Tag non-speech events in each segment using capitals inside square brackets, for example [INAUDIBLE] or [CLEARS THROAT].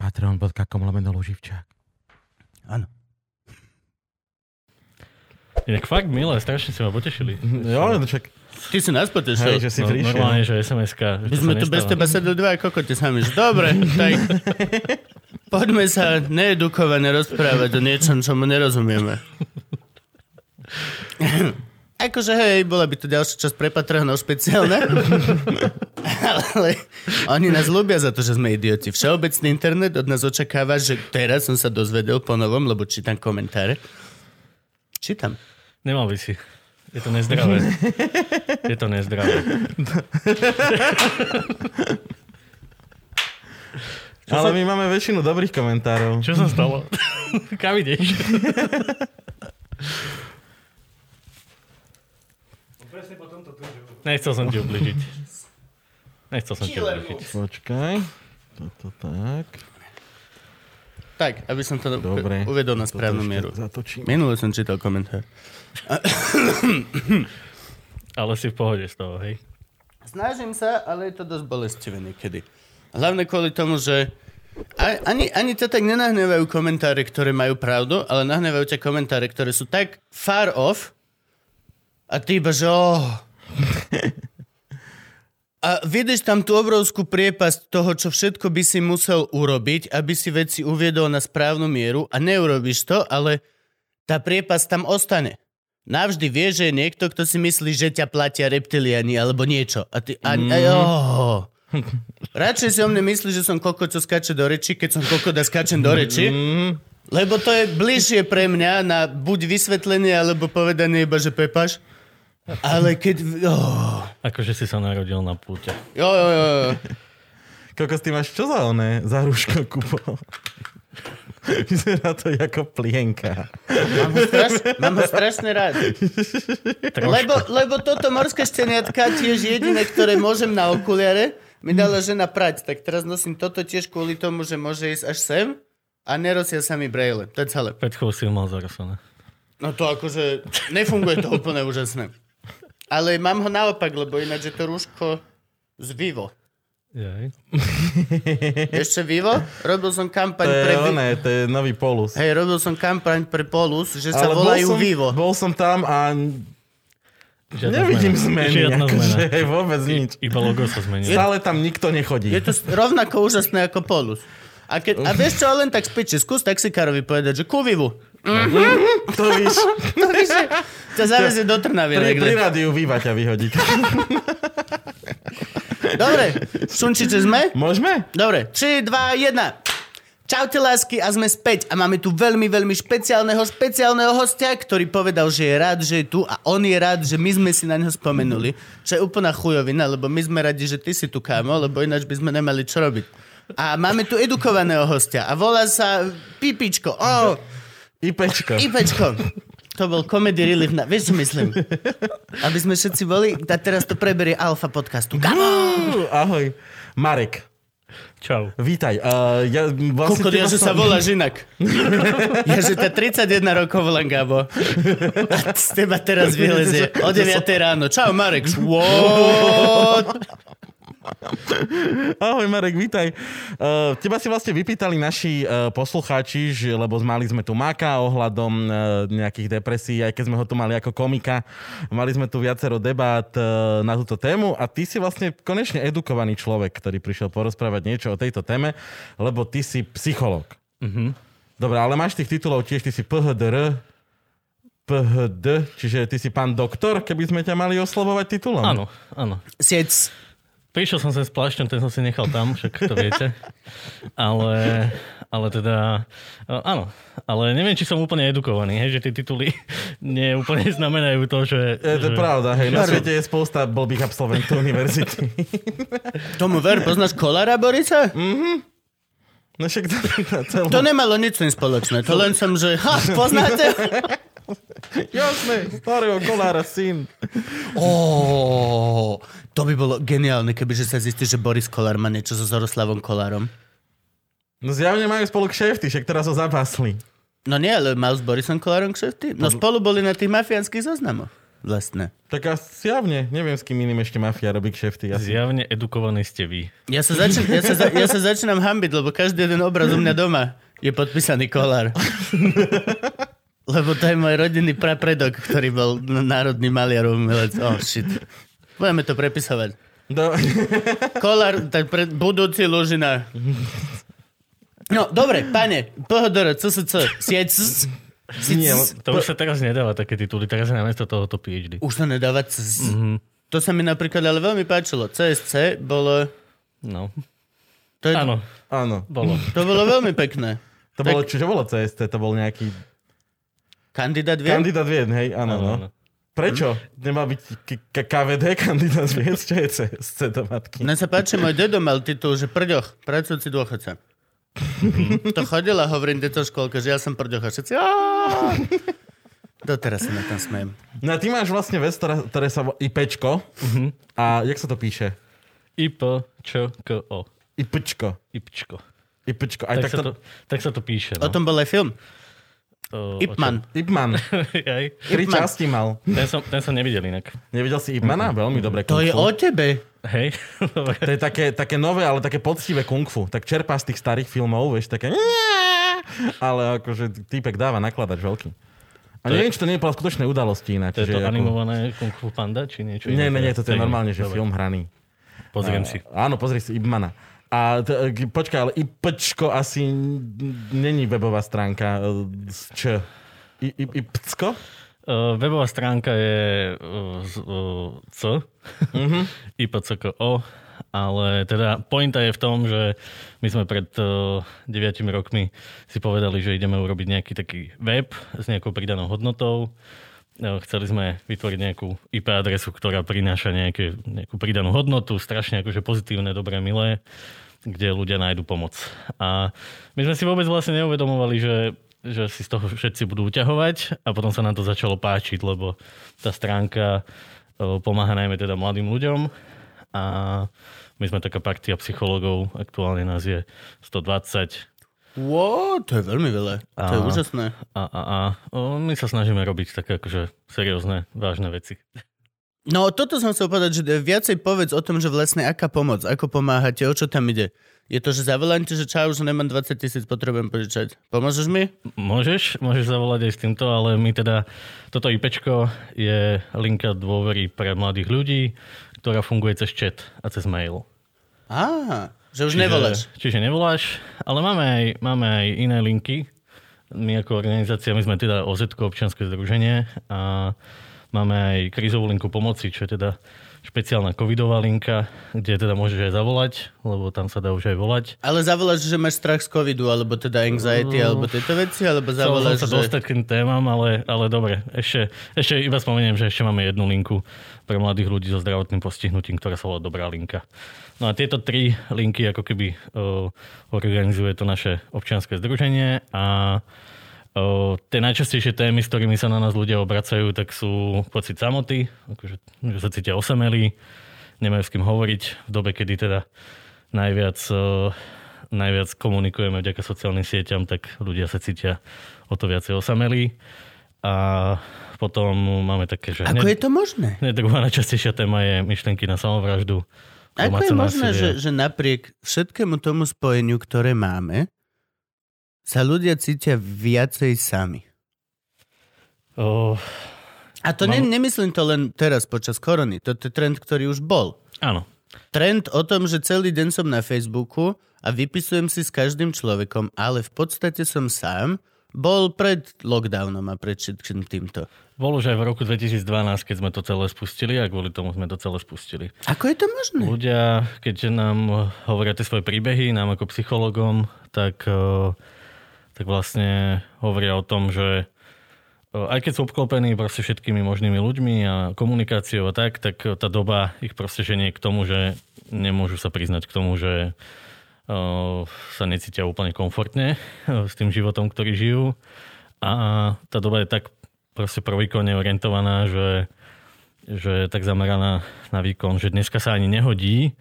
Patreon.com lomeno Luživčák. Áno. Inak fakt milé, strašne si ma potešili. Jo, no však, Ty si nás potešil. hej, že si No, prišiel. normálne, že SMS-ka. My sme tu bez teba sedeli dva kokote sami. že Dobre, tak [LAUGHS] poďme sa needukovane rozprávať o niečom, čomu nerozumieme. [LAUGHS] Akože hej, bola by to ďalšia časť pre Patreonov špeciálna. [LAUGHS] Ale oni nás ľúbia za to, že sme idioti. Všeobecný internet od nás očakáva, že teraz som sa dozvedel po novom, lebo čítam komentáre. Čítam. Nemal by si. Je to nezdravé. Je to nezdravé. [LAUGHS] Ale my máme väčšinu dobrých komentárov. Čo sa stalo? [LAUGHS] Kam ideš? Nechcel som ti ubližiť. Nechcel som ti ubližiť. Počkaj. Toto tak. Tak, aby som to Dobre. uvedol na správnu mieru. Zatočím. Minule som čítal komentár. Ale si v pohode z toho, hej? Snažím sa, ale je to dosť bolestivé niekedy. Hlavne kvôli tomu, že ani, ani to tak nenahnevajú komentáre, ktoré majú pravdu, ale nahnevajú ťa komentáre, ktoré sú tak far off a ty iba, že oh. A vidíš tam tú obrovskú priepasť toho, čo všetko by si musel urobiť, aby si veci uviedol na správnu mieru a neurobíš to, ale tá priepasť tam ostane. Navždy vieš, že je niekto, kto si myslí, že ťa platia reptiliani alebo niečo. A ty... A, a, oh. Radšej si o mne myslí, že som koko, čo skáče do reči, keď som kokot a skáčem do reči. Lebo to je bližšie pre mňa na buď vysvetlenie, alebo povedanie iba, že pepaš. Ale keď... Oh. Akože si sa narodil na púte. Jo, jo, jo, jo. Kokos, ty máš čo za oné? Za rúško, Kubo? Vyzerá to ako plienka. Mám ho, straš, mám ho strašne rád. Lebo, lebo toto morské šteniatka tiež jediné, ktoré môžem na okuliare, mi dala žena prať. Tak teraz nosím toto tiež kvôli tomu, že môže ísť až sem a nerosia sa mi braille. To je celé. Pred si ho mal zarosené. No to akože nefunguje to úplne úžasné. Ale mám ho naopak, lebo ináč je to rúško z Vivo. [LAUGHS] Jej. Ešte Vivo? Robil som To kampaň je pre... Vi- oné, to je nový polus. Hej, robil som kampaň pre Polus, že sa Ale volajú bol som, Vivo. Bol som tam a Žiadna nevidím zmena. zmeny. Žiadna akože, zmena. hej, vôbec nič. Iba logo sa zmenilo. Stále tam nikto nechodí. Je to rovnako úžasné ako Polus. A, keď, a vieš čo, len tak spiči, skús taxikárovi povedať, že ku Vivu. To víš. To víš, že ťa zavezie do Trnavy. Pri, pri rádiu výva ťa vyhodí. Dobre, šunčiče sme? Môžeme? Dobre, 3, 2, 1. Čaute lásky a sme späť a máme tu veľmi, veľmi špeciálneho, špeciálneho hostia, ktorý povedal, že je rád, že je tu a on je rád, že my sme si na neho spomenuli. Čo je úplná chujovina, lebo my sme radi, že ty si tu, kámo, lebo ináč by sme nemali čo robiť. A máme tu edukovaného hostia a volá sa Pipičko. Oh, IPčko. Ipečko. To bol comedy relief na... Vieš, čo myslím? Aby sme všetci boli... A teraz to preberie Alfa podcastu. Uú, Ahoj. Marek, Čau. vítaj. Uh, ja, vlastne Kokot, ja, že sa som- voláš inak. Ja, že tá 31 rokov volám, Gabo. A z teba teraz [LAUGHS] vylezie o 9 ráno. Čau, Marek. What? [LAUGHS] Ahoj Marek, vítaj. Uh, teba si vlastne vypýtali naši uh, poslucháči, že, lebo mali sme tu Maka ohľadom uh, nejakých depresí, aj keď sme ho tu mali ako komika. Mali sme tu viacero debát uh, na túto tému a ty si vlastne konečne edukovaný človek, ktorý prišiel porozprávať niečo o tejto téme, lebo ty si psychológ. Mhm. Dobre, ale máš tých titulov tiež, ty si PHDR, PHD, čiže ty si pán doktor, keby sme ťa mali oslovovať titulom. Áno, áno. Siec. Prišiel som sem s plášťom, ten som si nechal tam, však to viete. Ale, ale teda, e, áno. Ale neviem, či som úplne edukovaný, hej, že tie tituly nie úplne znamenajú to, že... Je to že, pravda, hej, na svete je spousta blbých absolventov [LAUGHS] univerzity. Tomu ver, poznáš Kolára Borisa? No však to, celú... To nemalo nič s tým spoločné, to len som, že ha, poznáte? [LAUGHS] Jasné, starého kolára syn. Ó, to by bolo geniálne, kebyže sa zistí, že Boris Kolár má niečo so Zoroslavom Kolárom. No zjavne majú spolu kšefty, však teraz ho zapásli. No nie, ale mal s Borisom Kolárom kšefty? No spolu boli na tých mafiánskych zoznamoch. Vlastne. Tak a zjavne, neviem s kým iným ešte mafia robí kšefty. Asi. Zjavne edukovaní ste vy. Ja sa, začín, ja, sa, ja sa začínam hambiť, lebo každý jeden obraz u mňa doma je podpísaný Kolár. [LAUGHS] lebo to je môj rodinný prapredok, ktorý bol národný maliar umelec. Oh shit. Budeme to prepisovať. Do... [LAUGHS] Kolár, tak pre, budúci Lužina. No, dobre, pane, pohodora, co sa co? Sieť, Nie, To už sa teraz nedáva také tituly, teraz je namiesto toho to PhD. Už to nedáva cz. To sa mi napríklad ale veľmi páčilo. CSC bolo... No. To, je, Áno, Áno. bolo. to bolo veľmi pekné. To bolo, čo, čo bolo CST? To bol nejaký Kandidát vie? kandidát vied, hej? Áno, Áno, no. áno. Prečo? Nemá byť k- k- KVD kandidát vied? Čo je CSC do matky? Mne sa páči, môj dedo mal titul, že prďoch, pracujúci dôchodca. [LAUGHS] to chodila, hovorím deto školke, že ja som prďoch a všetci... Doteraz sa na tom smejem. No a ty máš vlastne vec, ktorá, ktoré sa volá IPčko. A jak sa to píše? IP, Č, K, O. IPčko. IPčko. IPčko. Aj Tak, tak sa to... tak sa to píše. O No. tom bol aj film. O Ipman. Ipman. [LAUGHS] Tri Ipman. časti mal. Ten som, ten som nevidel inak. Nevidel si Ipmana? Veľmi dobre To je o tebe. Hej? Dobre. [LAUGHS] To je také, také nové, ale také poctivé kung fu. Tak čerpá z tých starých filmov, vieš, také... [LAUGHS] Ale akože týpek dáva nakladač veľký. A To je- neviem, či to nie je podľa skutočnej udalosti ináč. To je že to ako- animované Kung Fu Panda, či niečo Nie, iné? nie, nie, to je normálne, že Dobre. film hraný. Pozriem si. Áno, pozri si Ibmana. A t- e, počkaj, ale IPčko asi není webová stránka e, z Č. I, I, IPCko? Uh, webová stránka je uh, uh, C, Mhm. [LAUGHS] IPCKO, ale teda pointa je v tom, že my sme pred uh, 9 rokmi si povedali, že ideme urobiť nejaký taký web s nejakou pridanou hodnotou. Uh, Chceli sme vytvoriť nejakú IP adresu, ktorá prináša nejaké, nejakú pridanú hodnotu, strašne akože pozitívne, dobré, milé, kde ľudia nájdu pomoc. A my sme si vôbec vlastne neuvedomovali, že že si z toho všetci budú uťahovať a potom sa nám to začalo páčiť, lebo tá stránka pomáha najmä teda mladým ľuďom a my sme taká partia psychologov, aktuálne nás je 120 Wow, to je veľmi veľa. To je A- úžasné. a, a, a o, my sa snažíme robiť také akože seriózne, vážne veci. No toto som chcel povedať, že viacej povedz o tom, že vlastne aká pomoc, ako pomáhate, o čo tam ide. Je to, že zavolám ti, že čau, že nemám 20 tisíc, potrebujem požičať. Pomôžeš mi? Môžeš, môžeš zavolať aj s týmto, ale my teda, toto IPčko je linka dôvery pre mladých ľudí, ktorá funguje cez chat a cez mail. Á, že už nevoláš. Čiže nevoláš, ale máme aj, máme aj iné linky. My ako organizácia, my sme teda OZ, občianske združenie a máme aj krízovú linku pomoci, čo je teda špeciálna covidová linka, kde teda môžeš aj zavolať, lebo tam sa dá už aj volať. Ale zavoláš, že máš strach z covidu, alebo teda anxiety, alebo tieto veci, alebo zavoláš, sa že... dostať k tým témam, ale, ale dobre. Ešte, ešte iba spomeniem, že ešte máme jednu linku pre mladých ľudí so zdravotným postihnutím, ktorá sa volá Dobrá linka. No a tieto tri linky ako keby o, organizuje to naše občianske združenie a o, tie najčastejšie témy, s ktorými sa na nás ľudia obracajú, tak sú pocit samoty, akože, že sa cítia osamelí, nemajú s kým hovoriť v dobe, kedy teda najviac, o, najviac komunikujeme vďaka sociálnym sieťam, tak ľudia sa cítia o to viacej osamelí. A potom máme také, že Ako je to možné? hneď druhá najčastejšia téma je myšlenky na samovraždu. Ako je možné, že, že napriek všetkému tomu spojeniu, ktoré máme, sa ľudia cítia viacej sami? O, A to ne, Mám- nemyslím to len teraz počas korony. To je trend, ktorý už bol. áno. Trend o tom, že celý deň som na Facebooku a vypisujem si s každým človekom, ale v podstate som sám, bol pred lockdownom a pred všetkým týmto. Bol už aj v roku 2012, keď sme to celé spustili a kvôli tomu sme to celé spustili. Ako je to možné? Ľudia, keď nám hovoria tie svoje príbehy, nám ako psychologom, tak, eh, tak vlastne hovoria o tom, že eh, aj keď sú obklopení proste všetkými možnými ľuďmi a komunikáciou a tak, tak tá doba ich proste ženie k tomu, že nemôžu sa priznať k tomu, že sa necítia úplne komfortne s tým životom, ktorý žijú. A tá doba je tak proste pro výkonne orientovaná, že, že je tak zameraná na výkon, že dneska sa ani nehodí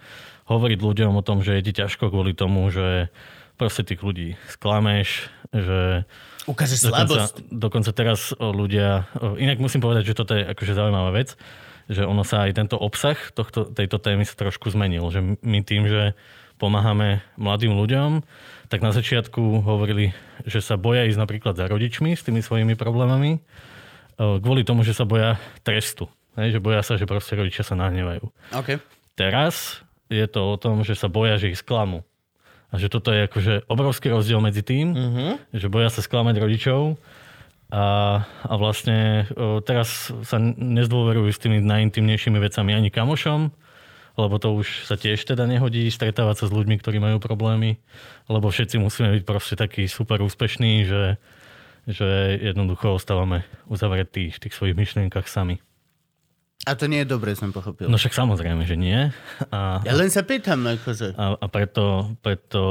hovoriť ľuďom o tom, že je ti ťažko kvôli tomu, že proste tých ľudí sklameš, že Ukážeš dokonca, slabosť. dokonca teraz ľudia, inak musím povedať, že toto je akože zaujímavá vec, že ono sa aj tento obsah tohto, tejto témy sa trošku zmenil, že my tým, že pomáhame mladým ľuďom, tak na začiatku hovorili, že sa boja ísť napríklad za rodičmi s tými svojimi problémami, kvôli tomu, že sa boja trestu. Že boja sa, že proste rodičia sa nahnevajú. OK. Teraz je to o tom, že sa boja, že ich sklamú. A že toto je akože obrovský rozdiel medzi tým, uh-huh. že boja sa sklamať rodičov a, a vlastne o, teraz sa nezdôverujú s tými najintimnejšími vecami ani kamošom, lebo to už sa tiež teda nehodí stretávať sa s ľuďmi, ktorí majú problémy, lebo všetci musíme byť proste takí super úspešní, že, že jednoducho ostávame uzavretí v tých svojich myšlienkach sami. A to nie je dobré, som pochopil. No však samozrejme, že nie. A, Ja len sa pýtam, akože. A, a preto, preto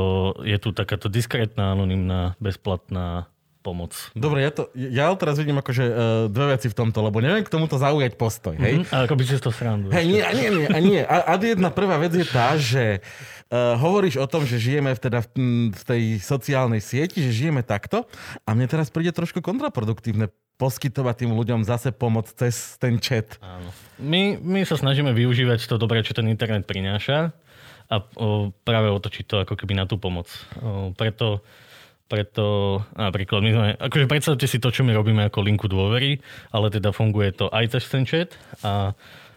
je tu takáto diskrétna, anonimná, bezplatná pomoc. Dobre, ja, to, ja teraz vidím akože uh, dve veci v tomto, lebo neviem k tomuto zaujať postoj, hej? Hm? A ako by si to srandu. Hej, nie, a nie, nie, a nie. A, a jedna prvá vec je tá, že uh, hovoríš o tom, že žijeme v, teda v, v tej sociálnej sieti, že žijeme takto a mne teraz príde trošku kontraproduktívne poskytovať tým ľuďom zase pomoc cez ten chat. Áno. My, my sa snažíme využívať to dobré, čo ten internet prináša a o, práve otočiť to ako keby na tú pomoc. O, preto, preto napríklad my sme, akože predstavte si to, čo my robíme ako linku dôvery, ale teda funguje to aj cez ten chat a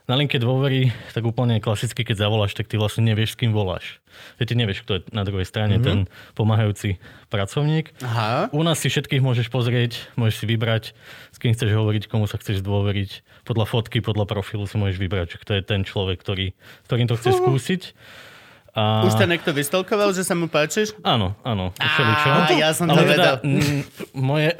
na linke dôvery, tak úplne klasicky, keď zavoláš, tak ty vlastne nevieš, s kým voláš. Že ty nevieš, kto je na druhej strane mm-hmm. ten pomáhajúci pracovník. Aha. U nás si všetkých môžeš pozrieť, môžeš si vybrať, s kým chceš hovoriť, komu sa chceš dôveriť. Podľa fotky, podľa profilu si môžeš vybrať, že kto je ten človek, ktorý, ktorým to chceš skúsiť. A... Už ťa niekto vystolkoval, že sa mu páčiš? Áno, áno. Á, ja som to vedel. teda, mm, moje,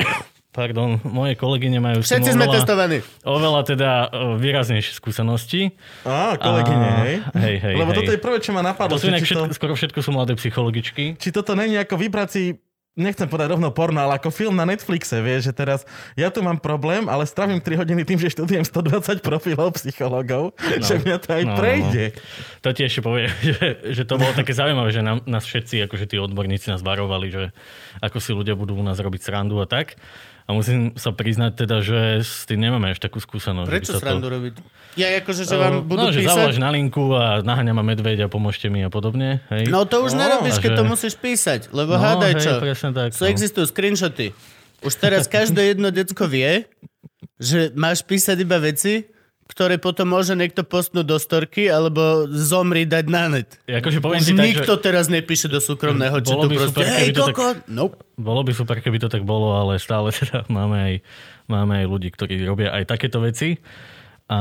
pardon, moje kolegyne majú Všetci sme oveľa, testovaní. oveľa teda o, výraznejšie skúsenosti. Á, kolegyne, A- hej? hej, hej, Lebo hej. toto je prvé, čo ma To napadlo. sú inak či, to, skoro všetko sú mladé psychologičky. či toto není ako vybrať si nechcem povedať rovno porno, ale ako film na Netflixe, vieš, že teraz ja tu mám problém, ale strávim 3 hodiny tým, že študujem 120 profilov psychologov, no, že mňa to aj no, no, prejde. To ti ešte povie, [LAUGHS] že, že to bolo také zaujímavé, že nám, nás všetci, akože tí odborníci nás varovali, že ako si ľudia budú u nás robiť srandu a tak. A musím sa priznať teda, že s tým nemáme až takú skúsenosť. Prečo sa to- srandu robiť? Ja akože, že vám budú no, že písať? zavoláš na linku a naháňa ma medveď a pomôžte mi a podobne. Hej. No to už No, nerobíš, keď že- to musíš písať, lebo No, hádaj hej, čo. presne tak, Sú no. existujú screenshoty. Už teraz každé jedno decko vie, že máš písať iba veci, ktoré potom môže niekto postnúť do storky alebo zomri dať na net. Akože poviem Už ti tak, nikto že teraz nepíše do súkromného, Bolo by proste, super, hej, to tak- koko, nope. bolo by super, keby to tak bolo, ale stále [LAUGHS] teda máme aj, máme aj ľudí, ktorí robia aj takéto veci. A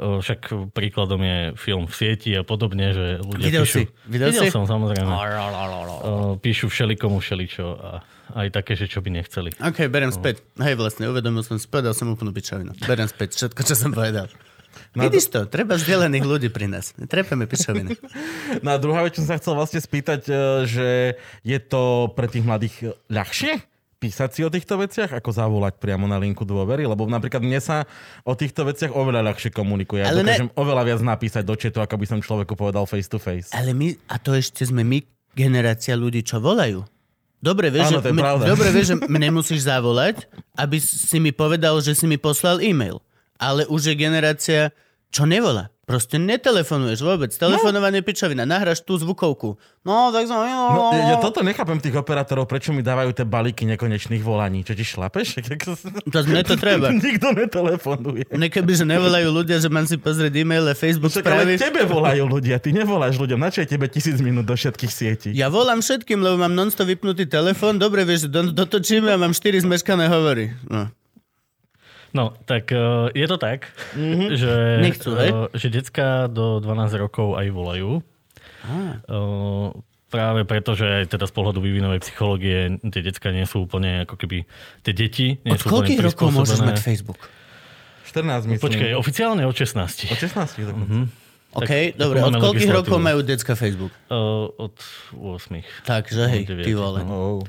o, však príkladom je film v sieti a podobne, že ľudia Videl píšu... si? Videl Videl si? som, samozrejme. O, píšu všelikomu všeličo a aj také, že čo by nechceli. OK, berem späť. Hej, vlastne, uvedomil som si, povedal som úplnú pičovinu. Berem späť všetko, čo som povedal. No Vidíš to, treba vzdelaných ľudí pri nás. Trepeme pičoviny. [LAUGHS] No a druhá vec, čo som sa chcel vlastne spýtať, e, že je to pre tých mladých e, ľahšie písať si o týchto veciach, ako zavolať priamo na linku dôvery, lebo napríklad mne sa o týchto veciach oveľa ľahšie komunikuje. Ja Ale ne- dokážem oveľa viac napísať do chatu, ako by som človeku povedal face to face. Ale my, a to ešte sme my, generácia ľudí, čo volajú. Dobre, vieš, Áno, že, m- dobre vieš, že [LAUGHS] mne musíš zavolať, aby si mi povedal, že si mi poslal e-mail. Ale už je generácia, čo nevolá. Proste netelefonuješ vôbec. Telefonovanie je pičovina. Nahráš tú zvukovku. No, tak som... No, ja toto nechápem tých operátorov, prečo mi dávajú tie balíky nekonečných volaní. Čo ti šlapeš? [LAUGHS] To mne to treba. [LAUGHS] Nikto netelefonuje. Mne keby, že nevolajú ľudia, že mám si pozrieť e-mail a Facebook Však ale správy. tebe volajú ľudia, ty nevoláš ľuďom. Na čo je tebe tisíc minút do všetkých sietí? Ja volám všetkým, lebo mám non vypnutý telefón. Dobre, vieš, do, dotočíme a mám 4 zmeškané hovory. No. No, tak uh, je to tak, mm-hmm. [LAUGHS] že, Nechcú, hej? uh, že decka do 12 rokov aj volajú. Uh, práve preto, že aj teda z pohľadu vývinovej psychológie tie decka nie sú úplne ako keby tie deti nie Od sú koľkých rokov môžeš mať Facebook? 14 myslím. Počkaj, oficiálne od 16. Od 16 dokonca. Mhm. OK, Tak- dobre. Od koľkých rokov majú decka Facebook? Uh, od 8. Takže hej, ty vole. Oh.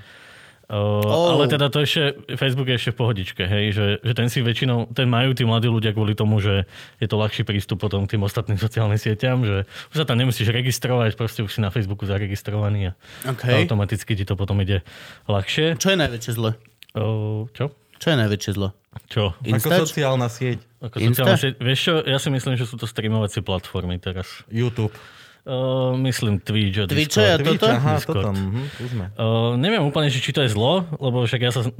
Uh, Oh. Ale teda to ešte, Facebook je ešte v pohodičke, hej, že, že ten si väčšinou, ten majú tí mladí ľudia kvôli tomu, že je to ľahší prístup potom k tým ostatným [LAUGHS] sociálnym sieťam, že už sa tam nemusíš registrovať, proste už si na Facebooku zaregistrovaný a OK. automaticky ti to potom ide ľahšie. Čo je najväčšie zlo? Uh, čo? Čo je najväčšie zlo? Čo? Ako Instač? sociálna sieť. Ako Insta? sociálne sieť? Vieš čo, ja si myslím, že sú to streamovacie platformy teraz. YouTube. Uh, myslím Twitch a Twitch Discord. a toto? aha, Discord. toto. Mhm. Uh, neviem úplne, či to je zlo, lebo však ja sa... [LAUGHS]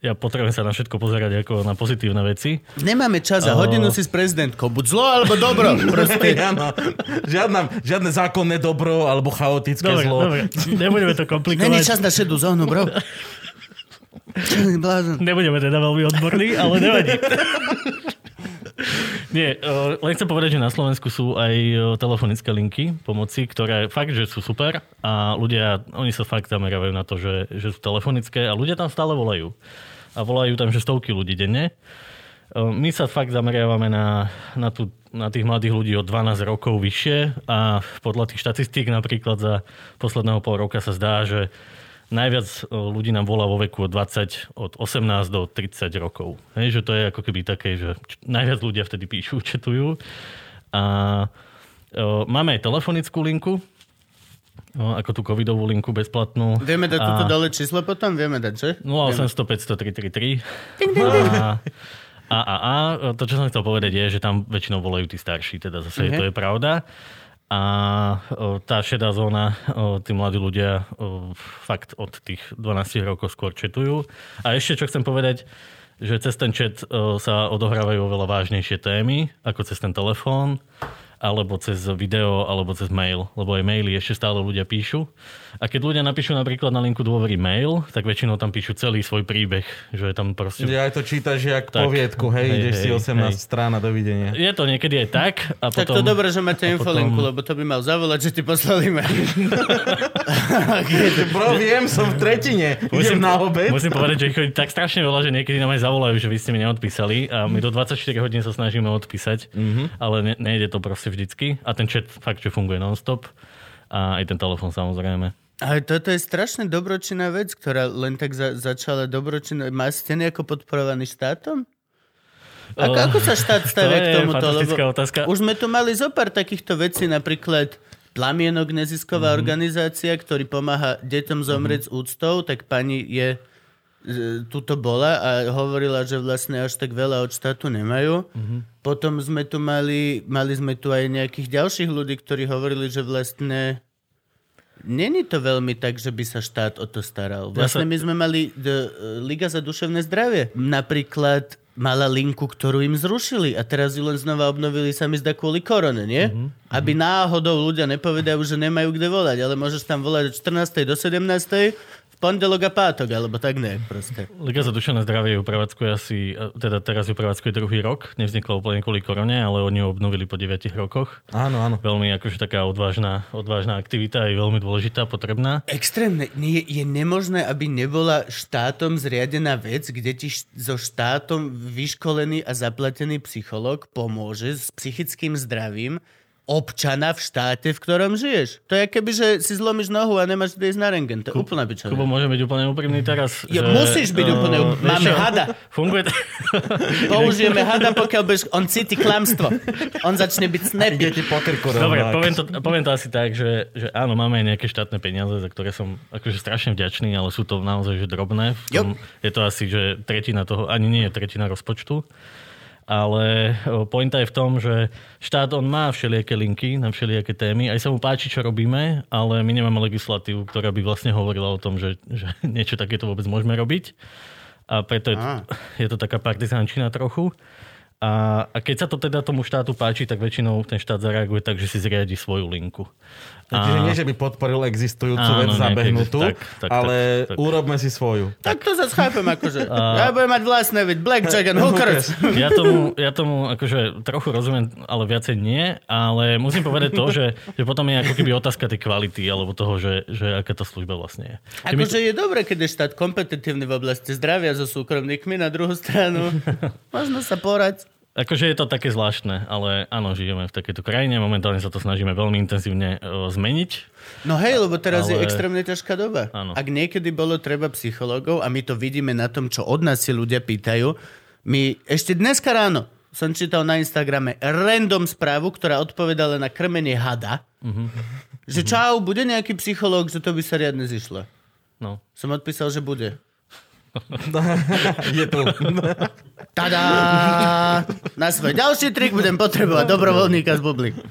Ja potrebujem sa na všetko pozerať ako na pozitívne veci. Nemáme čas a Oh. hodinu si s prezidentkou. Buď zlo alebo dobro. [LAUGHS] Proste. Žiadna, žiadne zákonné dobro alebo chaotické Dobre, zlo. dobre, nebudeme to Není komplikovať. čas na šedú zónu, bro. [LAUGHS] Nebudeme teda veľmi odborní, ale nevadí. Nie, uh, len chcem povedať, že na Slovensku sú aj uh, telefonické linky pomoci, ktoré fakt, že sú super a ľudia, oni sa fakt zameriavajú na to, že, že sú telefonické a ľudia tam stále volajú. A volajú tam, že stovky ľudí denne. Uh, My sa fakt zameriavame na, na, tú, na tých mladých ľudí od 12 rokov vyššie a podľa tých štatistík napríklad za posledného pol roka sa zdá, že najviac e, ľudí nám volá vo veku od 20, od 18 do 30 rokov. Hej, že to je ako keby také, že najviac ľudia vtedy píšu, [LAUGHS] četujú. A e, máme aj telefonickú linku, no, ako tú covidovú linku bezplatnú. Vieme dať A- túto dole číslo potom? Vieme dať, že? 0800 500 333. A, a, a, a, to, čo som chcel povedať, je, že tam väčšinou volajú tí starší, teda zase Mhm. to je pravda. A tá šedá zóna, tí mladí ľudia fakt od tých 12 rokov skôr četujú. A ešte, čo chcem povedať, že cez ten o, sa odohrávajú oveľa vážnejšie témy, ako cez ten telefón, alebo cez video, alebo cez mail. Lebo aj maily ešte stále ľudia píšu. A keď ľudia napíšu napríklad na linku dôvery mail, tak väčšinou tam píšu celý svoj príbeh, že je tam proste... Ja aj to čítaš jak Tak. poviedku, hej, Hej, ideš si hej, 18 hej. strán a dovidenia. Je to niekedy aj tak. A Tak potom... to dobré, že máte infolinku, potom- lebo to by mal zavolať, že ti poslali mail. [LAUGHS] Bro, viem, som v tretine. Idem na obed. Musím povedať, že ich chodí tak strašne veľa, že niekedy nám aj zavolajú, že vy ste mi neodpísali a my do 24 hodín sa snažíme odpísať, mm-hmm. ale ne, nejde to proste vždycky a ten chat fakt, že funguje non-stop a aj ten telefon samozrejme. Ale toto je strašne dobročinná vec, ktorá len tak za- začala dobročinná. Má ste nejako podporovaný štátom? Ako, Oh, ako sa štát [LAUGHS] stavia to k tomuto? fantastická otázka. Už sme tu mali zo pár takýchto vecí, napríklad Plamienok, nezisková mm-hmm. organizácia, ktorý pomáha deťom zomrieť mm-hmm. s úctou, tak pani je e, tuto bola a hovorila, že vlastne až tak veľa od štátu nemajú. Mhm. Mm-hmm. Potom sme tu mali, mali sme tu aj nejakých ďalších ľudí, ktorí hovorili, že vlastne Není to veľmi tak, že by sa štát o to staral. Vlastne my sme mali the, uh, Liga za duševné zdravie. Napríklad mala linku, ktorú im zrušili a teraz ju len znova obnovili sa mi zdá kvôli korone, nie? Mm-hmm. Aby náhodou ľudia nepovedajú, že nemajú kde volať, ale môžeš tam volať od 14. do 17. pondelok a pátok, alebo tak nejak proste. Liga za duševné zdravie ju prevádzkuje asi, teda teraz ju prevádzkuje druhý rok, nevznikla úplne kvôli korone, ale oni ju obnovili po 9 rokoch. Áno, áno. Veľmi akože taká odvážna, odvážna aktivita je veľmi dôležitá, potrebná. Extrémne. Nie, je nemožné, aby nebola štátom zriadená vec, kde ti so štátom vyškolený a zaplatený psychológ pomôže s psychickým zdravím občana v štáte, v ktorom žiješ. To je keby, že si zlomíš nohu a nemáš kde ísť na rengen. To je úplná Kubo, pičovina. môžem byť úplne úprimný teraz. Jo, musíš byť úplne eh, úprimný. Máme čo? hada. Funguje to... Použijeme hada, pokiaľ budeš... On cíti klamstvo. On začne byť snappy. Ide ti po krku Dobre, poviem to, poviem to asi tak, že, že áno, máme aj nejaké štátne peniaze, za ktoré som akože strašne vďačný, ale sú to naozaj že drobné. V tom, je to asi, že tretina toho, ani nie je tretina rozpočtu. Ale o, pointa je v tom, že štát on má všelijaké linky na všelijaké témy. Aj sa mu páči, čo robíme, ale my nemáme legislatívu, ktorá by vlastne hovorila o tom, že, že [LAUGHS] niečo takéto vôbec môžeme robiť. A preto je, Á. je to taká partizánčina trochu. A, a keď sa to teda tomu štátu páči, tak väčšinou ten štát zareaguje tak, že si zriadi svoju linku. Čiže A- nie, že by podporil existujúcu Áno, vec zabehnutú, tak, tak, ale tak, tak. urobme si svoju. Tak to zase chápem, akože. [LAUGHS] Ja budem mať vlastné, veď Blackjack and [LAUGHS] Hookers. Ja tomu, ja tomu akože trochu rozumiem, ale viacej nie, ale musím povedať to, že, že potom je ako keby otázka tej kvality alebo toho, že, že aká tá služba vlastne je. Že my- Akože je dobré, keď je štát kompetitívny v oblasti zdravia so súkromníkmi, na druhú stranu [LAUGHS] možno sa porať. Akože je to také zvláštne, ale áno, žijeme v takejto krajine, momentálne sa to snažíme veľmi intenzívne uh, zmeniť. No hej, lebo teraz ale... je extrémne ťažká doba. Áno. Ak niekedy bolo treba psychológov a my to vidíme na tom, čo od nás si ľudia pýtajú, my ešte dneska ráno som čítal na Instagrame random správu, ktorá odpovedala na krmenie hada, Mhm. že čau, bude nejaký psychológ, že to by sa riadne zišlo. No. Som odpísal, že bude. [LAUGHS] Je tu. Tada! Na svoj ďalší trik budem potrebovať dobrovoľníka z bublik. [LAUGHS]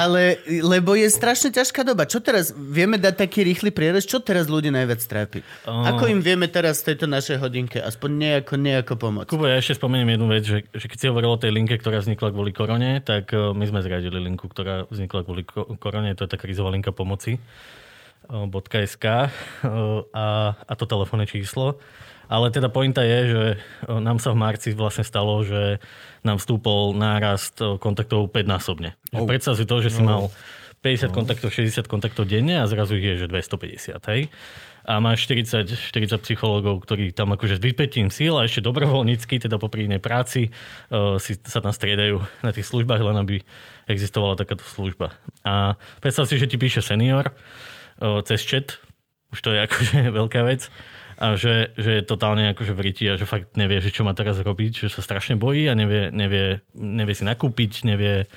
Ale, lebo je strašne ťažká doba. Čo teraz? Vieme dať taký rýchly prierez? Čo teraz ľudí najviac trápi? Oh. Ako im vieme teraz v tejto našej hodinke aspoň nejako, nejako pomôcť? Kubo, ja ešte spomeniem jednu vec, že, že keď si hovoril o tej linke, ktorá vznikla kvôli korone, tak eh, my sme zriadili linku, ktorá vznikla kvôli ko- korone, to je tá krizová linka pomoci eh, .sk eh, a, a to telefónne číslo. Ale teda pointa je, že eh, nám sa v marci vlastne stalo, že nám vstúpol nárast eh, kontaktov 5-násobne. Oh. Predstav si to, že si mal 50 kontaktov, 60 kontaktov denne a zrazu je, že 250, hej? A máš 40, 40 psychológov, ktorí tam akože s vypetím síl a ešte dobrovoľnícky, teda popri inej práci, uh, si sa tam striedajú na tých službách, len aby existovala takáto služba. A predstav si, že ti píše senior cez chat, už to je akože [LAUGHS] veľká vec, a že, že je totálne akože v a že fakt nevie, že čo má teraz robiť, že sa strašne bojí a nevie, nevie, nevie si nakúpiť, nevie,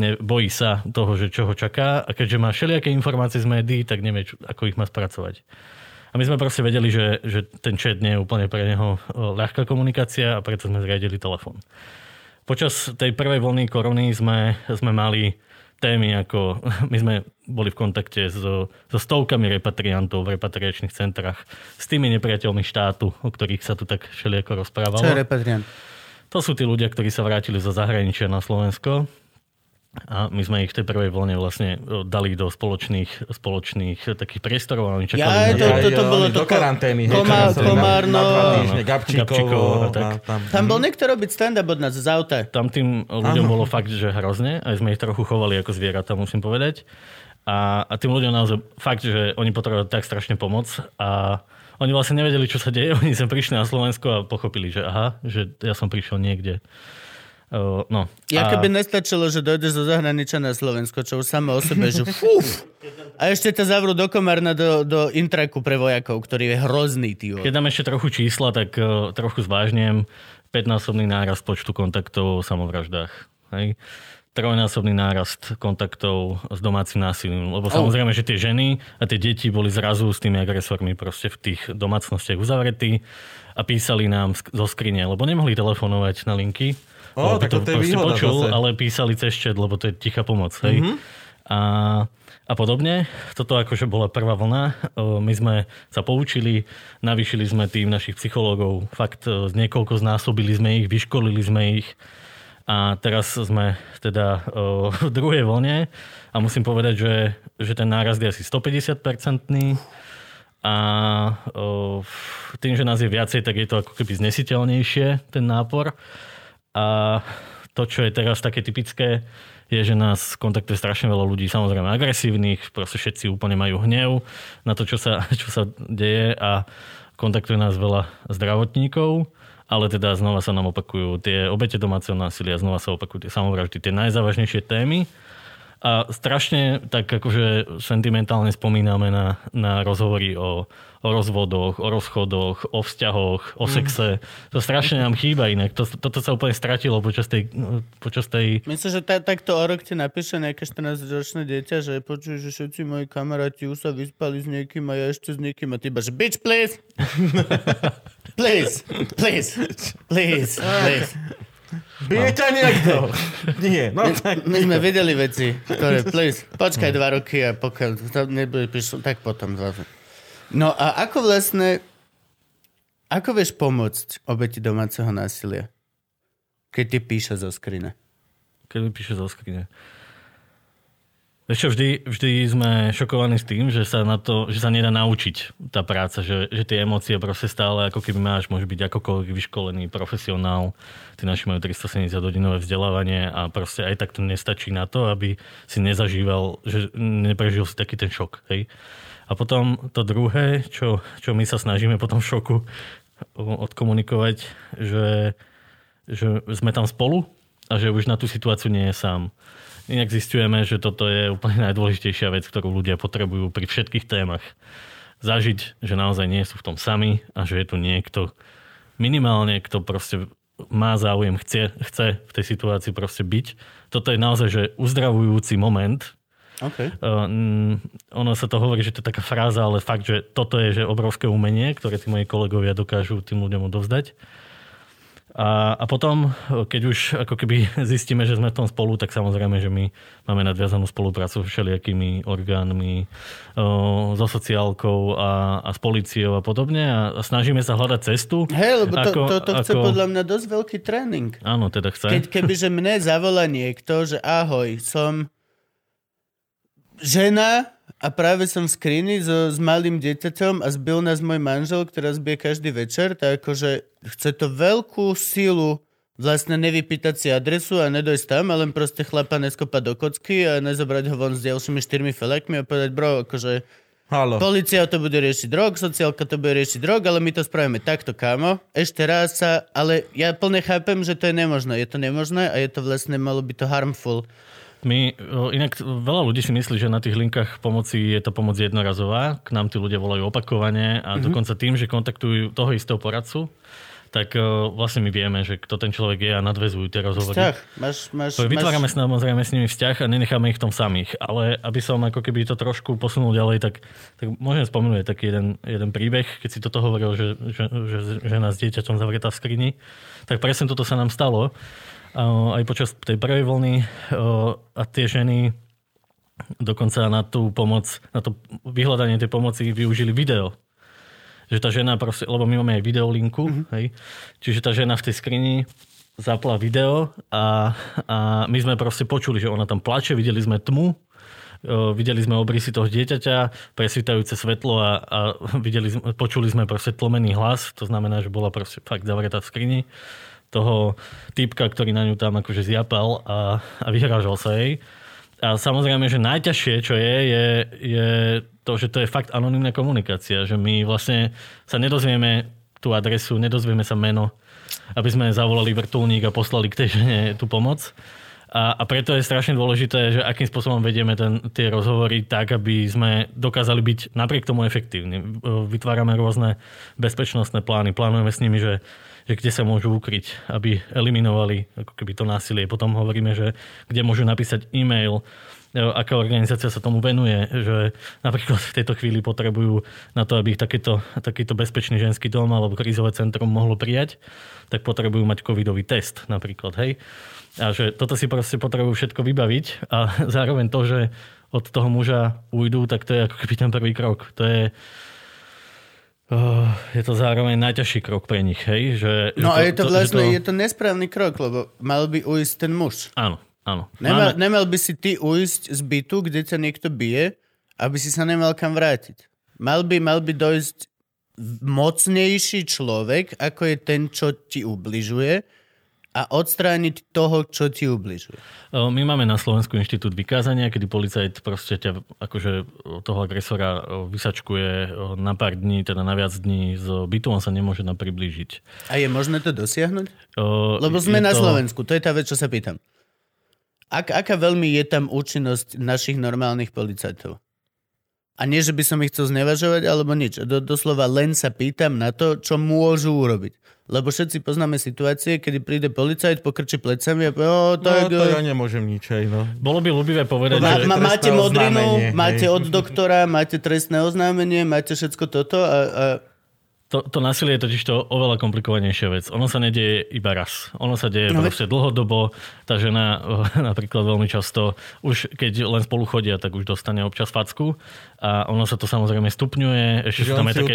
ne, bojí sa toho, že čo ho čaká a keďže má všelijaké informácie z médií, tak nevie, čo, ako ich má spracovať. A my sme proste vedeli, že, že ten chat nie je úplne pre neho o, ľahká komunikácia a preto sme zriadili telefón. Počas tej prvej vlny korony sme, sme mali témy ako, [LAUGHS] my sme boli v kontakte so, so stovkami repatriantov v repatriačných centrách, s tými nepriateľmi štátu, o ktorých sa tu tak všelijako rozprávalo. Čo je repatriant? To sú tí ľudia, ktorí sa vrátili zo zahraničia na Slovensko a my sme ich v tej prvej vlne vlastne o, dali do spoločných, spoločných takých priestorov a oni čakali Ja, na to- to- to ja, bolo to do karantény. Komá- na- Komárno. Na týždne, Gabčíkovo. Tak. tam. Tam bol niekto robiť stand-up od nás z auta. Tam tým ľuďom Áno. bolo fakt, že hrozne. Aj sme ich trochu chovali ako zvieratá, musím povedať. A, a tým ľuďom naozaj fakt, že oni potrebovali tak strašne pomoc a oni vlastne nevedeli, čo sa deje. [LAUGHS] Oni sem prišli na Slovensko a pochopili, že aha, že ja som prišiel niekde. Uh, no. Ja a, keby nestačilo, že dojdeš zo zahraničia na Slovensko, čo už samo o sebe, že fúf. A ešte ťa zavrú do komárna do, do intraku pre vojakov, ktorý je hrozný, ty. Keď dám ešte trochu čísla, tak uh, trochu zvážnem 5-násobný nárast počtu kontaktov v samovraždách. Hej? Trojnásobný nárast kontaktov s domácim násilím. Lebo samozrejme, že tie ženy a tie deti boli zrazu s tými agresormi proste v tých domácnostiach uzavretí a písali nám zo skrine, lebo nemohli telefonovať na linky. By tak to je proste výhoda počul, zase. ale písali cez chat, lebo to je tichá pomoc. Hej? Mhm. A, a podobne. Toto akože bola prvá vlna. O, My sme sa poučili, navýšili sme tým našich psychológov, fakt o, z niekoľko znásobili sme ich, vyškolili sme ich a teraz sme teda o, v druhej vlne a musím povedať, že, že ten nárast je asi 150-percentný a o, tým, že nás je viacej, tak je to ako keby znesiteľnejšie, ten nápor. A to, čo je teraz také typické, je, že nás kontaktuje strašne veľa ľudí, samozrejme agresívnych, proste všetci úplne majú hnev na to, čo sa, [LAUGHS] čo sa deje a kontaktuje nás veľa zdravotníkov, ale teda znova sa nám opakujú tie obete domáceho násilia, znova sa opakujú tie samovraždy, tie najzávažnejšie témy. A strašne tak akože sentimentálne spomíname na, na rozhovory o, o rozvodoch, o rozchodoch, o vzťahoch, o sexe. To strašne nám chýba inak. To, toto sa úplne stratilo počas tej, no, počas tej Myslím, že ta, takto o rok ti napíše nejaké 14-ročné dieťa, že počuj, že všetci moji kamaráti už sa vyspali s niekým a ja ešte s niekým a ty že bitch, [LAUGHS] [LAUGHS] please. please, please, please, please. Bije ťa niekto? Nie. No tak. My sme videli veci, ktoré, please, počkaj dva roky a pokiaľ to nebude prišlo, tak potom zase. No a ako vlastne, ako vieš pomôcť obeti domáceho násilia? Keď ti píše zo skrine. keď mi píše zo skrine. Čo, vždy, vždy sme šokovaní s tým, že sa, na to, že sa nedá naučiť tá práca, že, že tie emócie proste stále, ako keby máš, môže byť akokoľvek vyškolený profesionál. Tí naši majú 370 hodinové vzdelávanie a proste aj tak to nestačí na to, aby si nezažíval, že neprežil si taký ten šok. Hej? A potom to druhé, čo, čo my sa snažíme potom v šoku odkomunikovať, že že sme tam spolu a že už na tú situáciu nie je sám. Inak zistujeme, že toto je úplne najdôležitejšia vec, ktorú ľudia potrebujú pri všetkých témach. Zažiť, že naozaj nie sú v tom sami a že je tu niekto minimálne, kto proste má záujem, chce, chce v tej situácii proste byť. Toto je naozaj že uzdravujúci moment. Okay. Uh, ono sa to hovorí, že to je taká fráza, ale fakt, že toto je že obrovské umenie, ktoré tí moji kolegovia dokážu tým ľuďom odovzdať. A, a potom, keď už ako keby [LAUGHS] zistíme, že sme v tom spolu, tak samozrejme, že my máme nadviazanú spoluprácu s všelijakými orgánmi, o, so sociálkou a, a s policiou a podobne a, a snažíme sa hľadať cestu. Hej, lebo to, ako, to, to chce ako... podľa mňa dosť veľký tréning. Áno, teda chce. Keď, kebyže mne zavolá niekto, že ahoj, som žena a práve som v skrini so, s malým dieťaťom a zbil nás môj manžel, ktorá zbije každý večer, tak akože chce to veľkú sílu vlastne nevypýtať si adresu a nedojsť tam, a len proste chlapa neskopať do kocky a nezobrať ho von s ďalšími štyrmi felekmi a povedať, bro, akože Halo. Polícia to bude riešiť drog, sociálka to bude riešiť drog, ale my to spravíme takto, kámo. Ešte raz sa, ale ja plne chápem, že to je nemožné. Je to nemožné a je to vlastne, malo by to harmful my, inak veľa ľudí si myslí, že na tých linkách pomoci je to pomoc jednorazová. K nám tí ľudia volajú opakovane a mm-hmm. dokonca tým, že kontaktujú toho istého poradcu, tak uh, vlastne my vieme, že kto ten človek je a nadvezujú tie rozhovory. Vzťah. Máš, máš, Vytvárame máš... samozrejme s nimi vzťah a nenecháme ich v tom samých. Ale aby som ako keby to trošku posunul ďalej, tak, tak môžem spomenúť taký jeden, jeden príbeh, keď si toto hovoril, že, že, že žena s dieťaťom zavretá v skrini. Tak presne toto sa nám stalo aj počas tej prvej vlny a tie ženy dokonca na tú pomoc, na to vyhľadanie tej pomoci využili video. Že tá žena proste, lebo my máme aj videolinku, mm-hmm. hej, čiže tá žena v tej skrini zapla video a, a my sme proste počuli, že ona tam plače, videli sme tmu, videli sme obrysy toho dieťaťa, presvítajúce svetlo a, a videli, počuli sme proste tlmený hlas, to znamená, že bola proste fakt zavretá v skrini toho typka, ktorý na ňu tam akože zjapal a, a vyhrážal sa jej. A samozrejme, že najťažšie, čo je, je, je to, že to je fakt anonimná komunikácia, že my vlastne sa nedozvieme tú adresu, nedozvieme sa meno, aby sme zavolali vrtulník a poslali k tej žene tú pomoc. A, a preto je strašne dôležité, že akým spôsobom vedieme ten, tie rozhovory tak, aby sme dokázali byť napriek tomu efektívni. Vytvárame rôzne bezpečnostné plány, plánujeme s nimi, že že kde sa môžu ukryť, aby eliminovali ako keby to násilie. Potom hovoríme, že kde môžu napísať e-mail, e, aká organizácia sa tomu venuje, že napríklad v tejto chvíli potrebujú na to, aby ich takéto, takýto bezpečný ženský dom alebo krízové centrum mohlo prijať, tak potrebujú mať covidový test napríklad, hej. A že toto si proste potrebujú všetko vybaviť a zároveň to, že od toho muža ujdú, tak to je ako keby ten prvý krok. To je, Uh, je to zároveň najťažší krok pre nich, hej? Že, no že to, a je to vlastne, to... je to nesprávny krok, lebo mal by ujsť ten muž. Áno, áno. Nemal, Máme... nemal by si ty ujsť z bytu, kde sa niekto bije, aby si sa nemal kam vrátiť. Mal by, mal by dojsť mocnejší človek, ako je ten, čo ti ubližuje a odstrániť toho, čo ti ubližuje. My máme na Slovensku inštitút vykázania, kedy policajt proste ťa, akože toho agresora vysačkuje na pár dní, teda na viac dní z bytu, on sa nemôže na priblížiť. A je možné to dosiahnuť? O, Lebo sme na to... Slovensku, to je tá vec, čo sa pýtam. Ak, aká veľmi je tam účinnosť našich normálnych policajtov? A nie, že by som ich chcel znevažovať, alebo nič. Do, doslova len sa pýtam na to, čo môžu urobiť. Lebo všetci poznáme situácie, kedy príde policajt, pokrčí plecami a povie, o, tak... No, to ja nemôžem nič aj, no. Bolo by ľubivé povedať, ma, že... Ma, máte modrinu, máte od doktora, máte trestné oznámenie, máte všetko toto a, a to, to násilie je totiž to oveľa komplikovanejšia vec. Ono sa nedieje iba raz. Ono sa deje no, proste dlhodobo. Tá žena [LAUGHS] napríklad veľmi často, už keď len spolu chodia, tak už dostane občas facku. A ono sa to samozrejme stupňuje. Ešte sú tam aj také,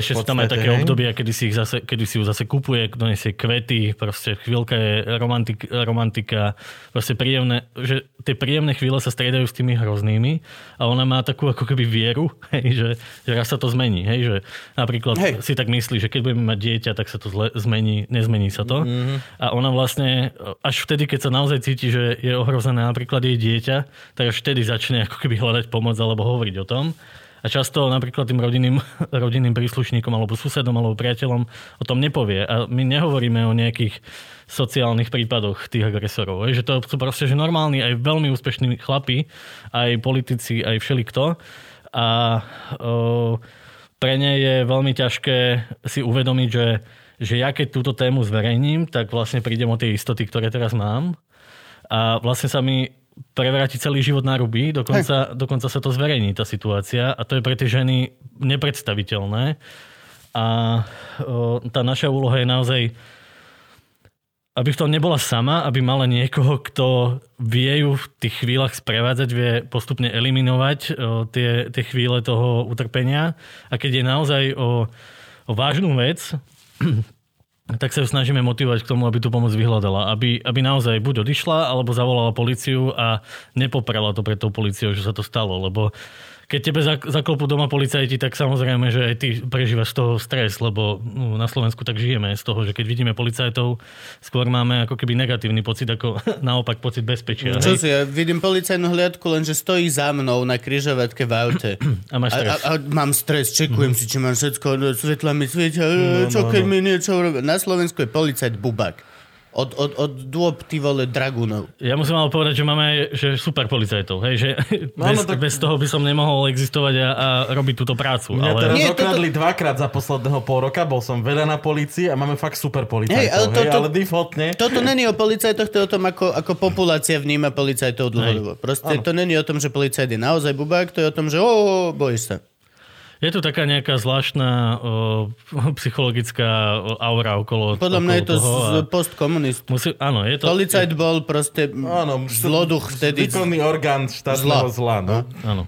ešte sú tam aj také obdobia, kedy si, ich zase, kedy si ju zase kupuje, donesie kvety, proste chvíľka je romantik, romantika, proste príjemné, že tie príjemné chvíle sa striedajú s tými hroznými a ona má takú ako keby vieru, [LAUGHS] hej, že, že raz sa to zmení. Hej, že napríklad hej si tak myslí, že keď budeme mať dieťa, tak sa to zle, zmení, nezmení sa to. Mm-hmm. A ona vlastne až vtedy, keď sa naozaj cíti, že je ohrozené napríklad jej dieťa, tak až vtedy začne ako keby hľadať pomoc alebo hovoriť o tom. A často napríklad tým rodinným, [LAUGHS] rodinným príslušníkom alebo susedom alebo priateľom o tom nepovie. A my nehovoríme o nejakých sociálnych prípadoch tých agresorov. Že to sú proste že normálni, aj veľmi úspešní chlapi, aj politici, aj všelikto. A o, pre ne je veľmi ťažké si uvedomiť, že, že ja keď túto tému zverejním, tak vlastne prídem o tie istoty, ktoré teraz mám. A vlastne sa mi prevráti celý život na ruby, dokonca, dokonca sa to zverejní, tá situácia. A to je pre tie ženy nepredstaviteľné. A o, tá naša úloha je naozaj aby v tom nebola sama, aby mala niekoho, kto vie ju v tých chvíľach sprevádzať, vie postupne eliminovať o, tie, tie chvíle toho utrpenia. A keď je naozaj o, o vážnu vec, [CLEARS THROAT] tak sa ju snažíme motivovať k tomu, aby tú pomoc vyhľadala. Aby, aby naozaj buď odišla, alebo zavolala policiu a nepoprela to pred tou policiou, že sa to stalo. Lebo keď tebe zaklopú doma policajti, tak samozrejme, že aj ty prežívaš z toho stres, lebo no, na Slovensku tak žijeme z toho, že keď vidíme policajtov, skôr máme ako keby negatívny pocit, ako [LAUGHS] naopak pocit bezpečia. Čo si, ja vidím policajnú hliadku, lenže stojí za mnou na križovatke v aute. [CLEARS THROAT] A máš stres. A, a, a mám stres, čekujem mm-hmm. si, či mám všetko, no, svetla mi svietia, no, čo no, keď no. mi niečo robí. Na Slovensku je policajt bubak. Od, od, od dôb, ty vole, dragúnov. Ja musím ale povedať, že máme že super policajtov. Hej, že no, bez, tak... bez toho by som nemohol existovať a, a robiť túto prácu. Mňa ale... teraz Nie, okradli toto... dvakrát za posledného pol roka, bol som veľa na policii a máme fakt super policajtov. Hej, ale, to, hej, to, ale defaultne... Toto není o policajtoch, to je o tom, ako, ako populácia vníma policajtov dlhodobo. Proste ano. to není o tom, že policajt je naozaj bubák, to je o tom, že o, bojíš sa. Je tu taká nejaká zvláštna o, psychologická aura okolo Podľa mňa je to toho z postkomunist. Musí, áno, je to... Policajt bol proste áno, zloduch vtedy. Výkonný orgán štátneho zla. zla no? Áno.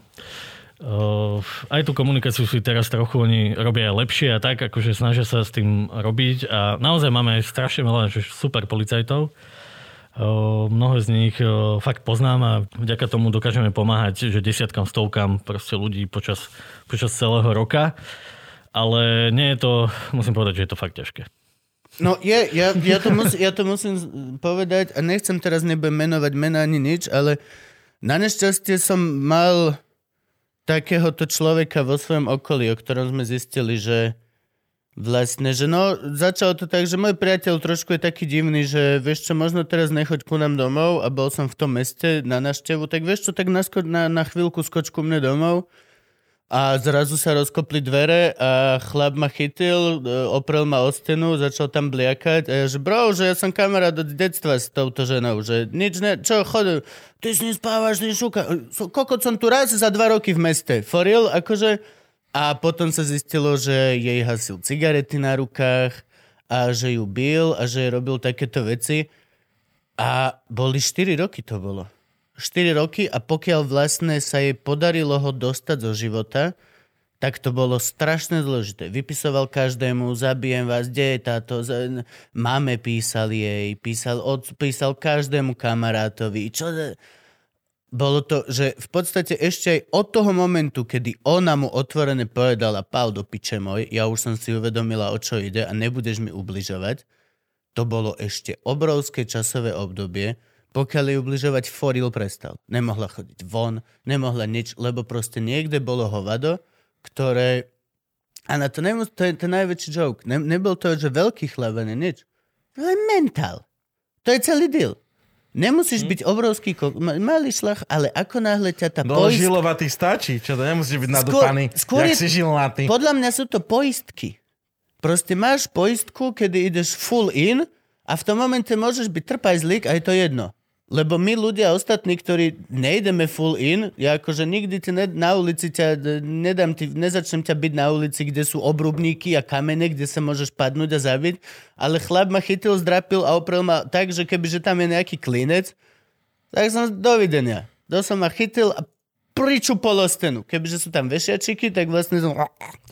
Uh, aj tú komunikáciu si teraz trochu oni robia aj lepšie a tak, akože snažia sa s tým robiť a naozaj máme aj strašne veľa že super policajtov Mnoho z nich fakt poznám a vďaka tomu dokážeme pomáhať, že desiatkam, stovkám proste ľudí počas, počas celého roka. Ale nie je to, musím povedať, že je to fakt ťažké. No je, ja, ja, to mus, ja to musím povedať a nechcem teraz nebudem menovať mena ani nič, ale na nešťastie som mal takéhoto človeka vo svojom okolí, o ktorom sme zistili, že Vlastne, že no, začalo to tak, že môj priateľ trošku je taký divný, že vieš čo, možno teraz nechoď ku nám domov a bol som v tom meste na naštevu, tak vieš čo, tak na, na, na chvíľku skoč ku mne domov a zrazu sa rozkopli dvere a chlap ma chytil, e, oprel ma o stenu, začal tam bliakať a ja, že bro, že ja som kamarát od detstva s touto ženou, že nič ne, čo, chod, ty si nespávaš, ty šúka, kokot som tu raz za dva roky v meste, real, akože a potom sa zistilo, že jej hasil cigarety na rukách a že ju bil a že robil takéto veci. A boli 4 roky to bolo. 4 roky a pokiaľ vlastne sa jej podarilo ho dostať zo života, tak to bolo strašne zložité. Vypisoval každému, zabijem vás, kde je táto... Máme písal jej, písal, od, písal každému kamarátovi. Čo bolo to, že v podstate ešte aj od toho momentu, kedy ona mu otvorene povedala pál do piče môj, ja už som si uvedomila, o čo ide a nebudeš mi ubližovať, to bolo ešte obrovské časové obdobie, pokiaľ jej ubližovať, Foril prestal. Nemohla chodiť von, nemohla nič, lebo proste niekde bolo hovado, ktoré... A na to, nemus... to je ten najväčší joke. Ne, nebol to, že veľký chlap, nič. To je mentál. To je celý deal. Nemusíš hm? byť obrovský ko- malý šlach, ale ako náhle ťa tá no, poistka... žilovatý stačí, čo to nemusíš byť nadúpaný, skôr jak je... si žilnatý. Podľa mňa sú to poistky. Proste máš poistku, kedy ideš full in a v tom momente môžeš byť trpajzlík a je to jedno. Lebo my ľudia ostatní, ktorí nejdeme full in, ja akože nikdy ti ne, na ulici ťa, nedám ti, nezačnem ťa byť na ulici, kde sú obrubníky a kamene, kde sa môžeš padnúť a zabiť, ale chlap ma chytil, zdrapil a oprel ma tak, že kebyže tam je nejaký klinec, tak som dovidenia. To som ma chytil a priču polostenu. Kebyže sú tam vešiačiky, tak vlastne som...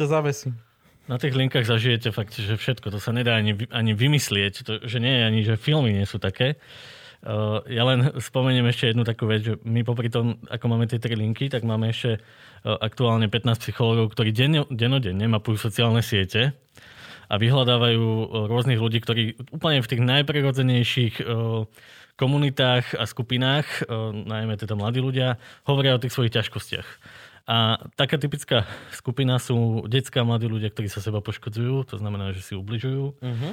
To zavesí. Na tých linkách zažijete fakt, že všetko. To sa nedá ani, ani vymyslieť. To, že nie je ani, že filmy nie sú také. Eh, ja len spomeniem ešte jednu takú vec, že my popri tom, ako máme tie tri linky, tak máme ešte eh, aktuálne 15 psychológov, ktorí denno, dennodenne mapujú sociálne siete a vyhľadávajú eh, rôznych ľudí, ktorí úplne v tých najprirodzenejších komunitách a skupinách, najmä teda mladí ľudia, hovoria o tých svojich ťažkostiach. A taká typická skupina sú detská mladí ľudia, ktorí sa seba poškodzujú, to znamená, že si ubližujú. Uh-huh.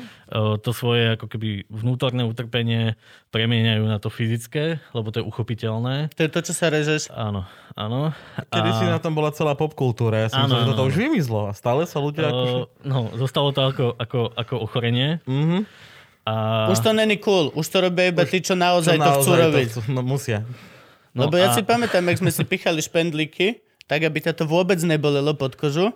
To svoje ako keby vnútorné utrpenie premieňajú na to fyzické, lebo to je uchopiteľné. To je to, čo sa režeš? Áno, áno. Kedy a... si na tom bola celá popkultúra, ja si myslím, že toto už vymizlo a stále sa ľudia... Uh, akože... No, zostalo to ako, ako, ako ochorenie. Uh-huh. A... Už to není cool, už to robia iba tí, čo naozaj, čo naozaj to chcú robiť. To, no, musia. No Lebo a... ja si pamätám, jak sme si pichali špendlíky tak aby ťa to vôbec nebolelo pod kožu,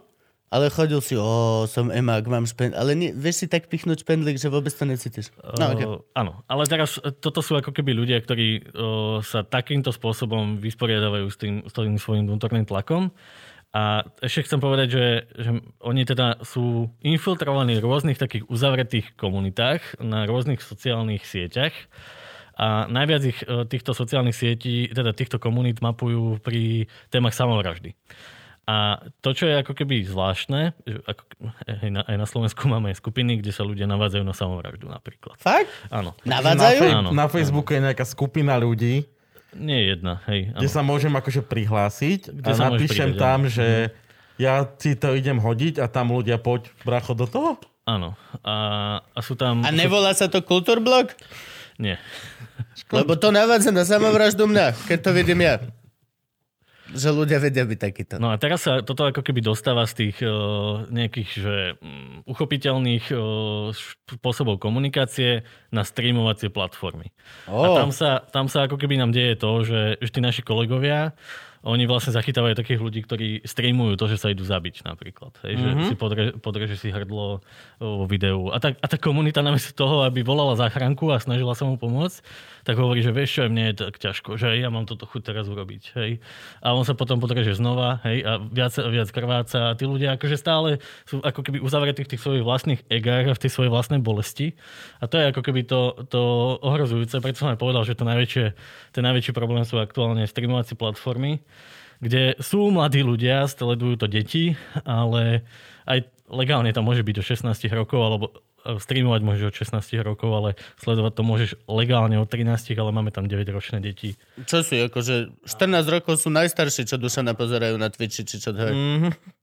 ale chodil si, o, som emák, mám špend... Ale nie, vieš si tak pichnúť špendlík, že vôbec to necítiš. No, okay. uh, áno, ale teraz e, toto sú ako keby ľudia, ktorí uh, sa takýmto spôsobom vysporiadávajú s tým, s tým svojim vnútorným tlakom. A ešte chcem povedať, že, že oni teda sú infiltrovaní v rôznych takých uzavretých komunitách na rôznych sociálnych sieťach a najviac ich e, týchto sociálnych sietí, teda týchto komunít mapujú pri témach samovraždy. A to, čo je ako keby zvláštne, ako, aj, na, aj na Slovensku máme aj skupiny, kde sa ľudia navádzajú na samovraždu napríklad. Fakt? Áno. Navádzajú? Na, áno, na Facebooku áno. je nejaká skupina ľudí, nie jedna, hej. Áno. Kde sa môžem akože prihlásiť kde a napíšem pridať, tam, áno. že mhm. ja si to idem hodiť a tam ľudia poď bracho do toho? Áno. A, a sú tam... A nevolá sa to Kultúrblok? Nie. [LAUGHS] Lebo to navádza na samovraždu mňa, keď to vidím ja. Že ľudia vedia byť takýto. No a teraz sa toto ako keby dostáva z tých uh, nejakých že, um, uchopiteľných uh, spôsobov komunikácie na streamovacie platformy. Oh. A tam sa, tam sa ako keby nám deje to, že, že tí naši kolegovia oni vlastne zachytávajú takých ľudí, ktorí streamujú to, že sa idú zabiť napríklad. Hej, mm-hmm. Že mhm. si podre, podreže si hrdlo vo videu. A tá, a tá komunita namiesto toho, aby volala záchranku a snažila sa mu pomôcť, tak hovorí, že vieš čo, mne je tak ťažko, že ja mám toto chuť teraz urobiť. Hej. A on sa potom podreže znova hej, a viac a viac krváca a tí ľudia akože stále sú ako keby uzavretí v tých svojich vlastných egách a v tej svojej vlastnej bolesti. A to je ako keby to, to ohrozujúce. Preto som aj povedal, že to najväčšie, ten najväčší problém sú aktuálne streamovacie platformy, kde sú mladí ľudia, sledujú to deti, ale aj legálne tam môže byť do 16 rokov alebo streamovať môžeš od 16 rokov, ale sledovať to môžeš legálne od 13, ale máme tam 9-ročné deti. Čo sú, akože 14 rokov sú najstarší, čo duša napozerajú na Twitchi, či čo to. Mm-hmm.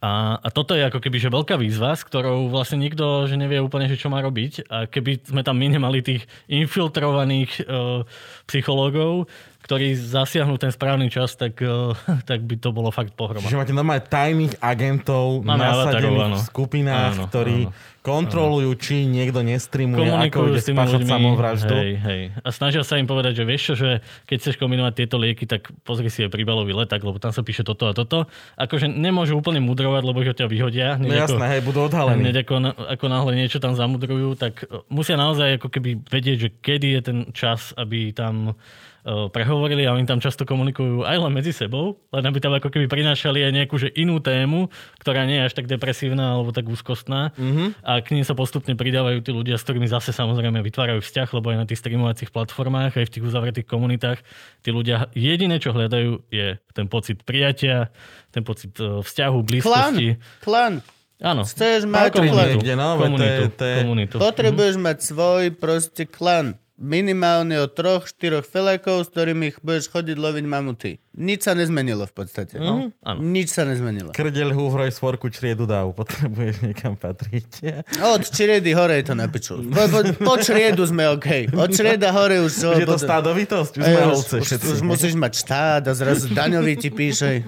A, a toto je ako keby že veľká výzva, s ktorou vlastne nikto že nevie úplne, že čo má robiť. A keby sme tam my nemali tých infiltrovaných uh, psychológov, ktorí zasiahnu ten správny čas, tak, uh, [LAUGHS] tak by to bolo fakt pohroma. Čiže máte normálne tajných agentov Máme nasadených v skupinách, áno, ktorí áno kontrolujú, či niekto nestreamuje, ako ide spáchať samovraždu. Hej, hej. A snažia sa im povedať, že vieš čo, že keď chceš kombinovať tieto lieky, tak pozri si aj príbalový leták, lebo tam sa píše toto a toto. Akože nemôžu úplne mudrovať, lebo ho ťa vyhodia. No jasné, hej, budú odhalení. ako, ako náhle niečo tam zamudrujú, tak musia naozaj ako keby vedieť, že kedy je ten čas, aby tam prehovorili a oni tam často komunikujú aj len medzi sebou, len aby tam ako keby prinášali aj nejakú že inú tému, ktorá nie je až tak depresívna alebo tak úzkostná mm-hmm. a k ním sa postupne pridávajú tí ľudia, s ktorými zase samozrejme vytvárajú vzťah, lebo aj na tých streamovacích platformách, aj v tých uzavretých komunitách, tí ľudia jediné, čo hľadajú, je ten pocit prijatia, ten pocit vzťahu, blízkosti. Klan, klan. Áno. Chceš mať komunitu. No, komunitu. komunitu. Potrebuješ mm-hmm. mať svoj proste klan minimálne o troch, štyroch felékov, s ktorými budeš chodiť loviť mamuty. Nič sa nezmenilo v podstate. No, áno. Nič sa nezmenilo. Krdeľ, húvroj, svorku, čriedu dáv. Potrebuješ niekam patriť. Od čriedy hore je to napiču. Po, po, po čriedu sme OK. Od črieda hore už... Už je to stádovitosť? Už sme ovce už, už, už musíš mať štát a zrazu daňový ti píše.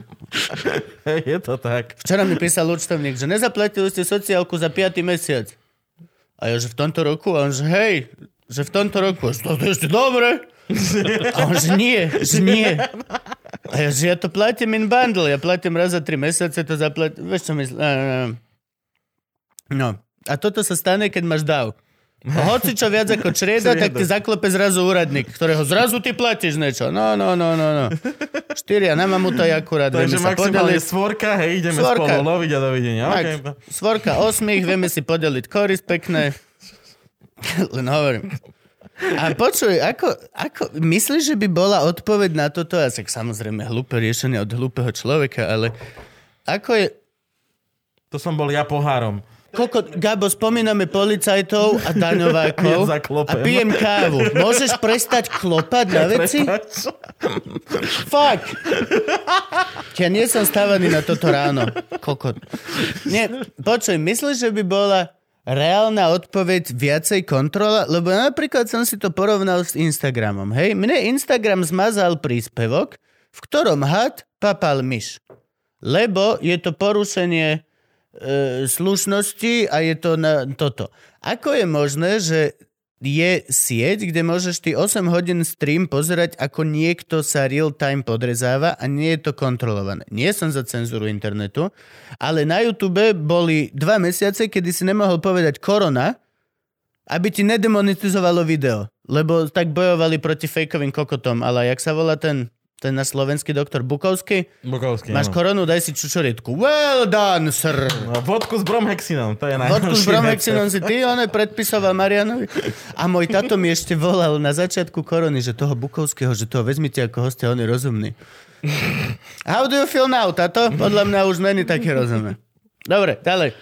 [LAUGHS] je to tak. Včera mi písal účtovník, že nezaplatili ste sociálku za 5. mesiac. A ja, že v tomto roku? A on, že hej, že v tomto roku, že to je ešte dobre. A on, že nie, že nie. A ja, že ja to platím in bundle, ja platím raz za tri mesiace, to zaplatím, vieš čo myslím. No. A toto sa stane, keď máš dáv. Hoci čo viac ako črieda, tak ti zaklope zrazu úradník, ktorého zrazu ty platíš niečo. No, no, no, no, no. Štyria, na mamu to je akurát. Takže maximálne podeliť... svorka, hej, ideme svorka. spolu loviť a dovidenia. Okay. Svorka osmých, vieme si podeliť koris pekné. [LAUGHS] Len hovorím. A počuj, ako, ako, myslíš, že by bola odpoveď na toto? A tak samozrejme hlúpe riešenie od hlúpeho človeka, ale ako je... To som bol ja pohárom. Koko, Gabo, spomíname policajtov a daňovákov [LAUGHS] Ja a pijem kávu. Môžeš prestať klopať na veci? Fuck! Ja nie som stávaný na toto ráno. Kokot. Nie, počuj, myslíš, že by bola reálna odpoveď viacej kontrola? Lebo napríklad som si to porovnal s Instagramom. Hej, mne Instagram zmazal príspevok, v ktorom had papal myš. Lebo je to porušenie e, slušnosti a je to na toto. Ako je možné, že je sieť, kde môžeš ty 8 hodín stream pozerať, ako niekto sa real time podrezáva a nie je to kontrolované. Nie som za cenzúru internetu, ale na YouTube boli dva mesiace, kedy si nemohol povedať korona, aby ti nedemonetizovalo video. Lebo tak bojovali proti fejkovým kokotom. Ale jak sa volá ten, ten náš slovenský doktor Bukovský? Bukovský, Máš áno. koronu, daj si čučorietku. Well done, sir. No, vodku s bromhexinom, to je najhorší. Vodku s bromhexinom si ty, on predpisoval Marianovi. A môj tato mi ešte volal na začiatku korony, že toho Bukovského, že toho vezmite ako hostia, on je rozumný. How do you feel now, tato? Podľa mňa už není také rozumné. Dobre, ďalej.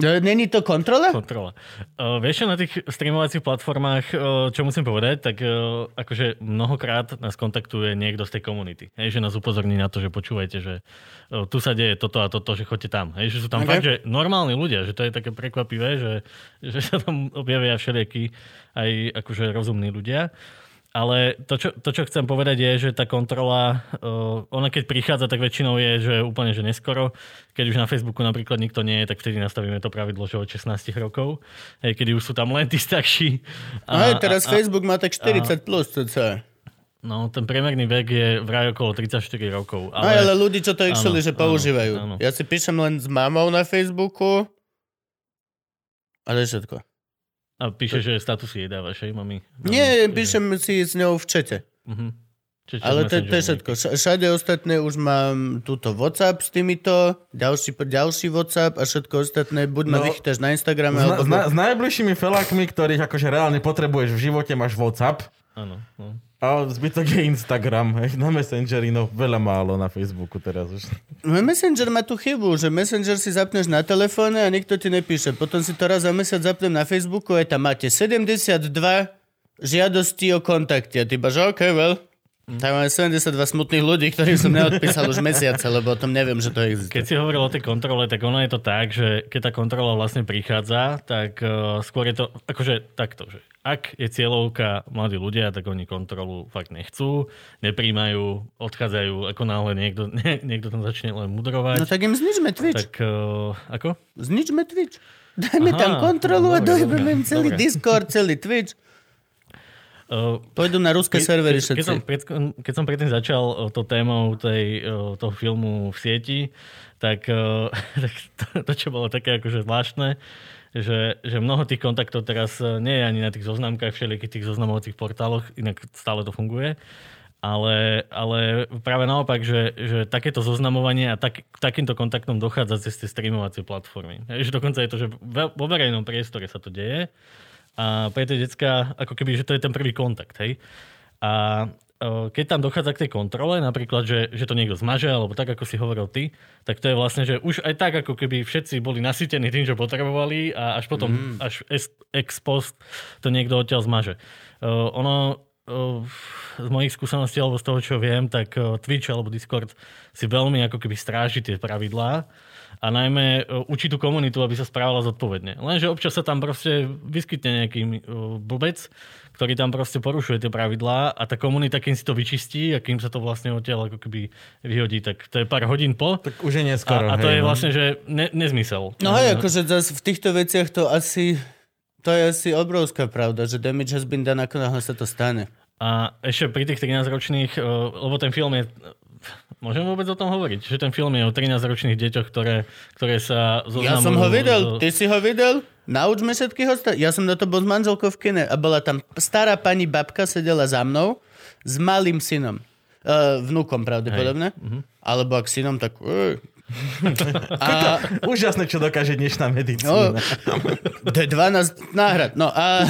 E, Není to kontrola? Kontrola. Uh, vieš na tých streamovacích platformách, uh, čo musím povedať, tak uh, akože mnohokrát nás kontaktuje niekto z tej komunity. Hej, že nás upozorní na to, že počúvajte, že uh, tu sa deje toto a toto, že choďte tam. Hej, že sú tam Ok. okay. fakt, že normálni ľudia, že to je také prekvapivé, že, že sa tam objavia všelijakí aj akože rozumní ľudia. Ale to čo, to, čo chcem povedať, je, že tá kontrola, uh, ona keď prichádza, tak väčšinou je, že úplne že neskoro. Keď už na Facebooku napríklad nikto nie je, tak vtedy nastavíme to pravidlo, že od 16 rokov. Hej, kedy už sú tam len tí starší. No hej, teraz Facebook má tak 40 plus, cca. No, ten priemerný vek je vraj okolo 34 rokov. Ale... No, ale ľudí, čo to actually, Áno, že áno, používajú. áno. Ja si píšem len s mamou na Facebooku. A to je všetko. A píše, že statusy jej dávaš, hej, mami? Nie, píšem si s ňou v čete. Uh-huh. Čiže Ale to, to je všetko. Všade ostatné už mám túto WhatsApp s týmito, ďalší, ďalší WhatsApp a všetko ostatné. Buď ma No, vychytáš na Instagrame, S, na, alebo... s, na, s najbližšími felákmi, ktorých akože reálne potrebuješ v živote, máš WhatsApp. Áno. No. A zbytok je Instagram. Hej, na Messengeri, no veľa málo na Facebooku teraz už. No, Messenger má tú chybu, že Messenger si zapneš na telefóne a nikto ti nepíše. Potom si to raz za mesiac zapnem na Facebooku a tam máte 72 žiadosti o kontakte. A ty baš, OK, well. Tam máme 72 smutných ľudí, ktorým som neodpísal už mesiace, lebo o tom neviem, že to existuje. Keď si hovoril o tej kontrole, tak ono je to tak, že keď tá kontrola vlastne prichádza, tak uh, skôr je to akože takto, že ak je cieľovka mladí ľudia, tak oni kontrolu fakt nechcú, nepríjmajú, odchádzajú, ako náhle niekto, [LAUGHS] nie, niekto tam začne len mudrovať. No tak im zničme Twitch. tak uh, ako? Zničme Twitch. Dajme Aha, tam kontrolu a dobre, dojebeme im dobre, celý dobre. Discord, celý Twitch. Uh, Pôjdu na ruské servery keď, keď, som, všetci. pred, keď som predtým začal uh, to témou tej, uh, toho filmu v sieti, tak, [LAUGHS] tak to, to, čo bolo také akože zvláštne, že, že mnoho tých kontaktov teraz nie je ani na tých zoznamkách, všelijakých tých zoznamovacích portáloch, inak stále to funguje, ale, ale práve naopak, že, že takéto zoznamovanie a tak, k takýmto kontaktom dochádza cez tie streamovacie platformy. Že dokonca je to, že vo verejnom priestore sa to deje a pre tie decka, ako keby, že to je ten prvý kontakt, hej. A e, keď tam dochádza k tej kontrole, napríklad, že, že to niekto zmaže, alebo tak, ako si hovoril ty, tak to je vlastne, že už aj tak, ako keby všetci boli nasytení tým, čo potrebovali a až potom, mm. až ex, post to niekto odtiaľ zmaže. Uh, ono, uh, z mojich skúseností, alebo z toho, čo viem, tak Twitch alebo Discord si veľmi ako keby stráži tie pravidlá a najmä uh, učí tú komunitu, aby sa správala zodpovedne. Lenže občas sa tam proste vyskytne nejaký uh, blbec, ktorý tam proste porušuje tie pravidlá a tá komunita, kým si to vyčistí a kým sa to vlastne odtiaľ ako keby vyhodí, tak to je pár hodín po. Tak už je neskoro. A, a to hej, je no. vlastne, že ne, nezmysel. No hej, akože zase v týchto veciach to asi... To je asi obrovská pravda, že damage has been done, ako náhle sa to stane. A ešte pri tých 13-ročných, eh, lebo ten film je... Môžem vôbec o tom hovoriť? Že ten film je o 13-ročných deťoch, ktoré, ktoré sa zoznamujú... Ja som ho videl, ty si ho videl? Naučme všetkých ostatných. Ja som na to bol s manželkou v kine a bola tam stará pani babka, sedela za mnou s malým synom. Uh, vnúkom pravdepodobne. Mhm. Alebo ak synom, tak... Uh. [LAUGHS] A, Úžasné, čo dokáže dnešná no, medicína. to je 12 náhrad. No a,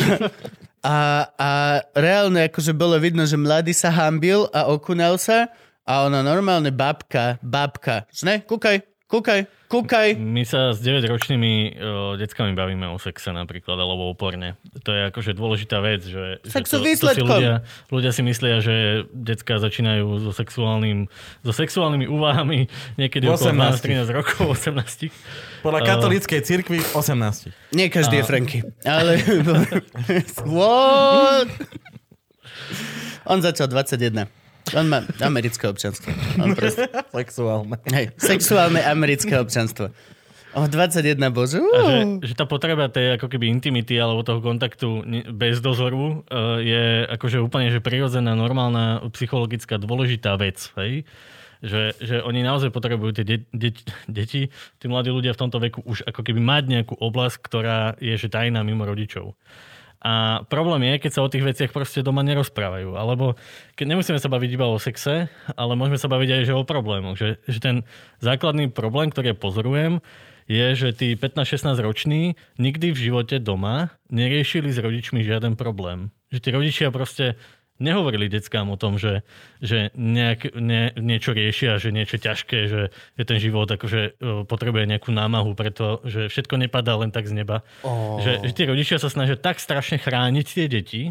a, a reálne akože bolo vidno, že mladý sa hambil a okunal sa a ona normálne babka, babka, ne, kúkaj, Kúkaj, kúkaj. My sa s 9-ročnými uh, deckami bavíme o sexe napríklad, alebo o porne. To je akože dôležitá vec, že, Sex že to, to si výsledkom. ľudia, ľudia si myslia, že decka začínajú so, sexuálnym, so sexuálnymi úvahami niekedy V okolo 18. 12-13 rokov, 18. Podľa katolíckej cirkvi 18. Nie každý je Franky. Ale... [LAUGHS] What? On začal 21. On má americké občanstvo. On proste... Sexuálne. Hej, sexuálne americké občanstvo. O 21, bože. A že, že tá potreba tej ako keby intimity alebo toho kontaktu bez dozoru uh, je akože úplne že prirodzená, normálna, psychologická, dôležitá vec. Hej? Že, že oni naozaj potrebujú tie de- de- deti, tí mladí ľudia v tomto veku už ako keby mať nejakú oblasť, ktorá je že tajná mimo rodičov. A problém je, keď sa o tých veciach proste doma nerozprávajú. Alebo keď nemusíme sa baviť iba o sexe, ale môžeme sa baviť aj že o problémoch. Že, že ten základný problém, ktorý ja pozorujem, je, že tí 15-16 roční nikdy v živote doma neriešili s rodičmi žiaden problém. Že tí rodičia proste nehovorili deckám o tom, že, že nejak, nie, niečo riešia, že niečo ťažké, že, že ten život akože o, potrebuje nejakú námahu, pretože všetko nepadá len tak z neba. Oh. Že, že tí rodičia sa snažia tak strašne chrániť tie deti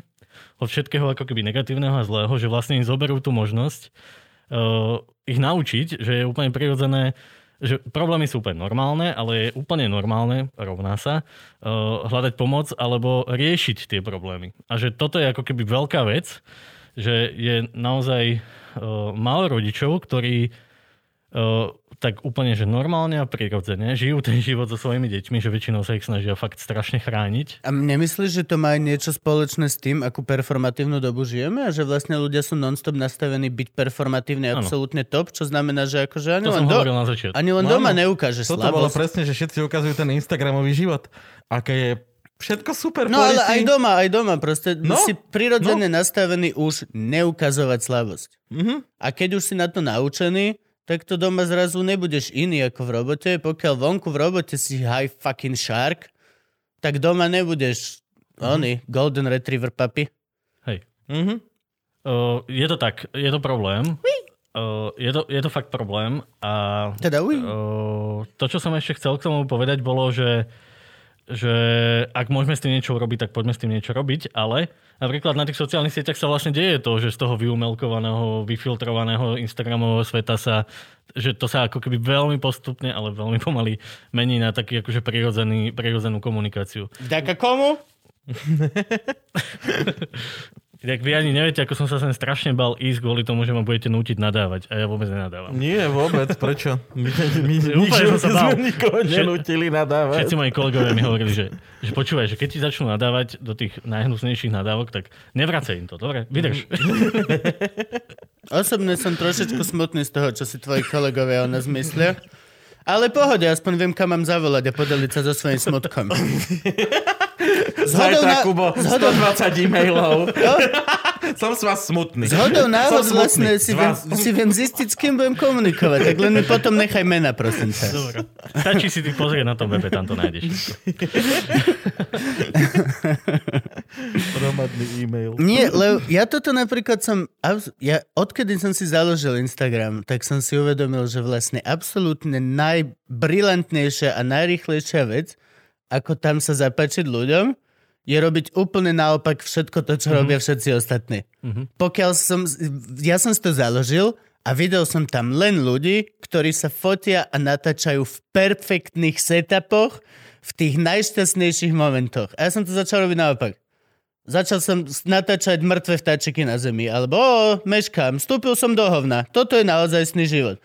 od všetkého ako keby negatívneho a zlého, že vlastne im zoberú tú možnosť uh, ich naučiť, že je úplne prirodzené, že problémy sú úplne normálne, ale je úplne normálne, rovná sa, uh, hľadať pomoc alebo riešiť tie problémy. A že toto je ako keby veľká vec, že je naozaj uh, málo rodičov, ktorí uh, tak úplne, že normálne a prirodzene žijú ten život so svojimi deťmi, že väčšinou sa ich snažia fakt strašne chrániť. A nemyslíš, že to má aj niečo spoločné s tým, akú performatívnu dobu žijeme? A že vlastne ľudia sú non-stop nastavení byť performatívne absolútne top? Čo znamená, že akože ani To len, som do... hovoril na začiatku. ani len No doma neukáže Toto bolo slabosť. presne, že všetci ukazujú ten Instagramový život. Aké je všetko super No ale aj doma, aj doma. Proste No, si prirodzene nastavený už neukazovať slabosť. Mhm. A keď už si na to naučený, tak to doma zrazu nebudeš iný ako v robote. Pokiaľ vonku v robote si high fucking shark, tak doma nebudeš oný, golden retriever papi. Hej. Mhm. Uh, je to tak, je to problém. Uh, je, to, je to fakt problém a Teda uh, to, čo som ešte chcel k tomu povedať, bolo, že, že ak môžeme s tým niečo urobiť, tak poďme s tým niečo robiť, ale napríklad na tých sociálnych sieťach sa vlastne deje to, že z toho vyumelkovaného, vyfiltrovaného Instagramového sveta sa, že to sa ako keby veľmi postupne, ale veľmi pomaly mení na taký akože prirodzený, prirodzenú komunikáciu. Vďaka komu? [LAUGHS] Tak vy ani neviete, ako som sa sem strašne bal ísť kvôli tomu, že ma budete nútiť nadávať. A ja vôbec nenadávam. Nie, vôbec. Prečo? My, my, my [LAUGHS] Úplne som sa bál. sme nikoho nenútili nadávať. Všetci moji kolegovia mi hovorili, že, že počúvaj, že keď ti začnú nadávať do tých najhnusnejších nadávok, tak nevracaj im to, dobre? Vydrž. [LAUGHS] Osobne som trošičku smutný z toho, čo si tvoji kolegovia o nás myslia. Ale pohode, aspoň viem, kam mám zavolať a podeliť sa so svojím smutkom. [LAUGHS] Zhodou Zajtra, na- Kubo, zhodou- 120 e-mailov. [LAUGHS] Som s vás smutný. Zhodou náhod vlastne si viem, vás. si viem zistiť, s kým budem komunikovať. Tak len mi potom nechaj mena, prosím ťa. Dobre. Stačí si ty pozrieť na tom webe, tam to nájdeš. [LAUGHS] Hromadný e-mail. Nie, lebo ja toto napríklad som... Ja, odkedy som si založil Instagram, tak som si uvedomil, že vlastne absolútne najbrilantnejšia a najrychlejšia vec, ako tam sa zapáčiť ľuďom, je robiť úplne naopak všetko to, čo mm-hmm. robia všetci ostatní. Mm-hmm. Pokiaľ som... Ja som si to založil a videl som tam len ľudí, ktorí sa fotia a natáčajú v perfektných setupoch v tých najšťastnejších momentoch. A ja som to začal robiť naopak. Začal som natáčať mŕtve vtáčiky na zemi, alebo o, meškám, vstúpil som do hovna. Toto je naozajstný život.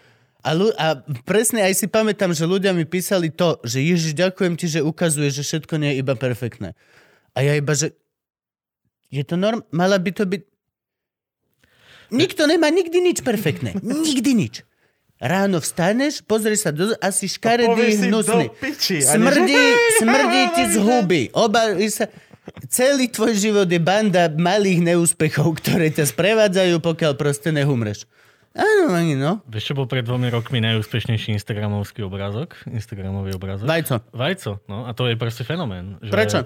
A, ľu- a presne aj si pamätám, že ľudia mi písali to, že Ježiš, ďakujem ti, že ukazuje, že všetko nie je iba perfektné. A ja iba, že je to norm... Mala by to byť... Nikto nemá nikdy nič perfektné. Nikdy nič. Ráno vstaneš, pozrieš sa do... Asi Povieš škaredý, si hnusný. a Smrdí, [LAUGHS] smrdí ti z huby. Oba, sa, celý tvoj život je banda malých neúspechov, ktoré ťa sprevádzajú, pokiaľ proste nehumreš. Áno, ani no. Vieš, čo bol pred dvomi rokmi najúspešnejší Instagramovský obrázok? Instagramový obrázok? Vajco. Vajco, no a to je proste fenomén. Že, Prečo?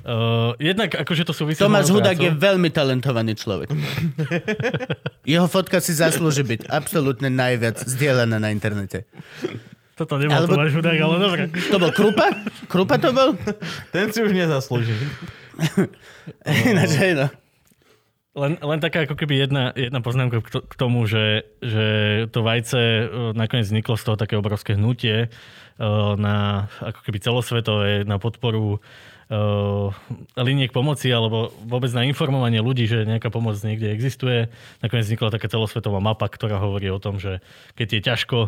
Uh, jednak akože to súvisí Tomáš Hudák je veľmi talentovaný človek. [LAUGHS] Jeho fotka si zaslúži byť absolútne najviac zdieľaná na internete. Toto nebol Alebo- Tomáš Hudák, ale dobre. To bol Krupa? Krupa to bol? Ten si už nezaslúži. [LAUGHS] Ináč, hej, no. Len, len taká ako keby jedna, jedna poznámka k, to, k tomu, že, že to vajce e, nakoniec vzniklo z toho také obrovské hnutie e, na ako keby celosvetové, na podporu uh, liniek pomoci alebo vôbec na informovanie ľudí, že nejaká pomoc niekde existuje. Nakoniec vznikla taká celosvetová mapa, ktorá hovorí o tom, že keď je ťažko,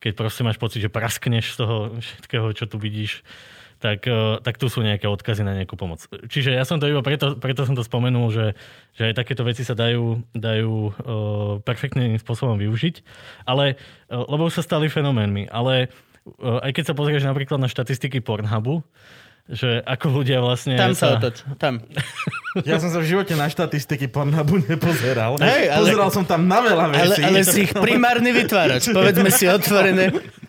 keď proste máš pocit, že praskneš z toho všetkého, čo tu vidíš, tak, eh, tak tu sú nejaké odkazy na nejakú pomoc. Čiže ja som to iba preto, preto som to spomenul, že, že aj takéto veci sa dajú, dajú uh, perfektným spôsobom využiť, ale, uh, lebo už sa stali fenoménmi, ale uh, aj keď sa pozrieš napríklad na štatistiky Pornhubu, že ako ľudia vlastne... Tam sa otoč. Tam. [LAUGHS] Ja som sa v živote na štatistiky Pornhubu nepozeral. Hej, ale- Pozeral som tam na veľa Ale, vecí. ale si ich primárny vytvárač. [LAUGHS] Povedzme si otvorené. [LAUGHS]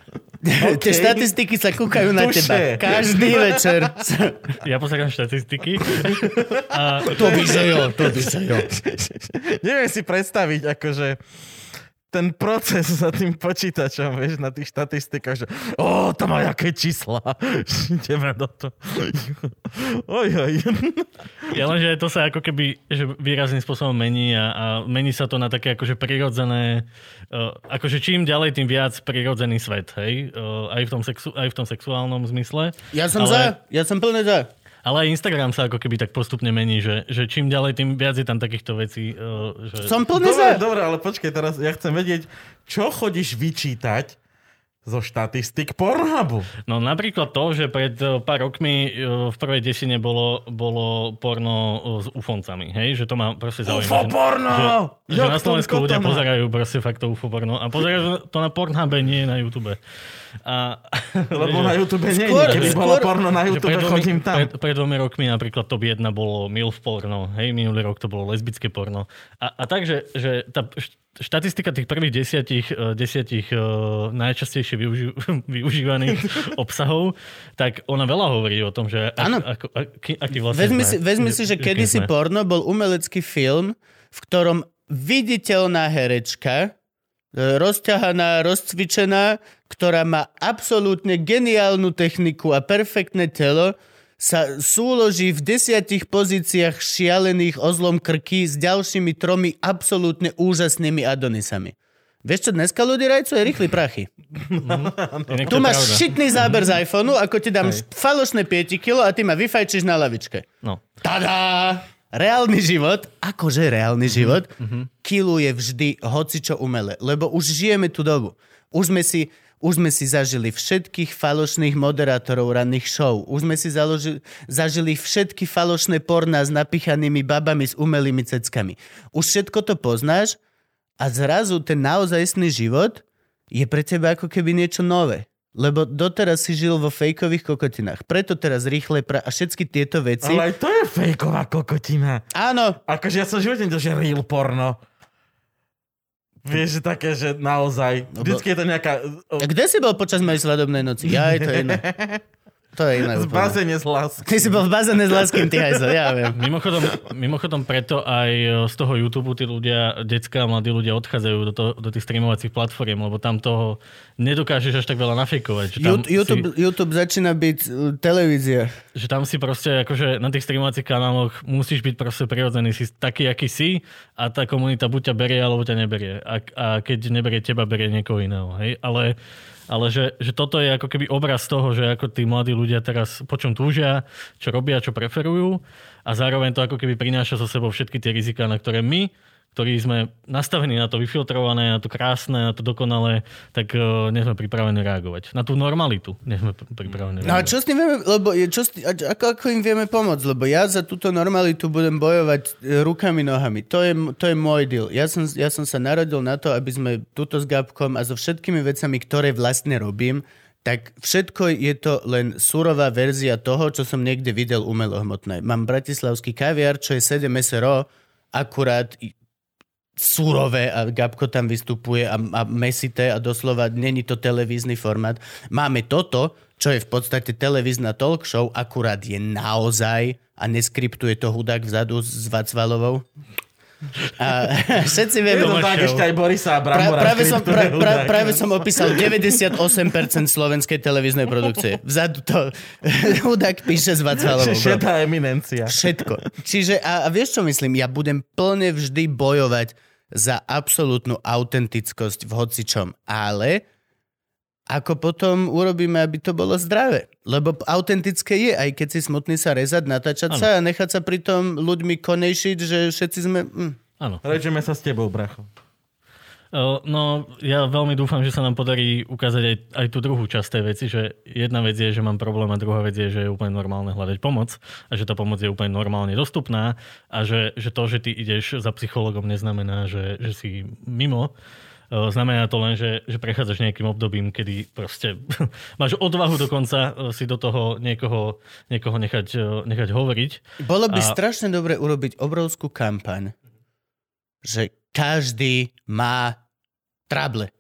[LAUGHS] Tie štatistiky sa kúkajú na Tuše. teba. Každý večer. [LAUGHS] Ja pozerám štatistiky. [LAUGHS] A To by sa jo, to by sa jo. Neviem si predstaviť, akože ten proces za tým počítačom, vieš, na tých štatistikách, že o, to má jaké čísla. [LAUGHS] Ideme do to. Oj, oj. Ja len, že to sa ako keby že výrazným spôsobom mení a, a mení sa to na také akože prirodzené, uh, akože čím ďalej, tým viac prirodzený svet, hej? Uh, aj, v tom sexu, aj v tom sexuálnom zmysle. Ja som Ale- za, ja som plne za. Ale aj Instagram sa ako keby tak postupne mení, že, že čím ďalej, tým viac je tam takýchto vecí. Uh, že... Som plne Dobre, za. dobre, ale počkaj, teraz ja chcem vedieť, čo chodíš vyčítať zo štatistik Pornhubu. No napríklad to, že pred eh, pár rokmi eh, v prvej desine bolo, bolo porno eh, s ufoncami, hej? Že to ma proste zaujíma. UFO že- porno! Že, že na to Slovensku ľudia pozerajú proste fakt to UFO porno. A pozerajú to na Pornhube, nie na YouTube. A, [LAUGHS] Lebo [LAUGHS] na YouTube nie Skôr-. Keby bolo skôr- porno na že YouTube, pred dvomi- chodím tam. Pred, pred dvomi rokmi napríklad top 1 bolo MILF porno, hej, minulý rok to bolo lesbické porno. A, a takže, že tá št- štatistika tých prvých desiatich, eh, desiatich uh, najčastejšie využi- [LAUGHS] využívaných [LAUGHS] obsahov, tak ona veľa hovorí o tom, že ak, ako, aký, aký vlastne Vezmi si, vezmi si, že kedysi porno bol umelecký film, v ktorom viditeľná herečka, e, rozťahaná, rozcvičená, ktorá má absolútne geniálnu techniku a perfektné telo, sa súloží v desiatich pozíciách šialených ozlom krky s ďalšími tromi absolútne úžasnými Adonisami. Vieš čo, dneska ľudí rajcu je rýchly prachy. Inak Tu máš pravda. šitný záber z iPhoneu, ako ti dám falošné 5 kilo a ty ma vyfajčíš na lavičke. No. Tada! Reálny život, akože reálny život, kiluje vždy hocičo umele, lebo už žijeme tú dobu. Už sme si, už sme si zažili všetkých falošných moderátorov ranných show. Už sme si založi, zažili všetky falošné porná s napichanými babami s umelými ceckami. Už všetko to poznáš a zrazu ten naozajstný život je pre teba ako keby niečo nové. Lebo doteraz si žil vo fejkových kokotinách. Preto teraz rýchle pra... a všetky tieto veci... Ale aj to je fejková kokotina. Áno, Akože ja som v živote nedožil real porno. Vieš, že také, že naozaj. Vždycky je to nejaká... A kde si bol počas mojej svadobnej noci? Ja, [LAUGHS] to je iné. To je iné. Z úplne. bazéne z lásky. Ty si bol v bazéne s Láskym, ty hajzo, ja viem. Mimochodom, mimochodom preto aj z toho YouTube tí ľudia, detská a mladí ľudia odchádzajú do, toho, do tých streamovacích platform, lebo tam toho nedokážeš až tak veľa nafejkovať. Že tam, Ju- YouTube, si, YouTube začína byť uh, televízia. že tam si proste akože na tých streamovacích kanáloch musíš byť proste prirodzený, si taký, aký si a tá komunita buď ťa berie, alebo ťa neberie. A, a keď neberie teba, berie niekoho iného. Hej? Ale, ale že, že toto je ako keby obraz toho, že ako tí mladí ľudia teraz po čom túžia, čo robia, čo preferujú a zároveň to ako keby prináša so sebou všetky tie riziká, na ktoré my ktorí sme nastavení na to vyfiltrované, na to krásne, na to dokonalé, tak uh, nie sme pripravení reagovať. Na tú normalitu nie sme pr- pripravení No a reagovať. čo s tým vieme, lebo čo s tým, ako, ako im vieme pomôcť? Lebo ja za túto normalitu budem bojovať e, rukami, nohami. To je, to je môj deal. Ja som, ja som sa narodil na to, aby sme túto s Gabkom a so všetkými vecami, ktoré vlastne robím, tak všetko je to len surová verzia toho, čo som niekde videl umelohmotné. Mám bratislavský kaviar, čo je 7 SRO, akurát surové a Gabko tam vystupuje a, a mesité a doslova není to televízny formát. Máme toto, čo je v podstate televízna talk show, akurát je naozaj a neskriptuje to hudák vzadu s Vacvalovou. A [LAUGHS] všetci vieme... To tak ešte aj Borisa a Pra, práve, som, pra, pra, práve som opísal 98% slovenskej televíznej produkcie. Vzadu to [LAUGHS] hudák píše s Václavou. Šetá eminencia. Všetko. Čiže, a, a vieš čo myslím? Ja budem plne vždy bojovať za absolútnu autentickosť v hocičom. Ale ako potom urobíme, aby to bolo zdravé? Lebo autentické je, aj keď si smutný sa rezať, natáčať Áno. sa a nechať sa pritom ľuďmi konejšiť, že všetci sme... Hm. Áno. Režeme sa s tebou, bracho. No, ja veľmi dúfam, že sa nám podarí ukázať aj, aj tú druhú časť tej veci, že jedna vec je, že mám problém a druhá vec je, že je úplne normálne hľadať pomoc a že tá pomoc je úplne normálne dostupná a že, že to, že ty ideš za psychologom neznamená, že, že si mimo. O, Znamená to len, že, že prechádzaš nejakým obdobím, kedy proste [LAUGHS] máš odvahu dokonca o, si do toho niekoho, niekoho nechať, o, nechať hovoriť. Bolo by A- strašne dobre urobiť obrovskú kampaň, že každý má trable.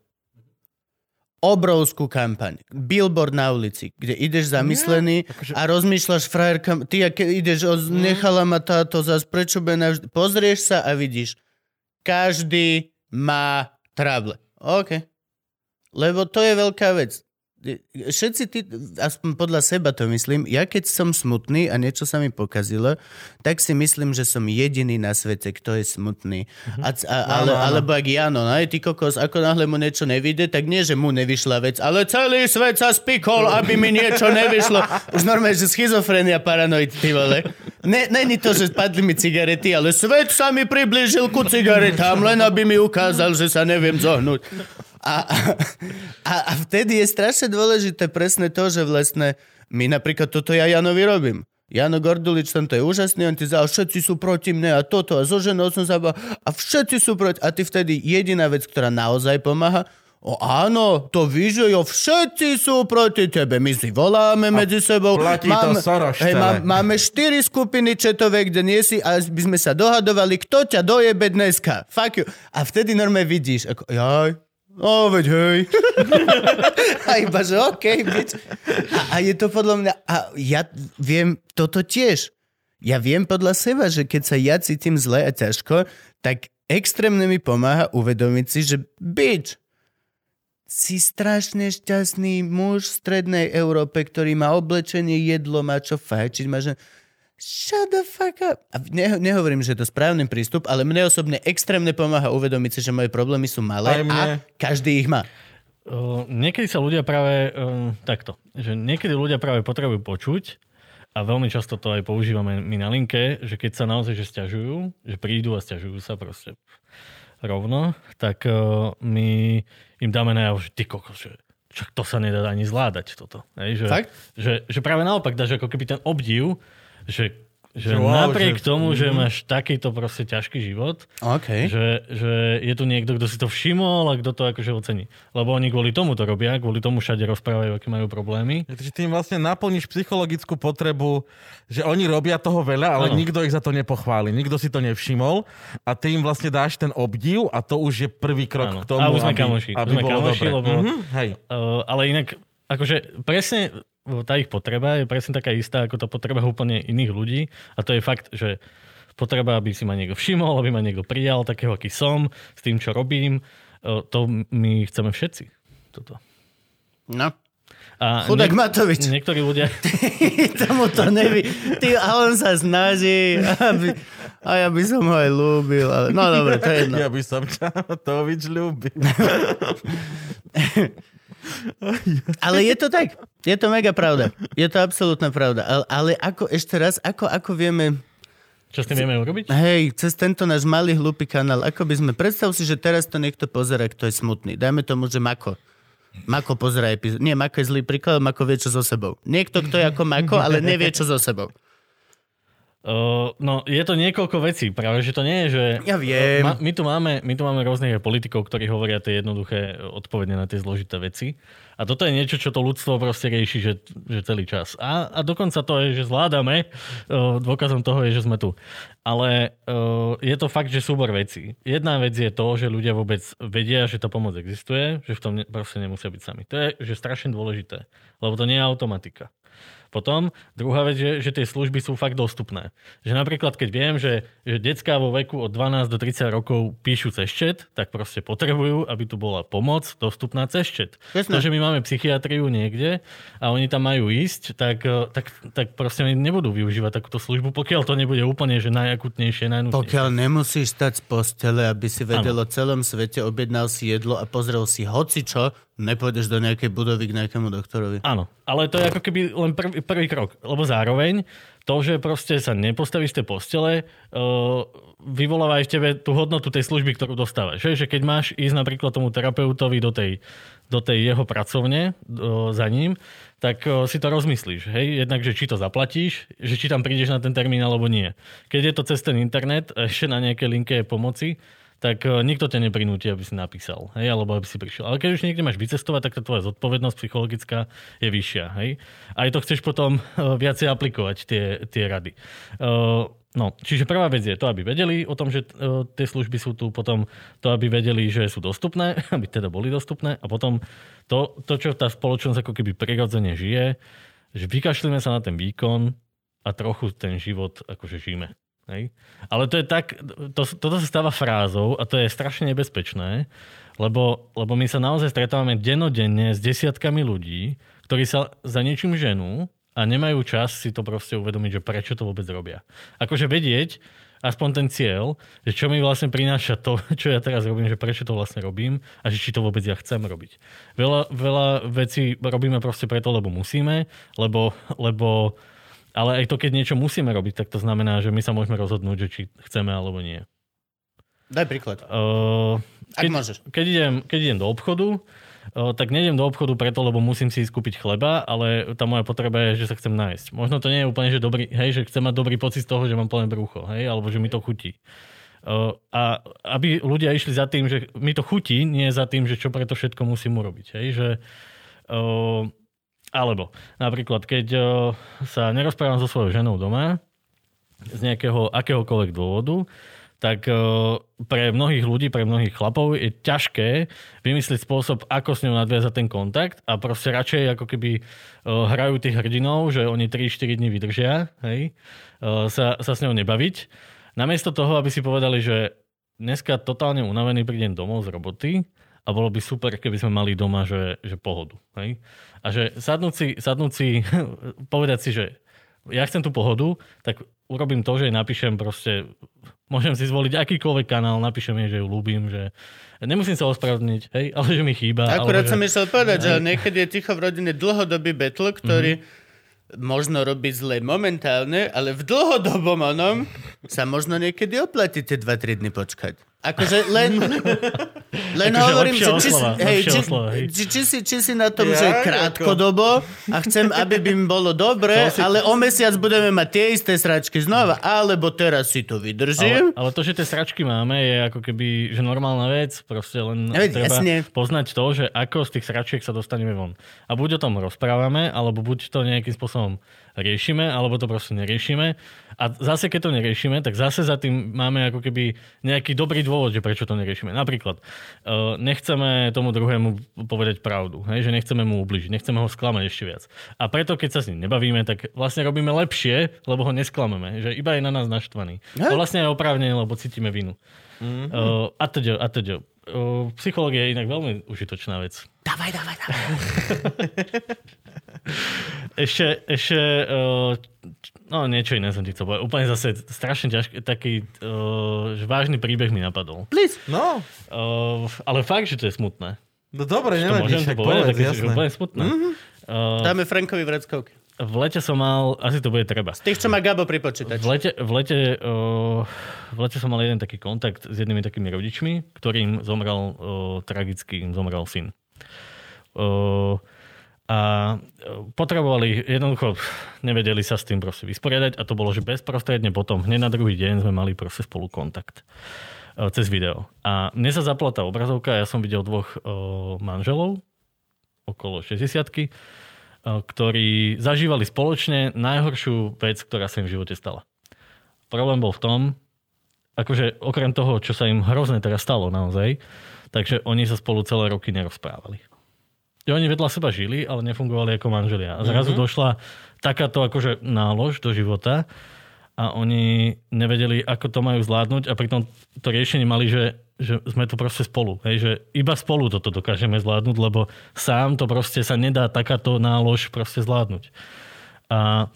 Obrovskú kampaň. Billboard na ulici, kde ideš zamyslený akože- a rozmýšľaš frajerka, ty aké ideš, o, nechala ma táto by navždy... Pozrieš sa a vidíš, každý má trable. OK. Lebo to je veľká vec. Všetci ty, aspoň podľa seba to myslím, ja keď som smutný a niečo sa mi pokazilo, tak si myslím, že som jediný na svete, kto je smutný. A, a, ale, áno. alebo ak Jano, no, ty kokos, ako náhle mu niečo nevyjde, tak nie, že mu nevyšla vec, ale celý svet sa spikol, aby mi niečo nevyšlo. Už normálne, že schizofrenia, paranoid, ty vole. Ne, není to, že spadli mi cigarety, ale svet sa mi priblížil ku cigaretám, len aby mi ukázal, že sa neviem zohnúť. A, a, a vtedy je strašne dôležité presne to, že vlastne my napríklad toto ja Janovi robím. Jano Gordulič, tento je úžasný, on ti za všetci sú proti mne a toto a so ženou som sa a všetci sú proti. A ty vtedy jediná vec, ktorá naozaj pomáha, o áno, to jo, všetci sú proti tebe. My si voláme medzi sebou. platí to Soros hej, má, máme štyri skupiny četové, kde nie si a by sme sa dohadovali, kto ťa dojebe dneska. Fuck you. A vtedy normálne vidíš, ako, jaj, No, veď hej. [LAUGHS] a iba, že okej, okay, a, a je to podľa mňa... A ja viem toto tiež. Ja viem podľa seba, že keď sa ja cítim zle a ťažko, tak extrémne mi pomáha uvedomiť si, že bitch, si strašne šťastný muž v strednej Európe, ktorý má oblečenie, jedlo, má čo fajčiť, má že... Shut the fuck up. A ne, nehovorím, že je to správny prístup, ale mne osobne extrémne pomáha uvedomiť si, že moje problémy sú malé a každý ich má. O, niekedy sa ľudia práve um, takto, že niekedy ľudia práve potrebujú počuť a veľmi často to aj používame my na linke, že keď sa naozaj že stiažujú, že prídu a stiažujú sa proste rovno, tak uh, my im dáme najavo, že ty kokos, že však to sa nedá ani zvládať toto. Hej, že, Fakt? že, že práve naopak dáš ako keby ten obdiv, že, že Wow, napriek že- tomu, že mhm. máš takýto proste ťažký život, OK. že, že je tu niekto, kto si to všimol a kto to akože ocení. Lebo oni kvôli tomu to robia, kvôli tomu všade rozprávajú, aké majú problémy. Takže ty im vlastne naplníš psychologickú potrebu, že oni robia toho veľa, ale Áno. nikto ich za to nepochváli. Nikto si to nevšimol a ty im vlastne dáš ten obdiv a to už je prvý krok Áno. k tomu, A už sme aby, kamoši. aby sme bolo kamoši, dobre. lebo- Mhm, hej. Uh, ale inak, akože presne tá ich potreba je presne taká istá, ako tá potreba úplne iných ľudí. A to je fakt, že potreba, aby si ma niekto všimol, aby ma niekto prijal takého, aký som, s tým, čo robím, uh, to my chceme všetci. Toto. No. A Chudák Matovič. Niektorí ľudia... [LAUGHS] Tomu to neví. Ty, a on sa snaží, aby, a ja by som ho aj ľúbil. Ale, no dobre, to je jedno. Ja by som ťa Tovič ľúbil. [LAUGHS] Ale je to tak. Je to mega pravda. Je to absolútna pravda. Ale, ale ako, ešte raz, ako, ako vieme, Čo s tým vieme urobiť? hej, cez tento náš malý hlupý kanál, ako by sme, predstav si, že teraz to niekto pozera, kto je smutný. Dajme tomu, že Mako. Mako pozera epizódu. Nie, Mako je zlý príklad, Mako vie, čo so sebou. Niekto, kto je ako Mako, ale nevie, čo so sebou. Uh, no, je to niekoľko vecí. Práve, že to nie je, že... Ja viem. Ma, my, tu máme, my tu máme rôznych politikov, ktorí hovoria tie jednoduché odpovede na tie zložité veci. A toto je niečo, čo to ľudstvo proste rieši, že, že celý čas. A, a dokonca to je, že zvládame. Uh, dôkazom toho je, že sme tu. Ale uh, je to fakt, že súbor vecí. Jedna vec je to, že ľudia vôbec vedia, že tá pomoc existuje, že v tom ne, proste nemusia byť sami. To je že strašne dôležité, lebo to nie je automatika. Potom druhá vec je, že tie služby sú fakt dostupné. Že napríklad, keď viem, že, že detská vo veku od 12 do 30 rokov píšu cez chat, tak proste potrebujú, aby tu bola pomoc dostupná cez chat. To, že my máme psychiatriu niekde a oni tam majú ísť, tak, eh, tak, tak proste oni nebudú využívať takúto službu, pokiaľ to nebude úplne že najakutnejšie, najnutnejšie. Pokiaľ nemusíš stať z postele, aby si vedel o celom svete, objednal si jedlo a pozrel si hocičo, nepôjdeš do nejakej budovy k nejakému doktorovi. Áno, ale to je ako keby len prvý, prvý krok, lebo zároveň to, že proste sa nepostavíš z tej postele, uh, vyvoláva aj v tebe tú hodnotu tej služby, ktorú dostávaš. Že, že keď máš ísť napríklad tomu terapeutovi do tej, do tej jeho pracovne uh, za ním, tak uh, si to rozmyslíš. Hej? Jednak, že či to zaplatíš, že či tam prídeš na ten termín alebo nie. Keď je to cez ten internet, ešte na nejaké linke pomoci, tak e, nikto ťa neprinúti, aby si napísal, hej, alebo aby si prišiel. Ale keď už niekde máš vycestovať, tak tá tvoja zodpovednosť psychologická je vyššia, hej. Aj to chceš potom e, viacej aplikovať, tie, tie rady. Uh, No, čiže prvá vec je to, aby vedeli o tom, že tie služby sú tu, potom to, aby vedeli, že sú dostupné, [LAUGHS] aby teda boli dostupné a potom to, to čo tá spoločnosť ako keby prirodzene žije, že vykašlíme sa na ten výkon a trochu ten život akože žijeme. Hej? Ale to je tak, to, toto sa stáva frázou a to je strašne nebezpečné, lebo, lebo my sa naozaj stretávame denodenne s desiatkami ľudí, ktorí sa za niečím ženú a nemajú čas si to proste uvedomiť, že prečo to vôbec robia. Akože vedieť, aspoň ten cieľ, že čo mi vlastne prináša to, [LAUGHS] čo ja teraz robím, že prečo to vlastne robím a že či to vôbec ja chcem robiť. Veľa, veľa vecí robíme proste preto, lebo musíme, lebo, lebo ale aj to, keď niečo musíme robiť, tak to znamená, že my sa môžeme rozhodnúť, že či chceme alebo nie. Daj príklad. Uh, Ak keď, môžeš. Keď idem, keď idem do obchodu, uh, tak nejdem do obchodu preto, lebo musím si ísť kúpiť chleba, ale tá moja potreba je, že sa chcem nájsť. Možno to nie je úplne, že dobrý, hej, že chcem mať dobrý pocit z toho, že mám plné brucho, hej, alebo že mi to chutí. Uh, a aby ľudia išli za tým, že mi to chutí, nie za tým, že čo preto všetko musím urobiť. Hej, že, uh, alebo napríklad, keď uh, sa nerozprávam so svojou ženou doma z nejakého akéhokoľvek dôvodu, tak uh, pre mnohých ľudí, pre mnohých chlapov je ťažké vymyslieť spôsob, ako s ňou nadviazať ten kontakt a proste radšej ako keby uh, hrajú tých hrdinov, že oni 3-4 dní vydržia, hej, sa, sa s ňou nebaviť. Namiesto toho, aby si povedali, že dneska totálne unavený prídem domov z roboty a bolo by super, keby sme mali doma, že, že pohodu. Hej? A že sadnúť si, sadnúť si [LAUGHS] povedať si, že ja chcem tú pohodu, tak urobím to, že napíšem proste, môžem si zvoliť akýkoľvek kanál, napíšem jej, že ju ľúbim, že nemusím sa ospravedlniť, hej, ale že mi chýba. Akurát som že... myslel povedať, že niekedy je ticho v rodine dlhodobý battle, ktorý mm-hmm. možno robí zle momentálne, ale v dlhodobom onom sa možno niekedy oplatí tie 2-3 dny počkať. Akože len, [LAUGHS] len Akože hovorím, že či, oslava, hej, či, oslava, hej. či, či, si, či si na tom, že Jak? krátkodobo a chcem, aby by mi bolo dobre, si- ale o mesiac budeme mať tie isté sračky znova, alebo teraz si to Ale, vydržím. ale to, že tie sračky máme, je ako keby že normálna vec, proste len Ja veď, treba jasne. poznať to, že ako z tých sračiek sa dostaneme von. A buď o tom rozprávame, alebo buď to nejakým spôsobom riešime, alebo to proste neriešime. A zase, keď to neriešime, tak zase za tým máme ako keby nejaký dobrý dôvod, že prečo to neriešime. Napríklad, uh, nechceme tomu druhému povedať pravdu, hej, že nechceme mu ubližiť, nechceme ho sklamať ešte viac. A preto, keď sa s ním nebavíme, tak vlastne robíme lepšie, lebo ho nesklameme, že iba je na nás naštvaný. To vlastne je oprávnené, lebo cítime vinu. Mm-hmm. Uh, a teď, a. Uh, psychológia je inak veľmi užitočná vec. Dávaj, dávaj, dávaj. [LAUGHS] Ešte, ešte uh, no niečo iné som ti chcel povedať. Úplne zase strašne ťažký, taký uh, vážny príbeh mi napadol. Please. No, Uh, ale fakt, že to je smutné. no dobre, nevadí, však to povedať, povedz, jasné. úplne smutné. Mm-hmm. Uh, Dáme Frankovi vreckovky. v lete som mal, asi to bude treba. Tých, čo má Gabo pri počítači. V lete, v, lete, uh, v lete som mal jeden taký kontakt s jednými takými rodičmi, ktorým zomrel, uh, tragicky im zomrel syn. Uh, a uh, potrebovali, jednoducho nevedeli sa s tým proste vysporiadať a to bolo, že bezprostredne potom, hneď na druhý deň sme mali proste spolu kontakt uh, cez video. A mne sa zapla tá obrazovka, ja som videl dvoch uh, manželov, okolo 60 ktorí zažívali spoločne najhoršiu vec, ktorá sa im v živote stala. problém bol v tom, akože okrem toho, čo sa im hrozne teraz stalo naozaj, takže oni sa spolu celé roky nerozprávali. I oni vedľa seba žili, ale nefungovali ako manželia. A zrazu mm-hmm. došla takáto akože nálož do života a oni nevedeli, ako to majú zvládnuť a pritom to riešenie mali, že, že sme tu proste spolu. Hej, že iba spolu toto dokážeme zvládnuť, lebo sám to proste sa nedá takáto nálož proste zvládnuť. A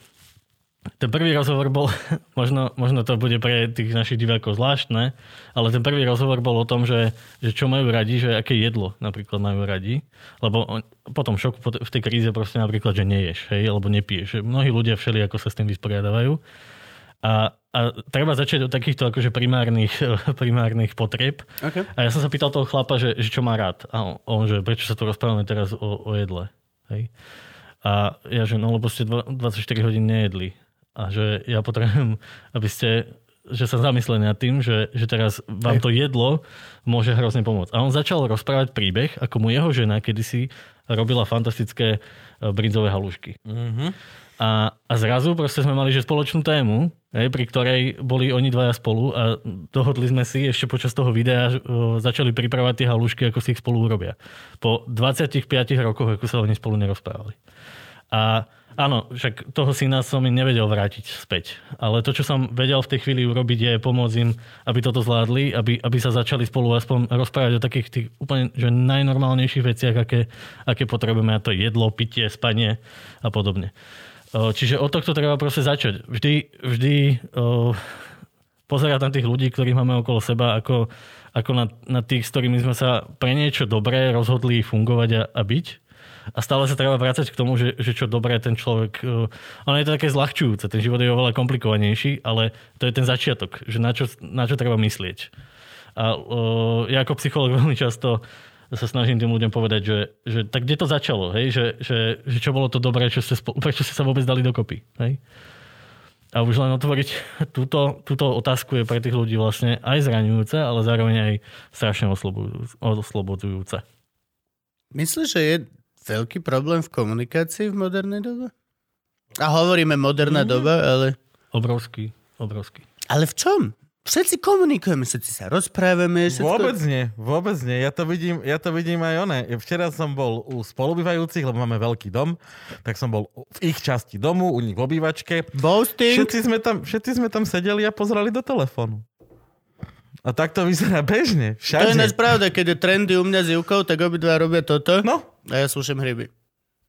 ten prvý rozhovor bol, [LAUGHS] možno, možno to bude pre tých našich divákov zvláštne, ale ten prvý rozhovor bol o tom, že, že čo majú radi, že aké jedlo napríklad majú radi. Lebo on, potom šoku v tej kríze proste napríklad, že neješ, hej, alebo nepiješ. Mnohí ľudia všeli ako sa s tým vysporiadavajú. A, a treba začať od takýchto akože primárnych, [LAUGHS] primárnych potrieb. Okay. A ja som sa pýtal toho chlapa, že, že čo má rád. A on, on, že prečo sa tu rozprávame teraz o, o jedle. Hej. A ja, že no lebo ste 24 hodín nejedli a že ja potrebujem, aby ste že sa zamysleli nad tým, že, že teraz vám to jedlo môže hrozne pomôcť. A on začal rozprávať príbeh, ako mu jeho žena kedysi robila fantastické e, brinzové halušky. Mm-hmm. A, a zrazu proste sme mali že spoločnú tému, hej, pri ktorej boli oni dvaja spolu a dohodli sme si ešte počas toho videa, že, o, začali pripravať tie halušky, ako si ich spolu urobia. Po 25 rokoch, ako sa oni spolu nerozprávali. A Áno, však toho syna som im nevedel vrátiť späť. Ale to, čo som vedel v tej chvíli urobiť, je pomôcť im, aby toto zvládli, aby, aby sa začali spolu aspoň rozprávať o takých tých úplne že najnormálnejších veciach, aké, aké potrebujeme. A to je jedlo, pitie, spanie a podobne. Čiže od tohto treba proste začať. Vždy, vždy pozerať na tých ľudí, ktorých máme okolo seba, ako, ako na, na tých, s ktorými sme sa pre niečo dobré rozhodli fungovať a, a byť a stále sa treba vrácať k tomu, že, že čo dobré ten človek... Uh, ono je to také zľahčujúce, ten život je oveľa komplikovanejší, ale to je ten začiatok, že na čo, na čo treba myslieť. A uh, ja ako psycholog [LAUGHS] veľmi často sa snažím tým ľuďom povedať, že, že tak kde to začalo, hej? Že, že, že čo bolo to dobré, čo ste, [LAUGHS] prečo ste sa vôbec dali dokopy. Hej? A už len otvoriť [LAUGHS] túto, túto otázku je pre tých ľudí vlastne aj zraňujúce, ale zároveň aj strašne oslobodzujúce. Myslíš, že je veľký problém v komunikácii v modernej dobe? A hovoríme moderná mm. doba, ale... Obrovský, obrovský. Ale v čom? Všetci komunikujeme, všetci sa rozprávame. Všetko... Vôbec nie, vôbec nie. Ja to vidím, ja to vidím aj one. Včera som bol u spolubývajúcich, lebo máme veľký dom, tak som bol v ich časti domu, u nich v obývačke. Boasting. Všetci sme tam, všetci sme tam sedeli a pozerali do telefónu. A tak to vyzerá bežne. Všade. To je náš pravda, keď je trendy u mňa s Júkou, tak obidva robia toto. No. A ja slúšam hryby.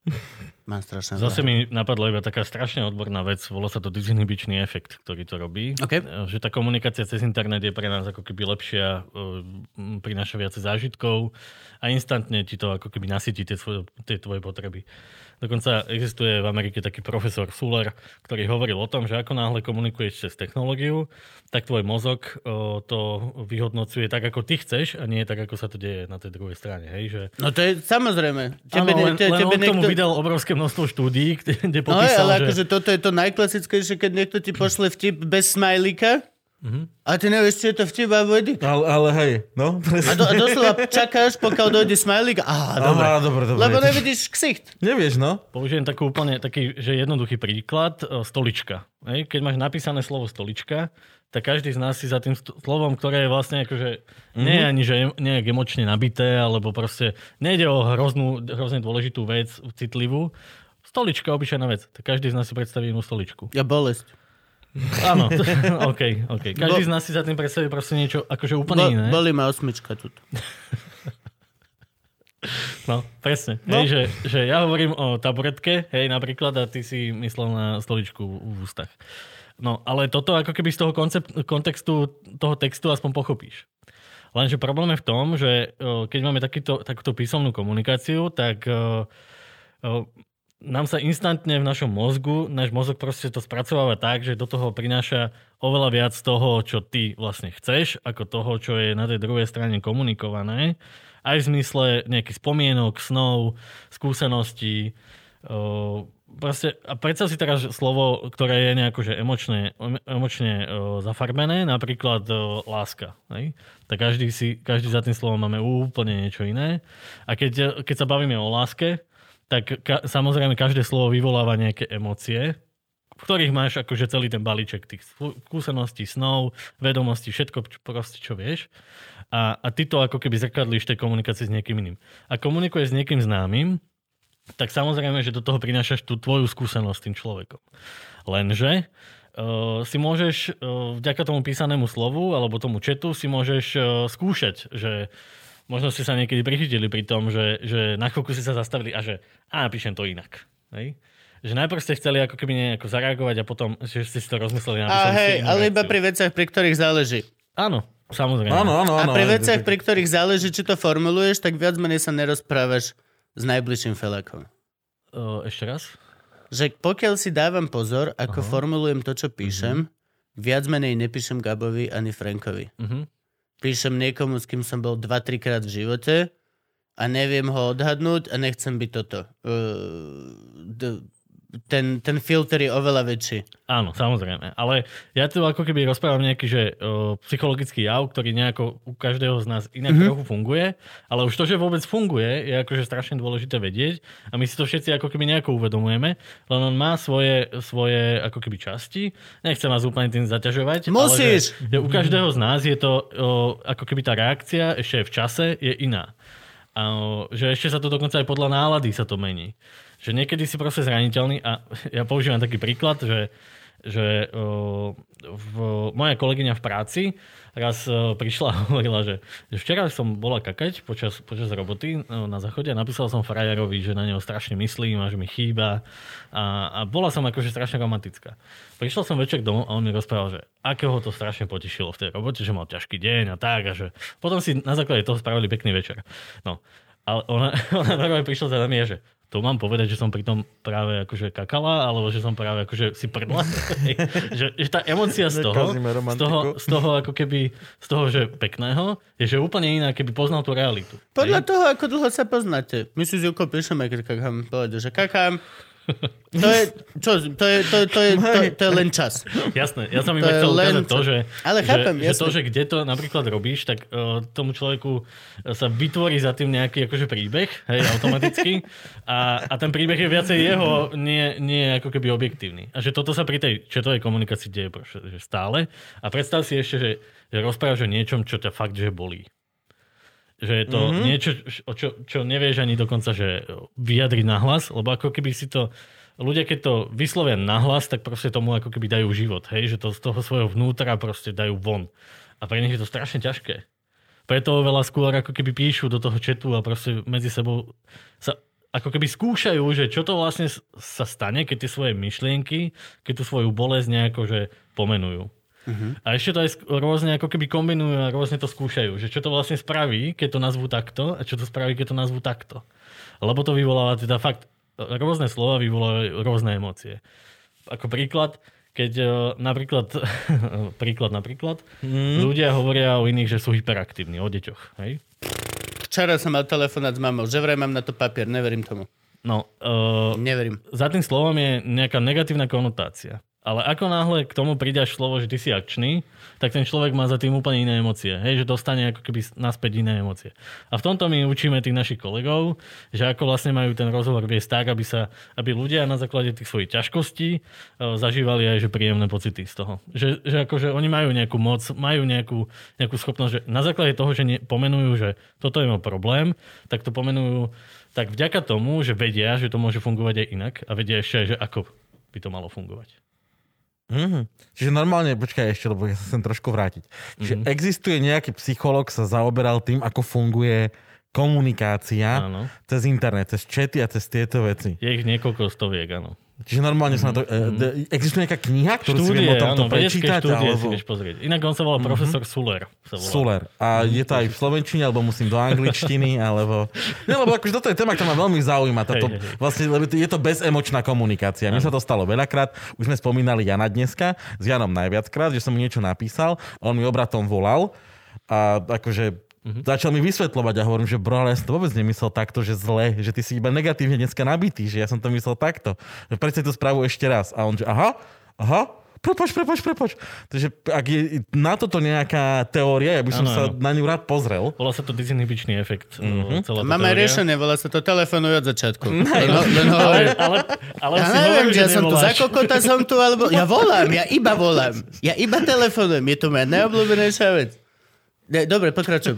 [LAUGHS] Mám strašne Zase mi napadla iba taká strašne odborná vec, volá sa to disinhibičný efekt, ktorý to robí. Okay. Že tá komunikácia cez internet je pre nás ako keby lepšia, e, prináša viacej zážitkov a instantne ti to ako keby nasytí tie, svoje, tie tvoje potreby. Dokonca existuje v Amerike taký profesor Fuller, ktorý hovoril o tom, že ako náhle komunikuješ cez technológiu, tak tvoj mozog o, to vyhodnocuje tak, ako ty chceš a nie tak, ako sa to deje na tej druhej strane. Hej? Že... No to je samozrejme. Tebe, ano, len, te, len tebe on niekto... tomu vydal obrovské množstvo štúdí, kde no popísal, no, ale že... akože toto je to najklasickejšie, keď niekto ti pošle vtip bez smajlíka, Mm-hmm. A ty nevieš, či je to vtip alebo edit? Ale, ale hej, no. A, do, a doslova čakáš, pokiaľ dojde smajlík. Á, dobre. Aha, dobre, dobre. Lebo nevidíš ksicht. Nevieš, no. Použijem takú úplne taký, že jednoduchý príklad. E, stolička. Hej, keď máš napísané slovo stolička, tak každý z nás si za tým slovom, ktoré je vlastne akože mm-hmm. nie je ani že nejak emočne nabité, alebo proste nejde o hroznú, hrozne dôležitú vec, citlivú. Stolička, obyčajná vec. Tak každý z nás si predstaví inú stoličku. Ja bolesť. Áno, [LAUGHS] OK, OK. Každý Bo, z nás si za tým predstaví proste niečo akože úplne bo, iné. Boli ma osmička tu. [LAUGHS] No, presne. No. Hej, že, že ja hovorím o taburetke, hej, napríklad, a ty si myslel na stoličku v ústach. No, ale toto ako keby z toho koncept, kontextu toho textu aspoň pochopíš. Lenže problém je v tom, že keď máme takýto, takúto písomnú komunikáciu, tak nám sa instantne v našom mozgu, náš mozog proste to spracováva tak, že do toho prináša oveľa viac toho, čo ty vlastne chceš, ako toho, čo je na tej druhej strane komunikované. Aj v zmysle nejakých spomienok, snov, skúseností. proste, a predstav si teraz slovo, ktoré je nejako že emočne, emočne zafarbené, napríklad láska. Hej? Tak každý, si, každý za tým slovom máme úplne niečo iné. A keď, keď sa bavíme o láske, tak ka- samozrejme každé slovo vyvoláva nejaké emócie, v ktorých máš akože celý ten balíček tých skú- skúseností, snov, vedomostí, všetko čo, proste, čo vieš. A, a ty to ako keby zrkadlíš tej komunikácii s niekým iným. A komunikuješ s niekým známym, tak samozrejme, že do toho prinášaš tú tvoju skúsenosť s tým človekom. Lenže uh, si môžeš uh, vďaka tomu písanému slovu alebo tomu četu si môžeš uh, skúšať, že možno ste sa niekedy prichytili pri tom, že, že na chvíľku si sa zastavili a že a napíšem to inak. Hej? Že najprv ste chceli ako keby nejako zareagovať a potom že ste si to rozmysleli. A ste hej, ale iba pri veciach, pri ktorých záleží. Áno, samozrejme. Áno, áno, A áno. pri aj- veciach, pri ktorých záleží, či to formuluješ, tak viac menej sa nerozprávaš s najbližším felakom. Ešte raz? Že pokiaľ si dávam pozor, ako Aha. formulujem to, čo píšem, viac menej nepíšem Gabovi ani Frankovi. Uh-huh. Píšem niekomu, s kým som bol 2-3 krát v živote a neviem ho odhadnúť a nechcem byť toto. Uh, d- ten, ten filter je oveľa väčší. Áno, samozrejme. Ale ja tu ako keby rozprávam nejaký že, uh, psychologický jav, ktorý nejako u každého z nás inak Mhm. mm-hmm. trochu funguje, ale už to, že vôbec funguje, je akože strašne dôležité vedieť a my si to všetci ako keby nejako uvedomujeme, len on má svoje, svoje ako keby časti. Nechcem vás úplne tým zaťažovať. Musíš! Ale že, že u každého z nás je to uh, ako keby tá reakcia ešte v čase je iná. A že ešte sa to dokonca aj podľa nálady sa to mení. Že niekedy si proste zraniteľný a ja používam taký príklad, že, že uh, v, moja kolegyňa v práci raz uh, prišla a [LAUGHS] hovorila, že, že včera som bola kakať počas, počas roboty uh, na záchode a napísal som frajerovi, že na neho strašne myslím a že mi chýba a, a bola som akože strašne romantická. Prišiel som večer domov a on mi rozprával, že akého to strašne potešilo v tej robote, že mal ťažký deň a tak a že potom si na základe toho spravili pekný večer. No, ale ona, [LAUGHS] ona normálne prišla za nami a že to mám povedať, že som pri tom práve akože kakala, alebo že som práve akože si prdla. [LAUGHS] že, že tá emocia z toho, z toho, z toho ako keby, z toho, že pekného, je že úplne iná, keby poznal tú realitu. Podľa Hej? toho, ako dlho sa poznáte. My si s Juko píšeme, keď kakám. Povedal, že kakám. To je, čo, to je, to, to, je, to, to je len čas. Jasné, ja som To iba chcel len ukázať to, že, Ale chápem, že, že to, že kde to napríklad robíš, tak uh, tomu človeku sa vytvorí za tým nejaký akože príbeh, hej, automaticky. A, a ten príbeh je viacej jeho, nie, nie ako keby objektívny. A že toto sa pri tej četovej komunikácii deje že stále. A predstav si ešte, že, že rozprávaš o niečom, čo ťa fakt, že bolí. Že je to Mhm. mm-hmm. niečo, o čo, čo nevieš ani dokonca, že vyjadriť nahlas, lebo ako keby si to... Ľudia, keď to vyslovia nahlas, tak proste tomu ako keby dajú život, hej? Že to z toho svojho vnútra proste dajú von. A pre nich je to strašne ťažké. Preto veľa skôr ako keby píšu do toho chatu a proste medzi sebou sa ako keby skúšajú, že čo to vlastne sa stane, keď tie svoje myšlienky, keď tú svoju bolesť nejako že pomenujú. A ešte to aj rôzne ako keby kombinujú a rôzne to skúšajú, že čo to vlastne spraví, keď to nazvú takto a čo to spraví, keď to nazvú takto. Lebo to vyvoláva teda fakt rôzne slova vyvolávajú rôzne emócie. Ako príklad, keď e, napríklad, [LAUGHS] príklad napríklad, mm. ľudia hovoria o iných, že sú hyperaktívni, o deťoch. Hej? Včera som mal telefonát s mamou, že vraj mám na to papier, neverím tomu. No, uh, Neverím. za tým slovom je nejaká negatívna konotácia. Ale ako náhle k tomu pridaš slovo, že ty si akčný, tak ten človek má za tým úplne iné emócie. Hej, že dostane ako keby naspäť iné emócie. A v tomto my učíme tých našich kolegov, že ako vlastne majú ten rozhovor viesť tak, aby, sa, aby ľudia na základe tých svojich ťažkostí e, zažívali aj že príjemné pocity z toho. Že, že akože oni majú nejakú moc, majú nejakú, nejakú schopnosť, že na základe toho, že ne, pomenujú, že toto je môj problém, tak to pomenujú tak vďaka tomu, že vedia, že to môže fungovať aj inak a vedia ešte aj, že ako by to malo fungovať. Mhm. Čiže normálne, počkaj ešte, lebo ja sa chcem trošku vrátiť. Čiže Mhm. existuje nejaký psycholog, sa zaoberal tým, ako funguje komunikácia Áno. cez internet, cez chaty a cez tieto veci. Je ich niekoľko stoviek, áno. Čiže normálne sa na to... Mhm. de- Existuje nejaká kniha, ktorú si Štúdie, viem o tomto áno, prečítať? štúdie si Alebo... vieš pozrieť. Inak on sa volá profesor Suler. Sa volá. Suler. A je to aj v slovenčine, alebo musím do angličtiny, [LAUGHS] alebo... Nie, lebo akože toto je téma, ktorá ma veľmi zaujíma. Táto, hej, hej. vlastne, lebo je to bezemočná komunikácia. Mne sa to stalo veľakrát. Už sme spomínali Jana dneska, s Janom najviackrát, že som mu niečo napísal, on mi obratom volal a akože Mhm. Začal mi vysvetľovať a hovorím, že bro, ale ja som to vôbec nemyslel takto, že zle, že ty si iba negatívne dneska nabitý, že ja som to myslel takto. Že Predstav tú správu ešte raz. A on, že aha, aha, prepač, prepač, prepač. Takže ak je na toto nejaká teória, ja by som Áno, sa áno. na ňu rád pozrel. Volá sa to disinhibičný efekt. Mhm. Mm-hmm. Celá tá Máme teória. riešenie, volá sa to telefonuj od začiatku. Len, len Ale, ale, ale ja si neviem, že ja som tu za kokota som tu, alebo... Ja volám, ja iba volám. Ja iba telefonujem, je to moja najobľúbenejšia vec. Ne, dobre, pokračuj,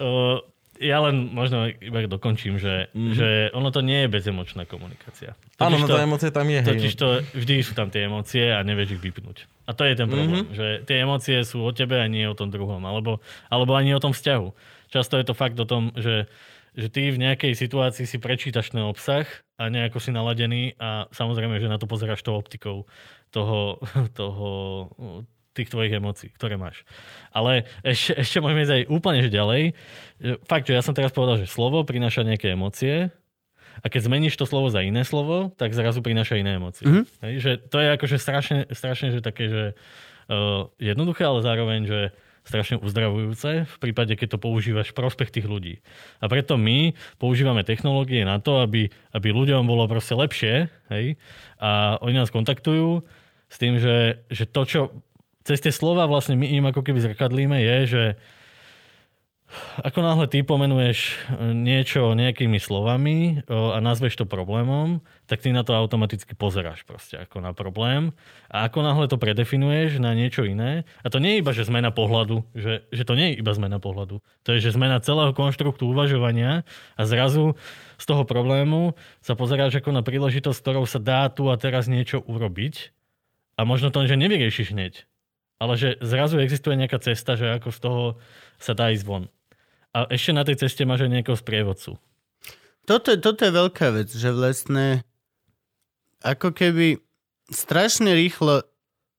Uh, [LAUGHS] ja len možno iba dokončím, že, mm-hmm. že ono to nie je bezemočná komunikácia. Áno, no to, tá emócia tam je. totiž to vždy sú tam tie emócie a nevieš ich vypnúť. A to je ten problém, mm-hmm. že tie emócie sú o tebe a nie o tom druhom, alebo, alebo ani o tom vzťahu. Často je to fakt o tom, že, že ty v nejakej situácii si prečítaš ten obsah a nejako si naladený a samozrejme, že na to pozeráš tou optikou toho, [LAUGHS] toho tých tvojich emócií, ktoré máš. Ale ešte, ešte môžeme ísť aj úplne že ďalej. Že Fakt, že ja som teraz povedal, že slovo prináša nejaké emócie a keď zmeníš to slovo za iné slovo, tak zrazu prináša iné emócie. Mhm. Mm-hmm. Hej, že to je akože strašne, strašne že také, že uh, jednoduché, ale zároveň, že strašne uzdravujúce v prípade, keď to používaš v prospech tých ľudí. A preto my používame technológie na to, aby, aby ľuďom bolo proste lepšie, hej, a oni nás kontaktujú s tým, že, že to, čo cez tie slova vlastne my im ako keby zrkadlíme, je, že ako náhle ty pomenuješ niečo nejakými slovami a nazveš to problémom, tak ty na to automaticky pozeráš proste ako na problém. A ako náhle to predefinuješ na niečo iné, a to nie je iba, že zmena pohľadu, že, že to nie je iba zmena pohľadu, to je, že zmena celého konštruktu uvažovania a zrazu z toho problému sa pozeráš ako na príležitosť, ktorou sa dá tu a teraz niečo urobiť a možno to, že nevyriešiš hneď, ale že zrazu existuje nejaká cesta, že ako z toho sa dá ísť von. A ešte na tej ceste máš aj nejakého sprievodcu. Toto, toto je veľká vec, že vlastne ako keby strašne rýchlo,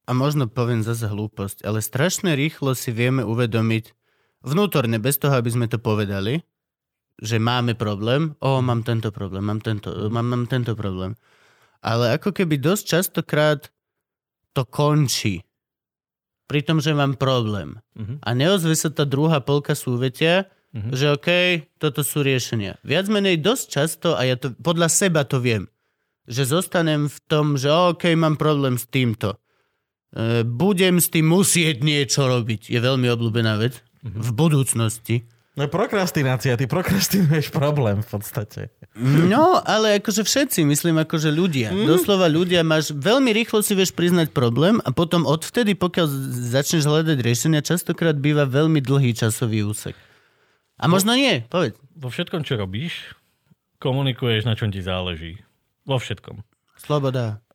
a možno poviem zase hlúposť, ale strašne rýchlo si vieme uvedomiť vnútorne, bez toho, aby sme to povedali, že máme problém, o, mám tento problém, mám tento, mám, mám tento problém. Ale ako keby dosť častokrát to končí. Pri tom, že mám problém. Mhm. A neozve sa tá druhá polka súvetia, Mhm. že OK, toto sú riešenia. Viac menej dosť často, a ja to podľa seba to viem, že zostanem v tom, že OK, mám problém s týmto. E, budem s tým musieť niečo robiť. Je veľmi obľúbená vec. Mhm. V budúcnosti. No prokrastinácia, ty prokrastinuješ [LAUGHS] problém v podstate. No, ale akože všetci, myslím akože ľudia. Mhm. Doslova ľudia, máš veľmi rýchlo si vieš priznať problém a potom odvtedy, pokiaľ začneš hľadať riešenia, častokrát býva veľmi dlhý časový úsek. A možno nie, povedz. Vo všetkom, čo robíš, komunikuješ, na čom ti záleží. Vo všetkom. Sloboda.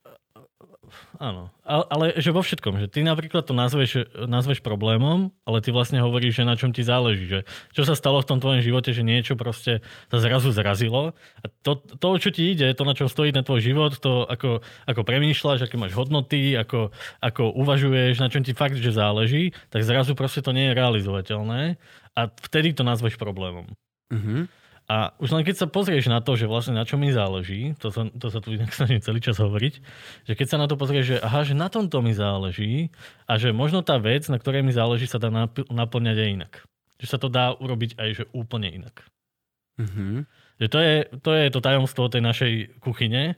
Áno. Ale, že vo všetkom. Že ty napríklad to nazveš, nazveš problémom, ale ty vlastne hovoríš, že na čom ti záleží. Že čo sa stalo v tom tvojom živote, že niečo proste sa zrazu zrazilo. A to, to čo ti ide, to, na čom stojí ten tvoj život, to, ako, ako premýšľaš, aké máš hodnoty, ako, ako uvažuješ, na čom ti fakt, že záleží, tak zrazu proste to nie je realizovateľné a vtedy to nazveš problémom. Mhm. A už len keď sa pozrieš na to, že vlastne na čo mi záleží, to sa, to sa tu inak snažím celý čas hovoriť, že keď sa na to pozrieš, že aha, že na tomto mi záleží a že možno tá vec, na ktorej mi záleží, sa dá nap- naplňať aj inak. Že sa to dá urobiť aj že úplne inak. Mhm. Že to, je, to je to tajomstvo tej našej kuchyne,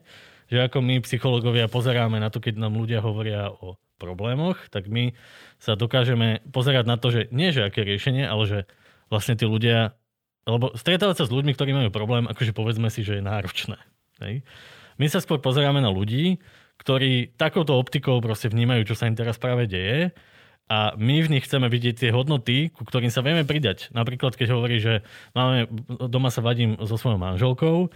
že ako my psychológovia pozeráme na to, keď nám ľudia hovoria o problémoch, tak my sa dokážeme pozerať na to, že nie že aké riešenie, ale že vlastne tí ľudia, lebo stretávať sa s ľuďmi, ktorí majú problém, akože povedzme si, že je náročné. Hej? My sa skôr pozeráme na ľudí, ktorí takouto optikou proste vnímajú, čo sa im teraz práve deje a my v nich chceme vidieť tie hodnoty, ku ktorým sa vieme pridať. Napríklad, keď hovorí, že máme, doma sa vadím so svojou manželkou,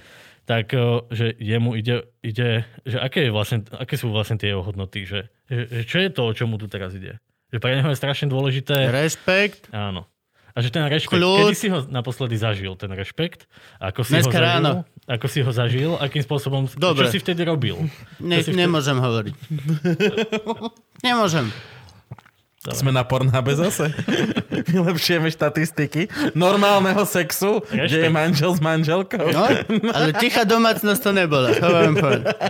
tak eh, že jemu ide, ide že aké, je vlastne, aké sú vlastne tie jeho hodnoty, že, že, že čo je to, o čomu tu teraz ide. Že pre neho je strašne dôležité... Rešpekt. Áno. A že ten rešpekt, Kľud. kedy si ho naposledy zažil, ten rešpekt? Ako si Dneska ho zažil? ráno. Ako si ho zažil? Akým spôsobom? Dobre. Čo si vtedy robil? Ne, si vtedy- nemôžem hovoriť. [LAUGHS] nemôžem. Sme na Pornhube [LAUGHS] zase. Vylepšujeme štatistiky normálneho sexu, kde je manžel s manželkou. No, ale tichá domácnosť to nebola.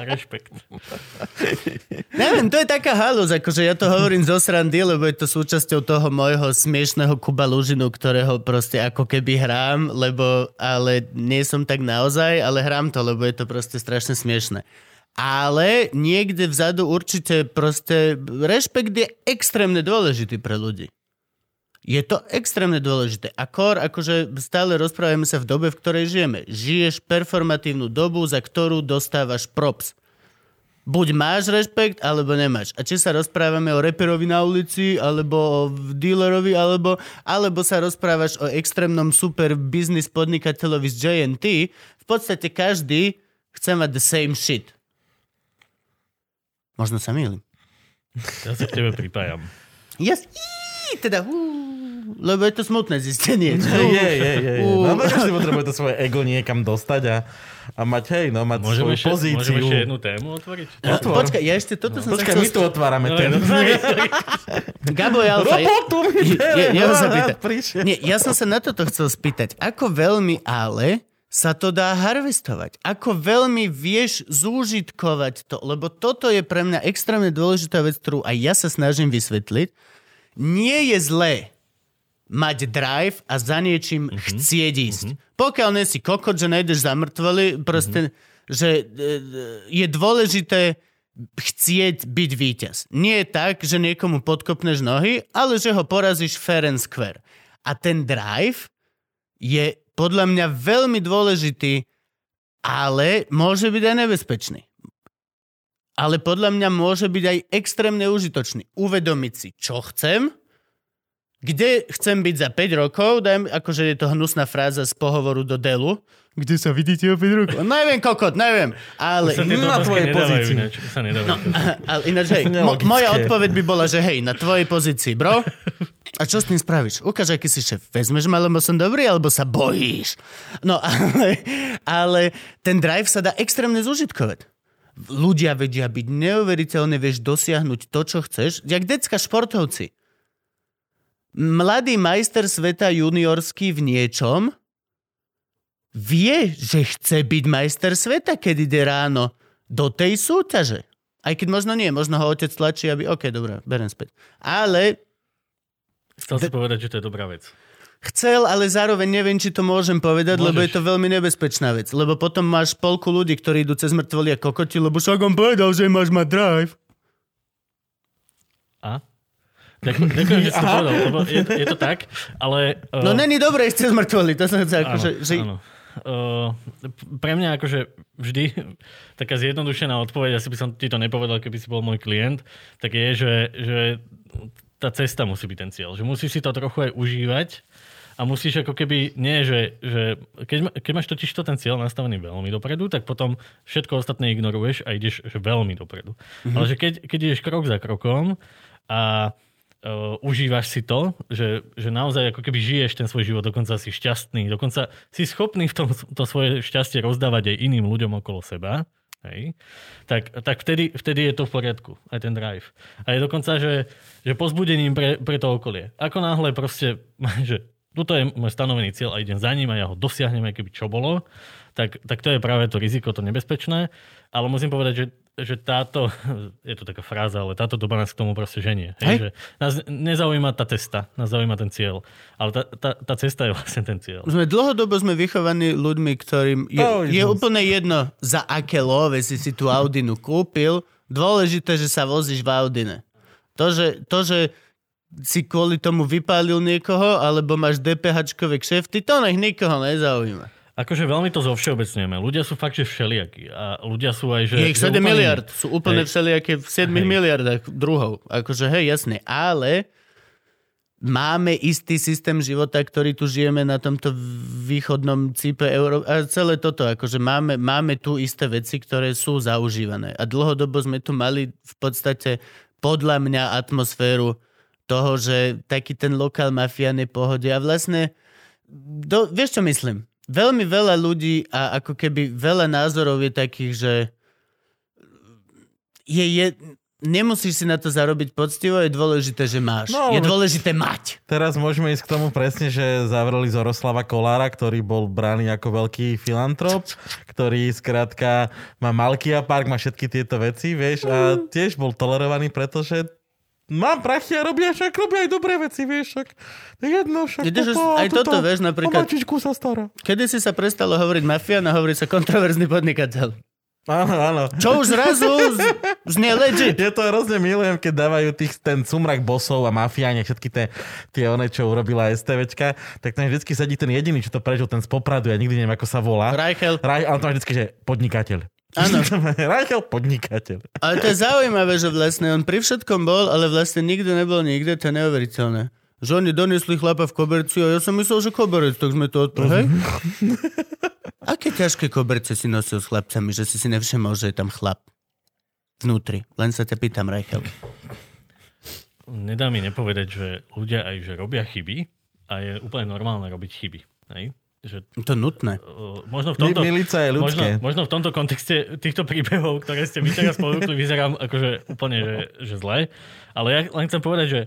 Rešpekt. Neviem, to je taká halus, akože ja to hovorím zo srandy, lebo je to súčasťou toho môjho smiešného Kuba Lužinu, ktorého proste ako keby hrám, lebo, ale nie som tak naozaj, ale hrám to, lebo je to proste strašne smiešné. Ale niekde vzadu určite proste rešpekt je extrémne dôležitý pre ľudí. Je to extrémne dôležité. A kor, akože stále rozprávame sa v dobe, v ktorej žijeme. Žiješ performatívnu dobu, za ktorú dostávaš props. Buď máš rešpekt, alebo nemáš. A či sa rozprávame o reperovi na ulici, alebo o dealerovi, alebo, alebo sa rozprávaš o extrémnom super business podnikateľovi z JNT, v podstate každý chce mať the same shit. Možno sa mýlim. Ja sa k tebe pripájam. Yes. Í, teda, hú, lebo je to smutné zistenie. Je, je, je. je. No, no, každý potrebuje to svoje ego niekam dostať a, a mať, hej, no, mať Môžeme svoju ešte, môžeme pozíciu. ešte jednu tému otvoriť? Otvor. Počkaj, ja ešte toto som Počkaj, my tu otvárame No, ten... no, sorry. [LAUGHS] Gabo je alfa. Robotu mi Je- je- no, jeho sa rád pýta. prišiel. Nie, ja som sa na toto chcel spýtať. Ako veľmi ale sa to dá harvestovať? Ako veľmi vieš zúžitkovať to? Lebo toto je pre mňa extrémne dôležitá vec, ktorú aj ja sa snažím vysvetliť. Nie je zlé mať drive a za niečím mm-hmm. chcieť ísť. Mm-hmm. Pokiaľ nie si kokot, že nejdeš za mŕtvoly, proste, mm-hmm. že e, e, je dôležité chcieť byť víťaz. Nie je tak, že niekomu podkopneš nohy, ale že ho porazíš fair and square. A ten drive je podľa mňa veľmi dôležitý, ale môže byť aj nebezpečný. Ale podľa mňa môže byť aj extrémne užitočný. Uvedomiť si, čo chcem, kde chcem byť za 5 rokov, dajme, akože je to hnusná fráza z pohovoru do Delu, kde sa vidíte o 5 rokov. Neviem, kokot, neviem. Ale, Na tvojej pozícii. ináč. Sa nedávajú. No, [LAUGHS] ale ináč, hej, mo- moja odpoveď by bola, že hej, na tvojej pozícii, bro. A čo s tým spravíš? Ukáž, aký si šéf. Vezmeš ma, lebo som dobrý, alebo sa bojíš? No, ale, ale ten drive sa dá extrémne zužitkovať. Ľudia vedia byť neuveriteľne, vieš dosiahnuť to, čo chceš. Jak decka športovci. Mladý majster sveta juniorský v niečom vie, že chce byť majster sveta, keď ide ráno do tej súťaže. Aj keď možno nie, možno ho otec tlačí, aby... OK, dobré, berem späť. Ale Chcel si povedať, že to je dobrá vec. chcel, ale zároveň neviem, či to môžem povedať, Môžeš. lebo je to veľmi nebezpečná vec. Lebo potom máš polku ľudí, ktorí idú cez mŕtvoly a kokoti, lebo však on povedal, že máš mať drive. A? Ďakujem, že to povedal, lebo je, je to tak, ale... Uh, [LAUGHS] No není dobré ísť cez mŕtvoly, to som chcel, akože, že... áno. Uh, pre mňa akože vždy [LAUGHS] taká zjednodušená odpoveď, asi by som ti to nepovedal, keby si bol môj klient, tak je, že, že tá cesta musí byť ten cieľ. Že musíš si to trochu aj užívať a musíš ako keby, nie, že, že keď, ma- keď máš totiž to ten cieľ nastavený veľmi dopredu, tak potom všetko ostatné ignoruješ a ideš že veľmi dopredu. Mm-hmm. Ale že keď, keď ideš krok za krokom a uh, užívaš si to, že, že naozaj ako keby žiješ ten svoj život, dokonca si šťastný, dokonca si schopný v tom to svoje šťastie rozdávať aj iným ľuďom okolo seba, hej, tak, tak vtedy, vtedy je to v poriadku, aj ten drive. A je dokonca, že, že pozbudením pre, pre to okolie. Ako náhle proste, [LAUGHS] že toto je môj stanovený cieľ a idem za ním a ja ho dosiahnem, aj keby čo bolo, tak, tak to je práve to riziko, to nebezpečné. Ale musím povedať, že, že táto, [LAUGHS] je to taká fráza, ale táto doba nás k tomu proste ženie. Hej? Hej. Že nás nezaujíma tá cesta, nás zaujíma ten cieľ. Ale tá, tá, tá cesta je vlastne ten cieľ. Sme dlhodobo sme vychovaní ľuďmi, ktorým je, je úplne jedno, za aké love si si tú Audinu kúpil. Dôležité, že sa vozíš v Audine. To, že, to, že si kvôli tomu vypálil niekoho, alebo máš DPH-čkové kšefty, to nech nikoho nezaujíma. Akože veľmi to zovšeobecňujeme. Ľudia sú fakt, že všelijakí. A ľudia sú aj, že... Je ich že 7 úplne- miliard, sú úplne Hej. všelijaké v 7 Hej. miliardách druhov. Akože hej, jasne. Ale máme istý systém života, ktorý tu žijeme na tomto východnom cípe Euró- a celé toto, akože máme, máme tu isté veci, ktoré sú zaužívané. A dlhodobo sme tu mali v podstate podľa mňa atmosféru toho, že taký ten lokál mafiáne pohode a vlastne do, vieš čo myslím? Veľmi veľa ľudí a ako keby veľa názorov je takých, že je, je, nemusíš si na to zarobiť poctivo, je dôležité, že máš. No, je dôležité mať. Teraz môžeme ísť k tomu presne, že zavreli Zoroslava Kolára, ktorý bol braný ako veľký filantrop, ktorý skrátka má Malkia Park, má všetky tieto veci, vieš, a tiež bol tolerovaný, pretože mám prachy a robia však, robia aj dobré veci, vieš, však jedno, však Vidíš, toto, aj toto, vieš, napríklad- O sa stará. Kedy si sa prestalo hovoriť mafián a hovorí sa kontroverzný podnikateľ. Áno, áno. Čo už zrazu znie legit. Je to hrozne milujem, keď dávajú tých, ten sumrak bosov a mafiáne, všetky tie, tie one, čo urobila STVčka, tak tam vždycky sedí ten jediný, čo to prežil, ten z Popradu, ja nikdy neviem, ako sa volá. Reichel. Raj, ale je vždycky, že podnikateľ. Áno. [LAUGHS] Rajchel, podnikateľ. Ale to je zaujímavé, že vlastne on pri všetkom bol, ale vlastne nikdy nebol nikde, to je neuveriteľné. Že oni doniesli chlapa v koberci a ja som myslel, že koberec, tak sme to odprli. Hej? [LAUGHS] Aké ťažké koberce si nosil s chlapcami, že si si nevšimol, že je tam chlap vnútri? Len sa ťa pýtam, Rachel. Nedá mi nepovedať, že ľudia aj že robia chyby a je úplne normálne robiť chyby. Hej? Že, To nutné. uh, možno, v Mi- tomto, Milica je ľudské. možno, možno v tomto kontexte týchto príbehov, ktoré ste vy teraz ponúkli, vyzerám akože úplne že, že zle. Ale ja len chcem povedať, že,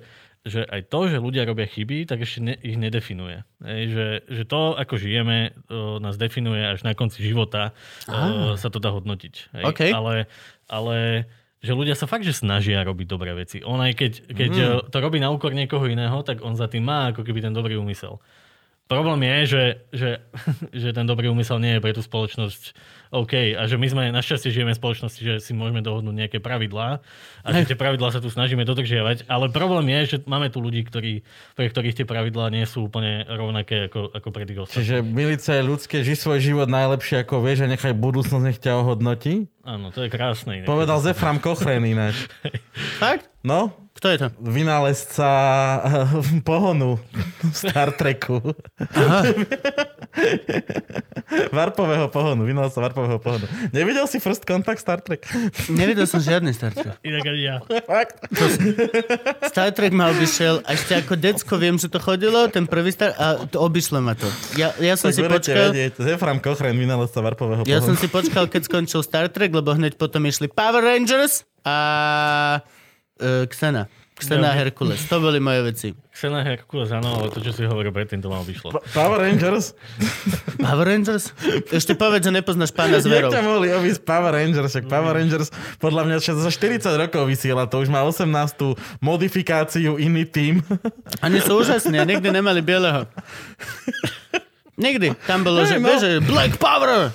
že aj to, že ľudia robia chyby, tak ešte ne, ich nedefinuje. Hej, že, že to, ako žijeme, uh, nás definuje až na konci života, uh, sa to dá hodnotiť. Hej? OK. Ale, ale že ľudia sa fakt, že snažia robiť dobré veci. On aj keď, keď mm. to robí na úkor niekoho iného, tak on za tým má ako keby ten dobrý úmysel. Problém je, že, že, [LAUGHS] že ten dobrý úmysel nie je pre tú spoločnosť OK. A že my sme našťastie žijeme v spoločnosti, že si môžeme dohodnúť nejaké pravidlá a že tie pravidlá sa tu snažíme dodržiavať. Ale problém je, že máme tu ľudí, ktorí, pre ktorých tie pravidlá nie sú úplne rovnaké ako, ako pre tých ostatných. Čiže milica je ľudské, ži svoj život najlepšie ako vieš a nechaj budúcnosť, nech ťa ohodnotí. Áno, to je krásne. inak. Povedal Zefram Kochlen ináč. [LAUGHS] Fakt? No, Kto je to? vynálezca eh, pohonu v Star Treku. [LAUGHS] Varpového pohonu, vynálezca varpového pohonu. Nevidel si First Contact Star Trek? Nevidel som žiadny Star Trek. Inak aj ja. Fakt? Star Trek ma obišiel, a ešte ako decko viem, že to chodilo, ten prvý Star... A to obišlo ma to. Ja, ja som Tak si počkal... vedieť. Zefram Kochlen, vynálezca varpového Ja som pohonu. si počkal, keď skončil Star Trek, lebo hneď potom išli Power Rangers a uh, Xena. Xena Herkules. To boli moje veci. Xena Herkules, áno, ale to, čo si hovoril predtým, to ma vyšlo. Pa- Power Rangers? [LAUGHS] Power Rangers? Ešte povedz, že nepoznáš pána Jak zverov. ťa mohli obísť Power Rangers? Však Power Rangers podľa mňa za 40 rokov vysiela, to už má 18. modifikáciu, iný tým. [LAUGHS] Oni sú úžasní a nikdy nemali bieleho. Nikdy. Tam bolo, že, no. že Black Power,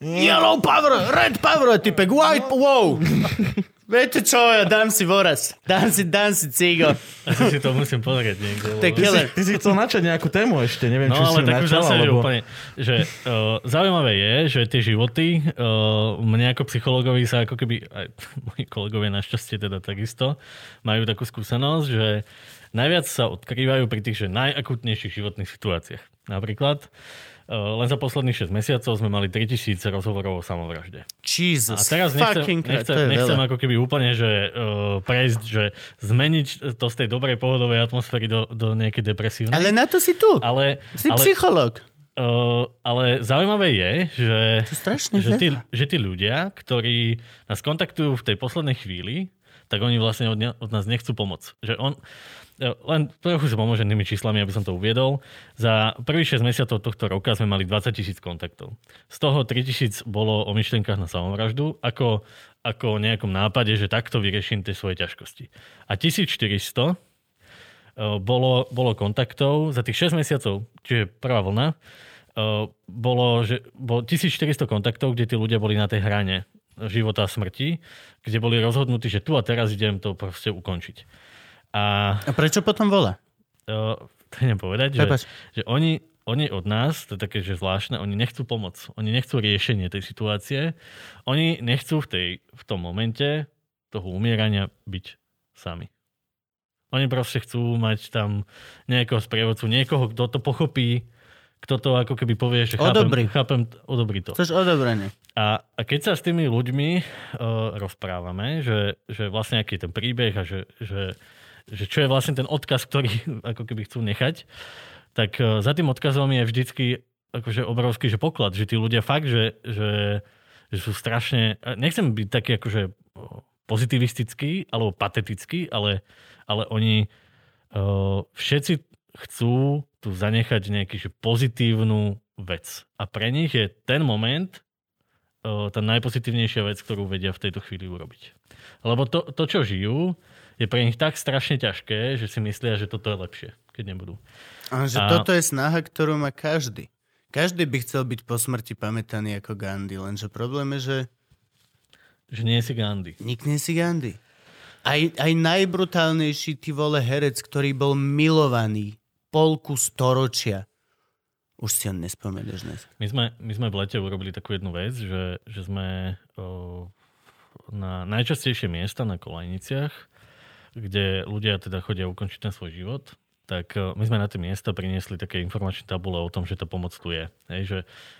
Yellow Power, Red Power, typek White, wow. [LAUGHS] Viete čo, ja dám si voraz. Dám si, dám si cigo. Asi si to musím pozrieť niekde. Lebo- killer. Ty si chcel načať nejakú tému ešte, neviem, No či ale si tak už načal, zase, že úplne, že uh, zaujímavé je, že tie životy, uh, mne ako psychologovi sa ako keby, aj [LAUGHS] moji kolegovia našťastie teda takisto, majú takú skúsenosť, že najviac sa odkrývajú pri tých že najakutnejších životných situáciách. Napríklad, uh, len za posledných 6 mesiacov sme mali 3000 rozhovorov o samovražde. Jesus A teraz nechcem, nechcem, nechcem ako keby úplne, že uh, prejsť, že zmeniť to z tej dobrej pohodovej atmosféry do, do nejakej depresívnej. Ale na to si tu. ale, Si ale, psycholog. uh, ale zaujímavé je, že, je že, tí, že tí ľudia, ktorí nás kontaktujú v tej poslednej chvíli, tak oni vlastne od, ne, od nás nechcú pomoc. Že on, eh, len trochu s pomoženými číslami, aby som to uviedol. Za prvých 6 mesiacov tohto roka sme mali 20 tisíc kontaktov. Z toho 3 tisíc bolo o myšlienkach na samovraždu, ako, ako o nejakom nápade, že takto vyrieším tie svoje ťažkosti. A 1400 eh, bolo, bolo kontaktov za tých 6 mesiacov, čiže prvá vlna, eh, bolo, že, bolo 1400 kontaktov, kde tí ľudia boli na tej hrane života a smrti, kde boli rozhodnutí, že tu a teraz idem to proste ukončiť. A A prečo potom volá? to idem povedať, že, Prepač. že oni, oni od nás, to je také, že zvláštne, oni nechcú pomoc. Oni nechcú riešenie tej situácie. Oni nechcú v, tej, v tom momente toho umierania byť sami. Oni proste chcú mať tam nejakého sprievodcu, niekoho, kto to pochopí, kto to ako keby povie, že Odobrí. chápem, chápem odobrí to. Chceš odobranie. A, a keď sa s tými ľuďmi uh, rozprávame, že, že vlastne aký je ten príbeh a že, že, že čo je vlastne ten odkaz, ktorý [LAUGHS] ako keby chcú nechať, tak uh, za tým odkazom je vždycky akože obrovský že poklad, že tí ľudia fakt, že, že, že sú strašne, nechcem byť taký akože pozitivistický alebo patetický, ale, ale oni uh, všetci chcú tu zanechať nejaký že pozitívnu vec. A pre nich je ten moment uh, tá najpozitívnejšia vec, ktorú vedia v tejto chvíli urobiť. Lebo to, to, čo žijú, je pre nich tak strašne ťažké, že si myslia, že toto je lepšie, keď nebudú. A že A- toto je snaha, ktorú má každý. Každý by chcel byť po smrti pamätaný ako Gandhi, lenže problém je, že Že nie si Gandhi. Nik nie si Gandhi. Aj, aj najbrutálnejší ty vole herec, ktorý bol milovaný polku storočia. Už si ho nespomeneš dnes. My sme, my sme v lete urobili takú jednu vec, že, že sme o, na najčastejšie miesta na kolajniciach, kde ľudia teda chodia ukončiť ten svoj život, tak o, my sme na tie miesta priniesli také informačné tabule o tom, že tá pomoc tu je. Hej, že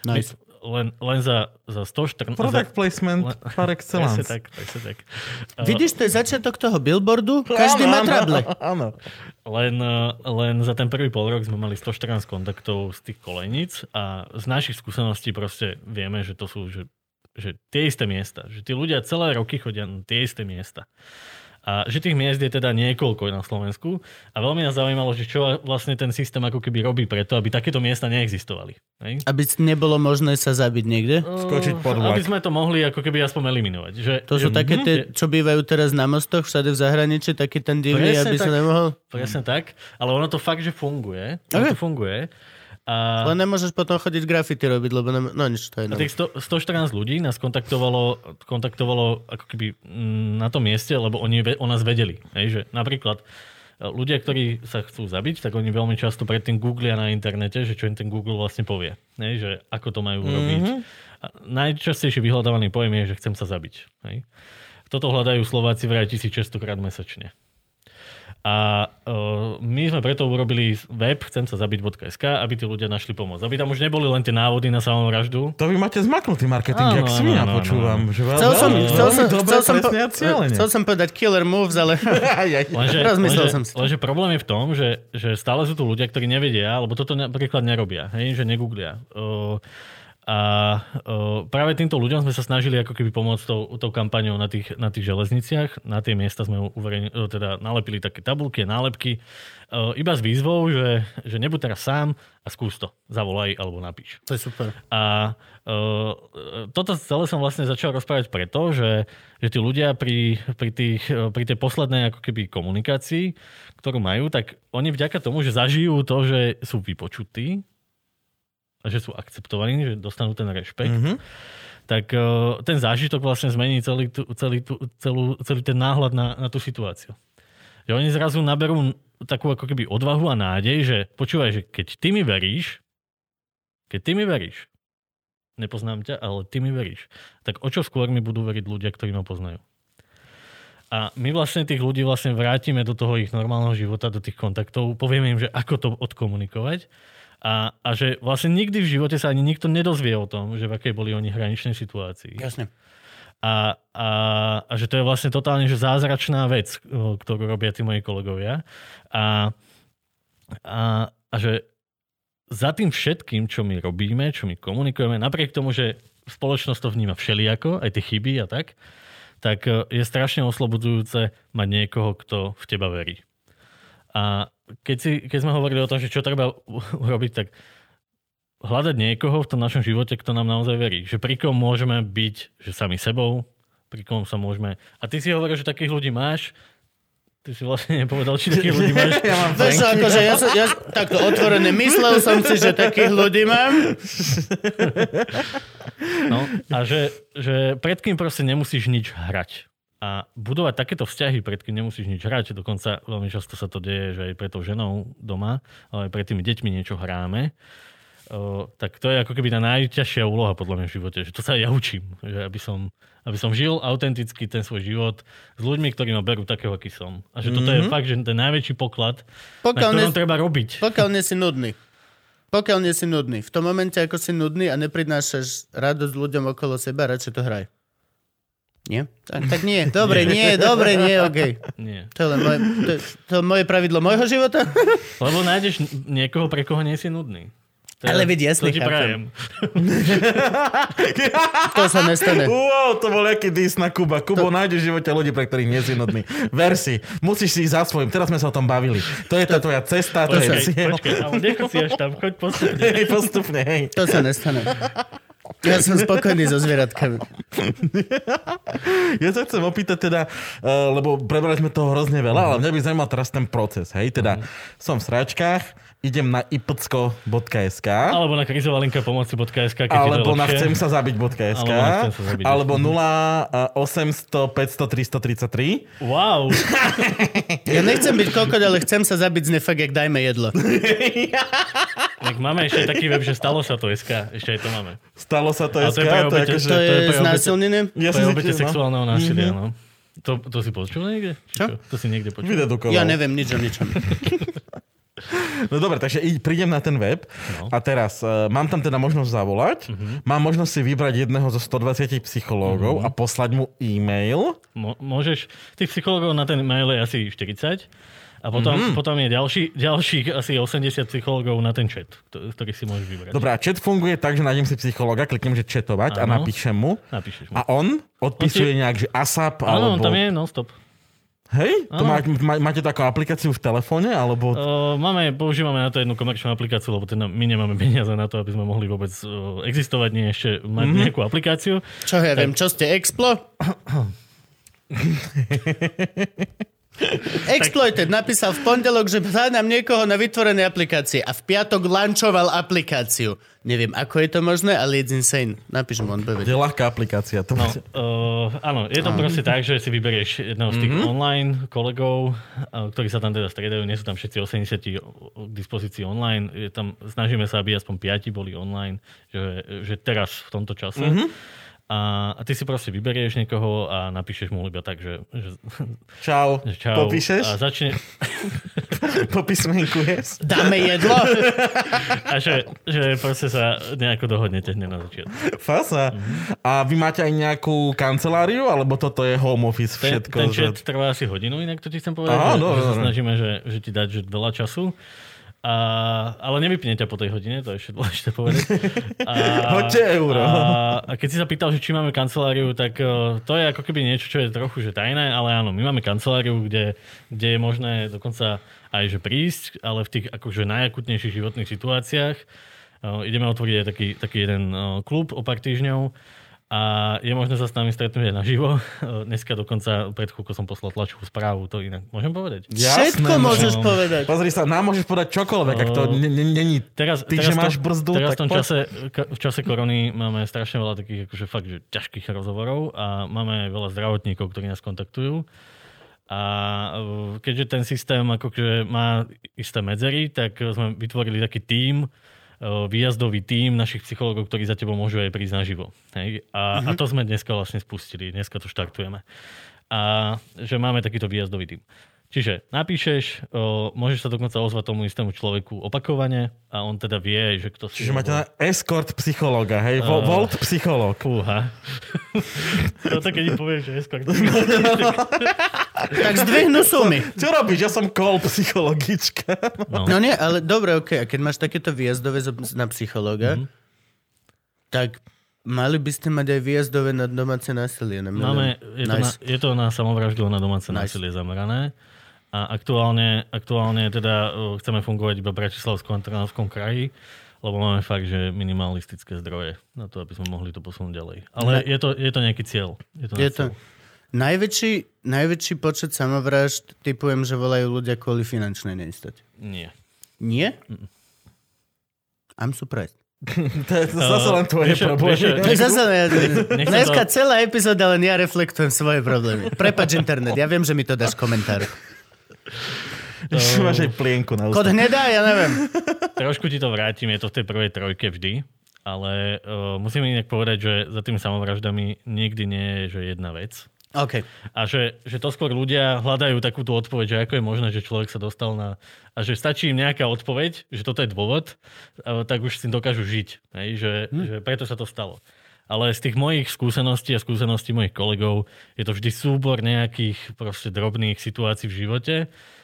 Nice. my, len, len za, za 114... Product placement Len- par [LAUGHS] excellence. Tak, presne tak. [LAUGHS] Vidíš, to je začiatok toho billboardu? [LAUGHS] Každý má trable. Áno. Len, eh, len za ten prvý pol rok sme mali 114 kontaktov z tých kolejníc a z našich skúseností proste vieme, že to sú že, že tie isté miesta. Že tí ľudia celé roky chodia na tie isté miesta. A že tých miest je teda niekoľko na Slovensku a veľmi nás zaujímalo, že čo vlastne ten systém ako keby robí preto, aby takéto miesta neexistovali. Hej? Aby nebolo možné sa zabiť niekde? Skočiť pod Aby vlak. sme to mohli ako keby aspoň eliminovať. Že, To sú že, také mhm, tie, čo bývajú teraz na mostoch všade v zahraničí, taký ten divný, Presne aby sa tak. nemohol... Presne tak, ale ono to fakt, že funguje. Ok. Ono to funguje. A... Len nemôžeš potom chodiť graffiti robiť, lebo nem... no nič, to je A tých 100, 114 ľudí nás kontaktovalo, kontaktovalo ako keby mm, na tom mieste, lebo oni ve- o nás vedeli. Hej, že napríklad e, ľudia, ktorí sa chcú zabiť, tak oni veľmi často predtým googlia na internete, že čo im ten Google vlastne povie. Hej, že ako to majú urobiť. A najčastejšie vyhľadávaný pojem je, že chcem sa zabiť. Hej. Toto hľadajú Slováci vraj 1600 krát mesačne. A uh, my sme preto urobili web chcem sa zabiť.sk, aby tí ľudia našli pomoc. Aby tam už neboli len tie návody na samovraždu, To vy máte zmaknutý marketing, Áno, jak áno, svinia, áno, počúvam. Že veľ- Chcel som, chcel som, chcel som, po, chcel som povedať killer moves, ale. [LAUGHS] Lenže, Rozmyslel lenže, som si lenže problém je v tom, že, že stále sú tu ľudia, ktorí nevedia, alebo toto napríklad nerobia, hej, že negooglia. O, a o, práve týmto ľuďom sme sa snažili ako keby pomôcť tou, tou kampaňou na tých, na tých železniciach. Na tie miesta sme uverejni, teda nalepili také tabulky nálepky. O, iba s výzvou, že, že nebuď teraz sám a skús to. Zavolaj alebo napíš. to je super. A uh, toto celé som vlastne začal rozprávať preto, že, že tí ľudia pri, pri, tých, pri tej poslednej ako keby komunikácii, ktorú majú, tak oni vďaka tomu, že zažijú to, že sú vypočutí že sú akceptovaní, že dostanú ten rešpekt, Mhm. tak uh, ten zážitok vlastne zmení celý, tu, celý, tu, celú, celý ten náhľad na, na tú situáciu. Že oni zrazu naberú takú ako keby odvahu a nádej, že počúvaj, že keď ty mi veríš, keď ty mi veríš, nepoznám ťa, ale ty mi veríš, tak o čo skôr mi budú veriť ľudia, ktorí ma poznajú. A my vlastne tých ľudí vlastne vrátime do toho ich normálneho života, do tých kontaktov, povieme im, že ako to odkomunikovať a, a že vlastne nikdy v živote sa ani nikto nedozvie o tom, že v akej boli oni hraničnej situácii. Jasne. A, a, a že to je vlastne totálne že zázračná vec, ktorú robia tí moji kolegovia. A, a, a že za tým všetkým, čo my robíme, čo my komunikujeme, napriek tomu, že spoločnosť to vníma všelijako, aj tie chyby a tak, tak e, je strašne oslobodzujúce mať niekoho, kto v teba verí. A keď, si, keď sme hovorili o tom, že čo treba [LAUGHS] urobiť, tak hľadať niekoho v tom našom živote, kto nám naozaj verí. Že pri kom môžeme byť, že sami sebou, pri kom sa môžeme... A ty si hovoril, že takých ľudí máš. Ty si vlastne [LAUGHS] nepovedal, či takých ľudí máš. [LAUGHS] Ja mám čo, akože ja, som, ja takto otvorené myslel som si, že takých ľudí mám. No, a že, že pred kým proste nemusíš nič hrať. A budovať takéto vzťahy, pred kým nemusíš nič hrať, dokonca veľmi často sa to deje, že aj pre tou ženou doma, ale aj pred tými deťmi niečo hráme, o, tak to je ako keby tá najťažšia úloha podľa mňa v živote, že to sa ja učím, že aby som, aby som žil autenticky ten svoj život s ľuďmi, ktorí ma berú takého, aký som. A že toto je fakt, že ten najväčší poklad, Pokiaľ, na ktorom ne, treba robiť. pokiaľ nie si nudný. Pokiaľ nie si nudný. V tom momente, ako si nudný a neprinášaš radosť ľuďom okolo seba, radšej to hraj. Nie? Tak, tak nie. Dobre, nie, dobre, nie, okej. Nie. To je len moje, to, to je moje pravidlo môjho života. [LAUGHS] Lebo nájdeš niekoho, pre koho nie si nudný. To Ale veď jasne, to ti chápem. [LAUGHS] To sa nestane. Wow, to bol jaký dis na Kuba. Kubo, nájdeš v živote ľudí, pre ktorých nie si nudný. Ver si, musíš si ísť za svojím. Teraz sme sa o tom bavili. To je tá tvoja cesta, to je Počkaj, cieľ. počkaj, ale nechoď si až tam, choď postupne. [LAUGHS] Hej, postupne, hej. To sa nestane. Ja som spokojný so zvieratkami. [LAUGHS] Ja sa chcem opýtať teda, uh, lebo prebrali sme toho hrozne veľa, ale mňa by zaujímal teraz ten proces, hej, teda som v sračkách, idem na ipcko.sk Alebo na krizová linka pomoci.sk, keď alebo to je na chcem sa zabiť.sk Alebo alebo 0 800 500 333 Wow, [LAUGHS] Ja nechcem byť kokot, ale chcem sa zabiť z nefak, jak dajme jedlo. [LAUGHS] tak máme ešte taký web, že stalo sa to SK, ešte aj to máme. Stalo sa to Ale SK, to je pre to je obete- akože... To to je je znásilnenie? Ja to je si obete tiež, no. sexuálneho násilia, no. To, to si počul niekde? Čo? To si niekde počul? Vydedukoval. Ja neviem nič o ničom. [LAUGHS] No dobre, takže prídem na ten web No. a teraz uh, mám tam teda možnosť zavolať, Mhm. mám možnosť si vybrať jedného zo 120 psychológov a poslať mu e-mail. Mo- môžeš, tých psychológov na ten mail je asi 40 a potom, mm-hmm. potom je ďalší, ďalších asi 80 psychológov na ten chat, kto- ktorých si môžeš vybrať. Dobre, a chat funguje tak, že nájdem si psychologa, kliknem, že chatovať a Áno. napíšem mu. Napíšeš mu. A on odpisuje On ti- nejak, že ASAP, Áno, alebo... tam je non-stop. Hej? To má, má, máte takú aplikáciu v telefóne, alebo... Uh, máme, používame na to jednu komerčnú aplikáciu, lebo teda my nemáme peniaze na to, aby sme mohli vôbec uh, existovať, nie ešte mať mm-hmm. nejakú aplikáciu. Čo ja viem, čo ste, Explo? [CLEARS THROAT] [LAUGHS] Exploited napísal v pondelok, že hľadám niekoho na vytvorené aplikácie a v piatok lančoval aplikáciu. Neviem, ako je to možné, ale it's insane. Napíš mu, on bude Je ľahká aplikácia. To No, uh, áno, je to proste tak, že si vyberieš jedného z tých mm-hmm. online kolegov, uh, ktorí sa tam teda striedajú, nie sú tam všetci 80 o- k dispozícii online, je tam, snažíme sa, aby aspoň 5 boli online, že, že teraz v tomto čase. Mm-hmm. A, a ty si proste vyberieš niekoho a napíšeš mu iba tak, že, že, Čau. [LAUGHS] že čau. Popíšeš? A začne, [LAUGHS] Popísmenkuješ? Dáme jedlo? a že, že proste sa nejako dohodnete hneď na začiatku. Fasa. A vy máte aj nejakú kanceláriu, alebo toto je home office Ten, všetko? ten že- chat trvá asi hodinu, inak to ti chcem povedať, Aha, že, no, že sa no. snažíme, že, že ti dať že veľa času. A, ale nevypne ťa po tej hodine, to je ešte dôležité povedať. A, [LAUGHS] Hoďte euro. A, a keď si sa pýtal, že či máme kanceláriu, tak uh, to je ako keby niečo, čo je trochu že tajné, ale áno, my máme kanceláriu, kde, kde je možné dokonca aj že prísť, ale v tých akože najakutnejších životných situáciách. Uh, ideme otvoriť aj taký, taký jeden uh, klub o pár týždňov a je možné sa s nami stretnúť aj naživo. Uh, [LAUGHS] Dneska dokonca pred chvíľkou som poslal tlačovú správu, to inak môžem povedať. Všetko Jasné, no. môžeš povedať. Pozri sa, nám môžeš podať čokoľvek, ak to O, n- n- není Teraz, ty, že teraz máš to, brzdu, teraz v tak tom poď. čase, ka- v čase korony máme strašne veľa takých akože fakt, že ťažkých rozhovorov a máme aj veľa zdravotníkov, ktorí nás kontaktujú. A uh, keďže ten systém akože má isté medzery, tak uh, sme vytvorili taký tím, uh, výjazdový tím našich psychológov, ktorí za tebou môžu aj prísť naživo. Hej? A, a to sme dneska vlastne spustili, dneska to štartujeme. A že máme takýto výjazdový tím. Čiže napíšeš, o, môžeš sa dokonca ozvať tomu istému človeku opakovane a on teda vie, že kto si... Čiže máte na escort psychológa, hej? Vo, Uh. Volt psychológ. Fúha. [LAUGHS] Toto keď im povieš, že escort. [LAUGHS] Tak zdvihnú sumy. Čo robíš? Ja som call psychologička. No. No nie, ale dobre, ok. A keď máš takéto výjazdové na psychológa, Mhm. tak mali by ste mať aj výjazdové na domáce násilie. Na Máme, je, to na, je to na samovraždu na domáce Nice. násilie zamerané. A aktuálne, aktuálne teda uh, chceme fungovať iba v Bratislavskom a Trnavskom kraji, lebo máme fakt, že minimalistické zdroje na to, aby sme mohli to posunúť ďalej. Ale je to, je to nejaký cieľ. Je to, Je to... Najväčší, najväčší počet samovražd typujem, že volajú ľudia kvôli finančnej neistote. Nie. Nie? I'm surprised. [LAUGHS] to je zase len tvoje čo, problémy. To zase, dneska to- celá epizóda len ja reflektujem svoje problémy. Prepač internet, ja viem, že mi to dáš komentár. [LAUGHS] Ešte máš aj plienku na Kod ústa. hnedá, ja neviem. [LAUGHS] Trošku ti to vrátim, je to v tej prvej trojke vždy, ale uh, musím inak povedať, že za tými samovraždami nikdy nie je že jedna vec. OK. A že, že to skôr ľudia hľadajú takúto odpoveď, že ako je možné, že človek sa dostal na... A že stačí im nejaká odpoveď, že toto je dôvod, a tak už si dokážu žiť. Hej? Že, hm. že preto sa to stalo. Ale z tých mojich skúseností a skúseností mojich kolegov je to vždy súbor nejakých proste drobných situácií v živote,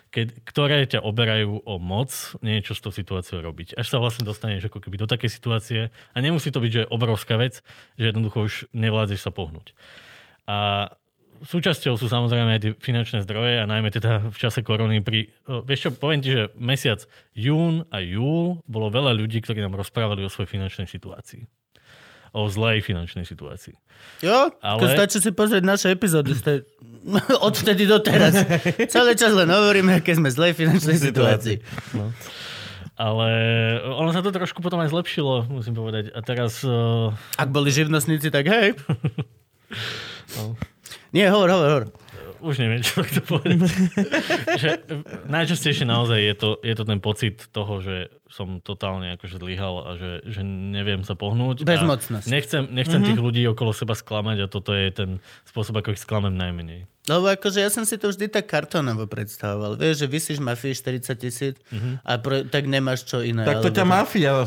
keď, ktoré ťa oberajú o moc niečo s tou situáciou robiť. Až sa vlastne dostaneš ako keby do takej situácie a nemusí to byť, že je obrovská vec, že jednoducho už nevládzeš sa pohnúť. A súčasťou sú samozrejme aj tie finančné zdroje a najmä teda v čase korony pri... Vieš čo, poviem ti, že mesiac jún a júl bolo veľa ľudí, ktorí nám rozprávali o svojej finančnej situácii. O zlej finančnej situácii. Jo, ale... to stačí si pozrieť naše epizódy. Ste... [LAUGHS] Odvtedy do teraz. Celý čas len hovoríme, aké sme zlej finančnej situácii. Ale ono sa to trošku potom aj zlepšilo, musím povedať. A teraz... Uh... Ak boli živnostníci, tak hej. [LAUGHS] no. Nie, hovor, hovor, hovor už neviem, čo to povedať. [LAUGHS] že najčastejšie naozaj je to, je to ten pocit toho, že som totálne akože zlyhal a že, že neviem sa pohnúť. Bezmocnosť. Nechcem, nechcem mm-hmm. tých ľudí okolo seba sklamať a toto je ten spôsob, ako ich sklamem najmenej. Lebo akože ja som si to vždy tak kartónovo predstavoval. Vieš, že vysíš mafii 40 tisíc mm-hmm. a pro, tak nemáš čo iné. Tak to ťa mafia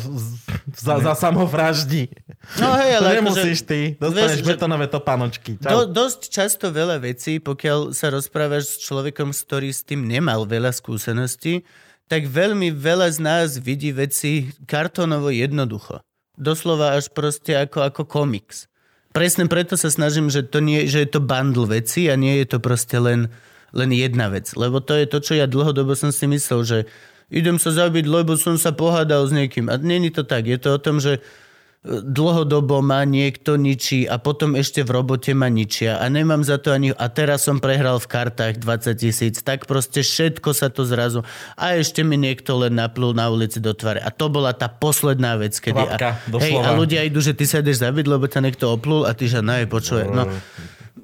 za, za samovraždí. No hej, ale to akože nemusíš ty. Dostaneš vieš, betonové topánočky. Do, dosť často veľa vecí, pokiaľ sa rozprávaš s človekom, ktorý s tým nemal veľa skúseností, tak veľmi veľa z nás vidí veci kartónovo jednoducho. Doslova až proste ako, ako komiks presne preto sa snažím, že, to nie, že je to bundle veci a nie je to proste len, len jedna vec. Lebo to je to, čo ja dlhodobo som si myslel, že idem sa zabiť, lebo som sa pohádal s niekým. A není to tak. Je to o tom, že dlhodobo ma niekto ničí a potom ešte v robote ma ničia a nemám za to ani... A teraz som prehral v kartách 20 tisíc, tak proste všetko sa to zrazu... A ešte mi niekto len naplul na ulici do tvare. A to bola tá posledná vec, kedy... Kvapka, a, hej, a ľudia idú, že ty sa ideš zabiť, lebo ťa niekto oplul a ty že no, počuje. No,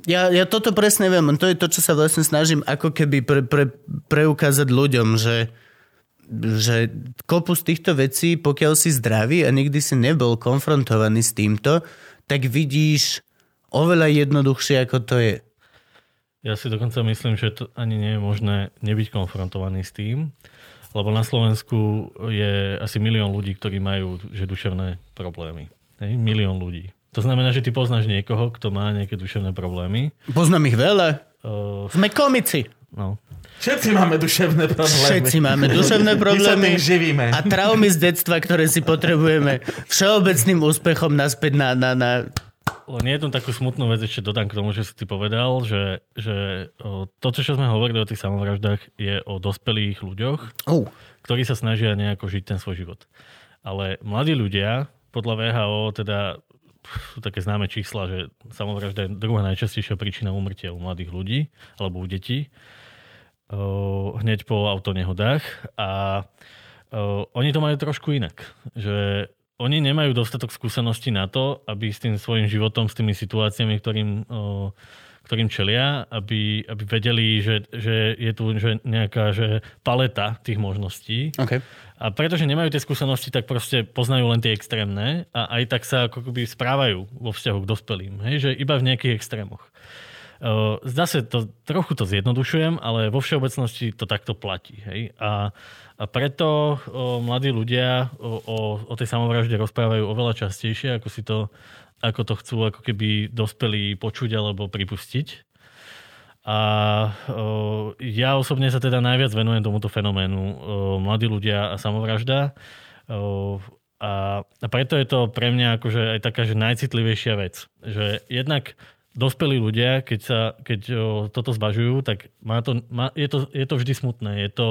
ja, ja toto presne viem. To je to, čo sa vlastne snažím ako keby pre, pre, preukázať ľuďom, že že kopu z týchto vecí, pokiaľ si zdravý a nikdy si nebol konfrontovaný s týmto, tak vidíš oveľa jednoduchšie, ako to je. Ja si dokonca myslím, že to ani nie je možné nebyť konfrontovaný s tým, lebo na Slovensku je asi milión ľudí, ktorí majú že duševné problémy. Hej? Milión ľudí. To znamená, že ty poznáš niekoho, kto má nejaké duševné problémy. Poznám ich veľa. Uh, Sme komici. No. Všetci máme duševné problémy. Všetci máme duševné problémy. My sa živíme. A traumy z detstva, ktoré si potrebujeme všeobecným úspechom naspäť na, na, na len jednu takú smutnú vec ešte dodám k tomu, že si ty povedal, že, že to, čo sme hovorili o tých samovraždách, je o dospelých ľuďoch, uh. ktorí sa snažia nejako žiť ten svoj život. Ale mladí ľudia, podľa VHO, teda sú také známe čísla, že samovražda je druhá najčastejšia príčina umrtia u mladých ľudí alebo u detí hneď po autonehodách a oni to majú trošku inak. Že oni nemajú dostatok skúseností na to, aby s tým svojim životom, s tými situáciami, ktorým, ktorým čelia, aby, aby vedeli, že, že je tu že nejaká že paleta tých možností. Okay. A pretože nemajú tie skúsenosti, tak proste poznajú len tie extrémne a aj tak sa ako keby správajú vo vzťahu k dospelým. Hej? Že iba v nejakých extrémoch. Sa, to, trochu to zjednodušujem, ale vo všeobecnosti to takto platí. Hej? A, a preto o, mladí ľudia o, o, o tej samovražde rozprávajú oveľa častejšie, ako si to, ako to chcú ako keby dospelí počuť alebo pripustiť. A o, ja osobne sa teda najviac venujem tomuto fenoménu o, mladí ľudia a samovražda. O, a, a preto je to pre mňa akože aj taká, že najcitlivejšia vec. Že jednak dospelí ľudia, keď, sa, keď toto zvažujú, tak má to, má, je, to, je to vždy smutné, je to,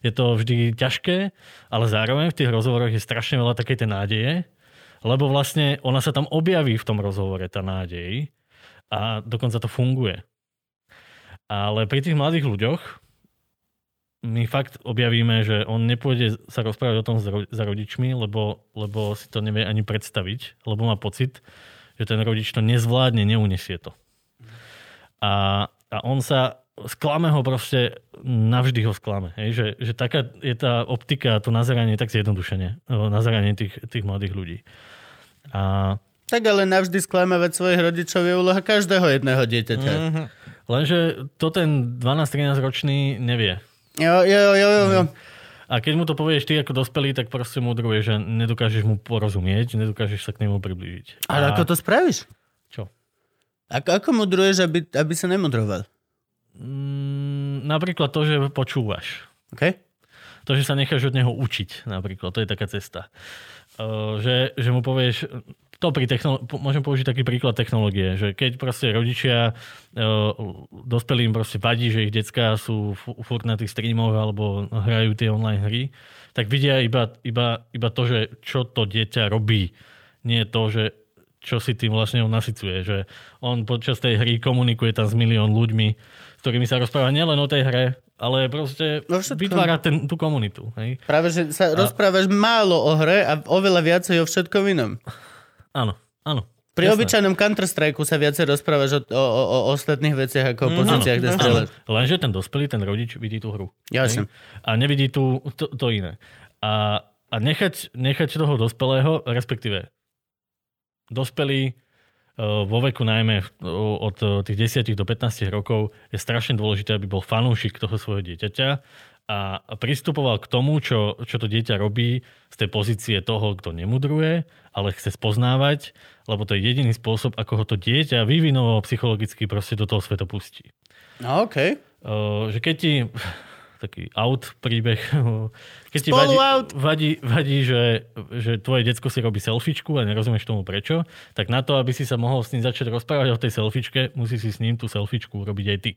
je to vždy ťažké, ale zároveň v tých rozhovoroch je strašne veľa takej tej nádeje, lebo vlastne ona sa tam objaví v tom rozhovore, tá nádej, a dokonca to funguje. Ale pri tých mladých ľuďoch my fakt objavíme, že on nepôjde sa rozprávať o tom za rodičmi, lebo, lebo si to nevie ani predstaviť, lebo má pocit, že ten rodič to nezvládne, neunesie to. A, a on sa sklame ho proste, navždy ho sklame. Hej? Že, že taká je tá optika, to nazeranie tak zjednodušenie, nazeranie tých, tých mladých ľudí. A... Tak ale navždy sklamávať svojich rodičov je úloha každého jedného dieťaťa. Mm-hmm. Lenže to ten 12-13 ročný nevie. Jo, jo, jo, jo, jo. Mm. A keď mu to povieš ty ako dospelý, tak proste mudruje, že nedokážeš mu porozumieť, nedokážeš sa k nemu priblížiť. Ale a... ako to spravíš? Čo? Ako, ako mudruješ, aby, aby sa nemudroval? Mm, napríklad to, že počúvaš. Okay. To, že sa necháš od neho učiť, napríklad. To je taká cesta. Uh, že, že mu povieš, to pri technolo- môžem použiť taký príklad technológie, že keď proste rodičia e, dospelým proste vadí, že ich decka sú furt na tých streamoch alebo hrajú tie online hry, tak vidia iba, iba, iba to, že čo to dieťa robí. Nie to, že čo si tým vlastne on nasycuje. Že on počas tej hry komunikuje tam s milión ľuďmi, s ktorými sa rozpráva nielen o tej hre, ale proste všetkom. vytvára ten, tú komunitu. Hej? Práve, že sa rozprávaš málo o hre a oveľa viacej o všetkom inom. Áno, áno. Pri Jasné. obyčajnom Counter-Strike sa viacej rozprávaš o, o, o, ostatných veciach ako o pozíciách, kde Áno, strieľaš. Lenže ten dospelý, ten rodič vidí tú hru. Jasne. A nevidí tú, to, to iné. A, a nechať, nechať toho dospelého, respektíve dospelý uh, vo veku najmä od tých 10 do 15 rokov je strašne dôležité, aby bol fanúšik toho svojho dieťaťa a pristupoval k tomu, čo, čo to dieťa robí z tej pozície toho, kto nemudruje, ale chce spoznávať, lebo to je jediný spôsob, ako ho to dieťa vyvinovo psychologicky proste do toho sveta pustí. No, OK. Uh, že keď ti taký out príbeh, [LAUGHS] keď ti vadí, out. vadí, vadí že, že tvoje decko si robí selfiečku a nerozumieš tomu prečo, tak na to, aby si sa mohol s ním začať rozprávať o tej selfiečke, musíš si s ním tú selfiečku urobiť aj ty.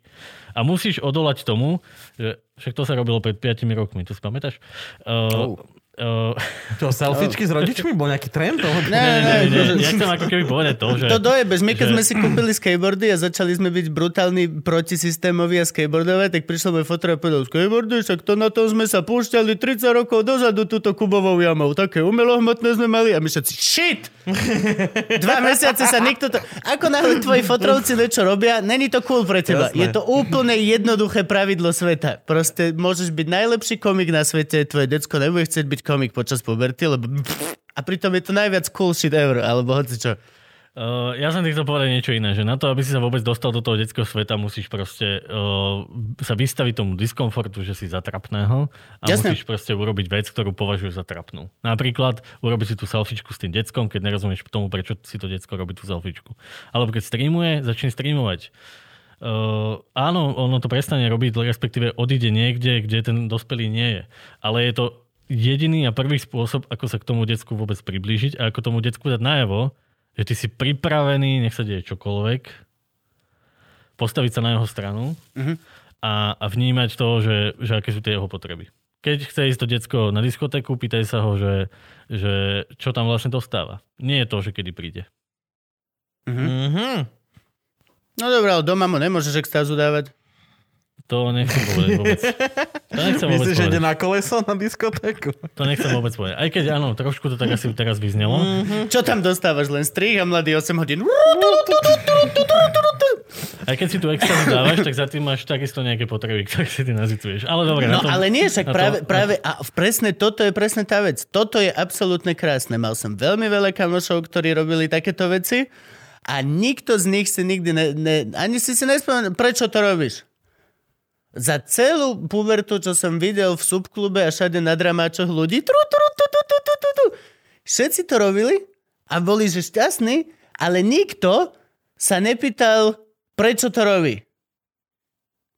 A musíš odolať tomu, že však to sa robilo pred 5 rokmi, to si pamätáš? Uh, Oh. Uh, Čo, selfiečky s [LAUGHS] rodičmi? Bol nejaký trend? toho? Ne, ne, ne, nie, to- ja chcem ako keby povedať to, že... To dojebeš. My keď že- sme si kúpili skateboardy a začali sme byť brutálni protisystémoví a skateboardové, tak prišiel môj fotor a povedal, skateboardy, však to na tom sme sa púšťali 30 rokov dozadu túto kubovou jamou. Také umelohmotné sme mali a my všetci, shit! Dva mesiace sa nikto to... Ako náhle tvoji fotrovci niečo robia, není to cool pre teba. Jasné. Je to úplne jednoduché pravidlo sveta. Proste môžeš byť najlepší komik na svete, tvoje decko nebude chcieť byť komik počas puberty, lebo... A pritom je to najviac cool shit ever, alebo hoci čo. Uh, ja som ti chcel povedať niečo iné, že na to, aby si sa vôbec dostal do toho detského sveta, musíš proste uh, sa vystaviť tomu diskomfortu, že si zatrapného a Jasné. musíš proste urobiť vec, ktorú považuješ za trapnú. Napríklad urobiť si tú selfiečku s tým deckom, keď nerozumieš tomu, prečo si to decko robí tú selfiečku. Alebo keď streamuje, začne streamovať. Uh, áno, ono to prestane robiť, respektíve odíde niekde, kde ten dospelý nie je. Ale je to jediný a prvý spôsob, ako sa k tomu decku vôbec priblížiť a ako tomu decku dať najavo, že ty si pripravený, nech sa deje čokoľvek, postaviť sa na jeho stranu Mhm. a, a vnímať to, že, že aké sú tie jeho potreby. Keď chce ísť to decko na diskotéku, pýtaj sa ho, že, že čo tam vlastne dostáva. Nie je to, že kedy príde. Mhm. No dobré, ale doma mu nemôžeš extázu dávať. To nechcem povedať vôbec. To nechcem vôbec Myslíš, že ide na koleso na diskotéku? To nechcem vôbec povedať. Aj keď áno, trošku to tak asi teraz vyznelo. Čo tam dostávaš? Len strih a mladý 8 hodín. Aj keď si tu extra dávaš, tak za tým máš takisto nejaké potreby, ktoré si ty nazituješ. Ale dobre, No na tom, ale nie, však na to- práve, práve a presne toto je presne tá vec. Toto je absolútne krásne. Mal som veľmi veľa kamošov, ktorí robili takéto veci a nikto z nich si nikdy ne, ne, ani si si nespomenul, prečo to robíš? Za celú pubertu, čo som videl v subklube a všade na dramáčoch ľudí, tru, tru, tu, tu, tu, tu, tu, tu. všetci to robili a boli že šťastní, ale nikto sa nepýtal, prečo to robí.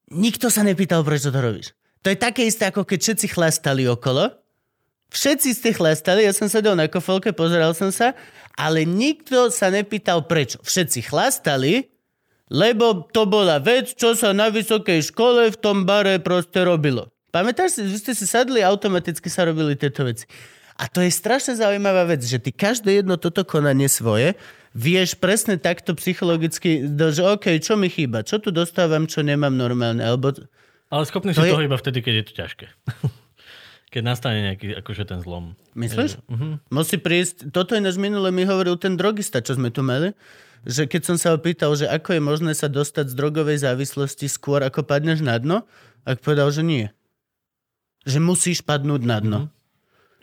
Nikto sa nepýtal, prečo to robíš. To je také isté, ako keď všetci chlastali okolo. Všetci ste chlastali, ja som sedel na kofolke, pozeral som sa, ale nikto sa nepýtal prečo. Všetci chlastali, lebo to bola vec, čo sa na vysokej škole v tom bare proste robilo. Pamätáš si, vy ste si sadli, automaticky sa robili tieto veci. A to je strašne zaujímavá vec, že ty každé jedno toto konanie svoje vieš presne takto psychologicky, že OK, čo mi chýba, čo tu dostávam, čo nemám normálne, alebo... Ale schopný To si je- toho iba vtedy, keď je to ťažké. [LAUGHS] keď nastane nejaký akože ten zlom. Myslíš? Mhm. Musí prísť, toto je náš minule mi hovoril ten drogista, čo sme tu mali, že keď som sa ho pýtal, že ako je možné sa dostať z drogovej závislosti skôr, ako padneš na dno, ak povedal, že nie. Že musíš padnúť na dno.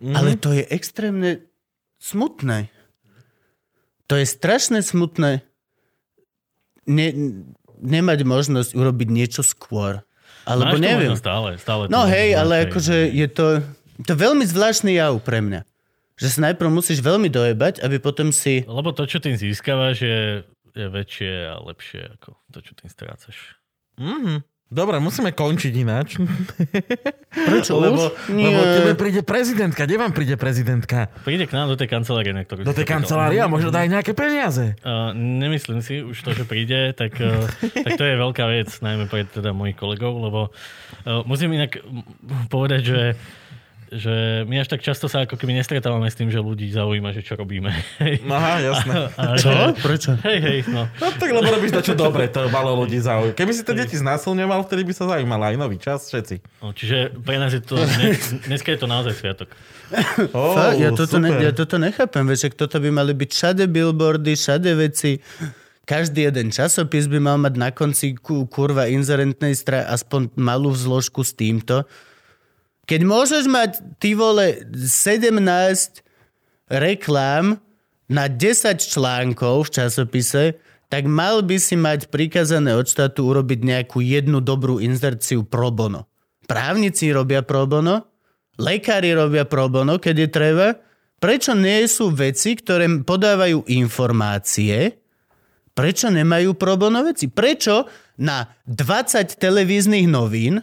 Mhm. Ale to je extrémne smutné. To je strašne smutné ne, nemať možnosť urobiť niečo skôr. Alebo Máš neviem. stále, stále No hej, ale hej. akože je to, to veľmi zvláštny jav pre mňa. Že sa najprv musíš veľmi dojebať, aby potom si... Lebo to, čo tým získavaš, je, je väčšie a lepšie ako to, čo tým strácaš. Mhm. Dobre, musíme končiť ináč. [LAUGHS] Prečo lebo? Nie. lebo tebe príde prezidentka. Kde vám príde prezidentka? Príde k nám do tej kancelárie, na ktorú Do si tej kancelárie a možno dá aj nejaké peniaze. Uh, nemyslím si už to, že príde, tak, uh, tak to je veľká vec, najmä pre teda mojich kolegov, lebo uh, musím inak povedať, že že my až tak často sa ako keby nestretávame s tým, že ľudí zaujíma, že čo robíme. Aha, jasné. A, Čo? že- Prečo? Hej, hej, no. No tak lebo robíš to, čo dobre, to malo ľudí zaujíma. Keby si to deti znásilňoval, vtedy by sa zaujímala aj nový čas, všetci. no. Čiže pre nás je to, dnes, dneska je to naozaj sviatok. Oh, Fakt, ja, toto ne, super. ja toto nechápem, ak toto by mali byť všade billboardy, všade veci. Každý jeden časopis by mal mať na konci ku, kurva inzerentnej strany aspoň malú vzložku s týmto. Keď môžeš mať, ty vole, 17 reklám na 10 článkov v časopise, tak mal by si mať prikazané od štátu urobiť nejakú jednu dobrú inzerciu pro bono. Právnici robia pro bono, lekári robia pro bono, keď je treba. Prečo nie sú veci, ktoré podávajú informácie, prečo nemajú pro bono veci? Prečo na 20 televíznych novín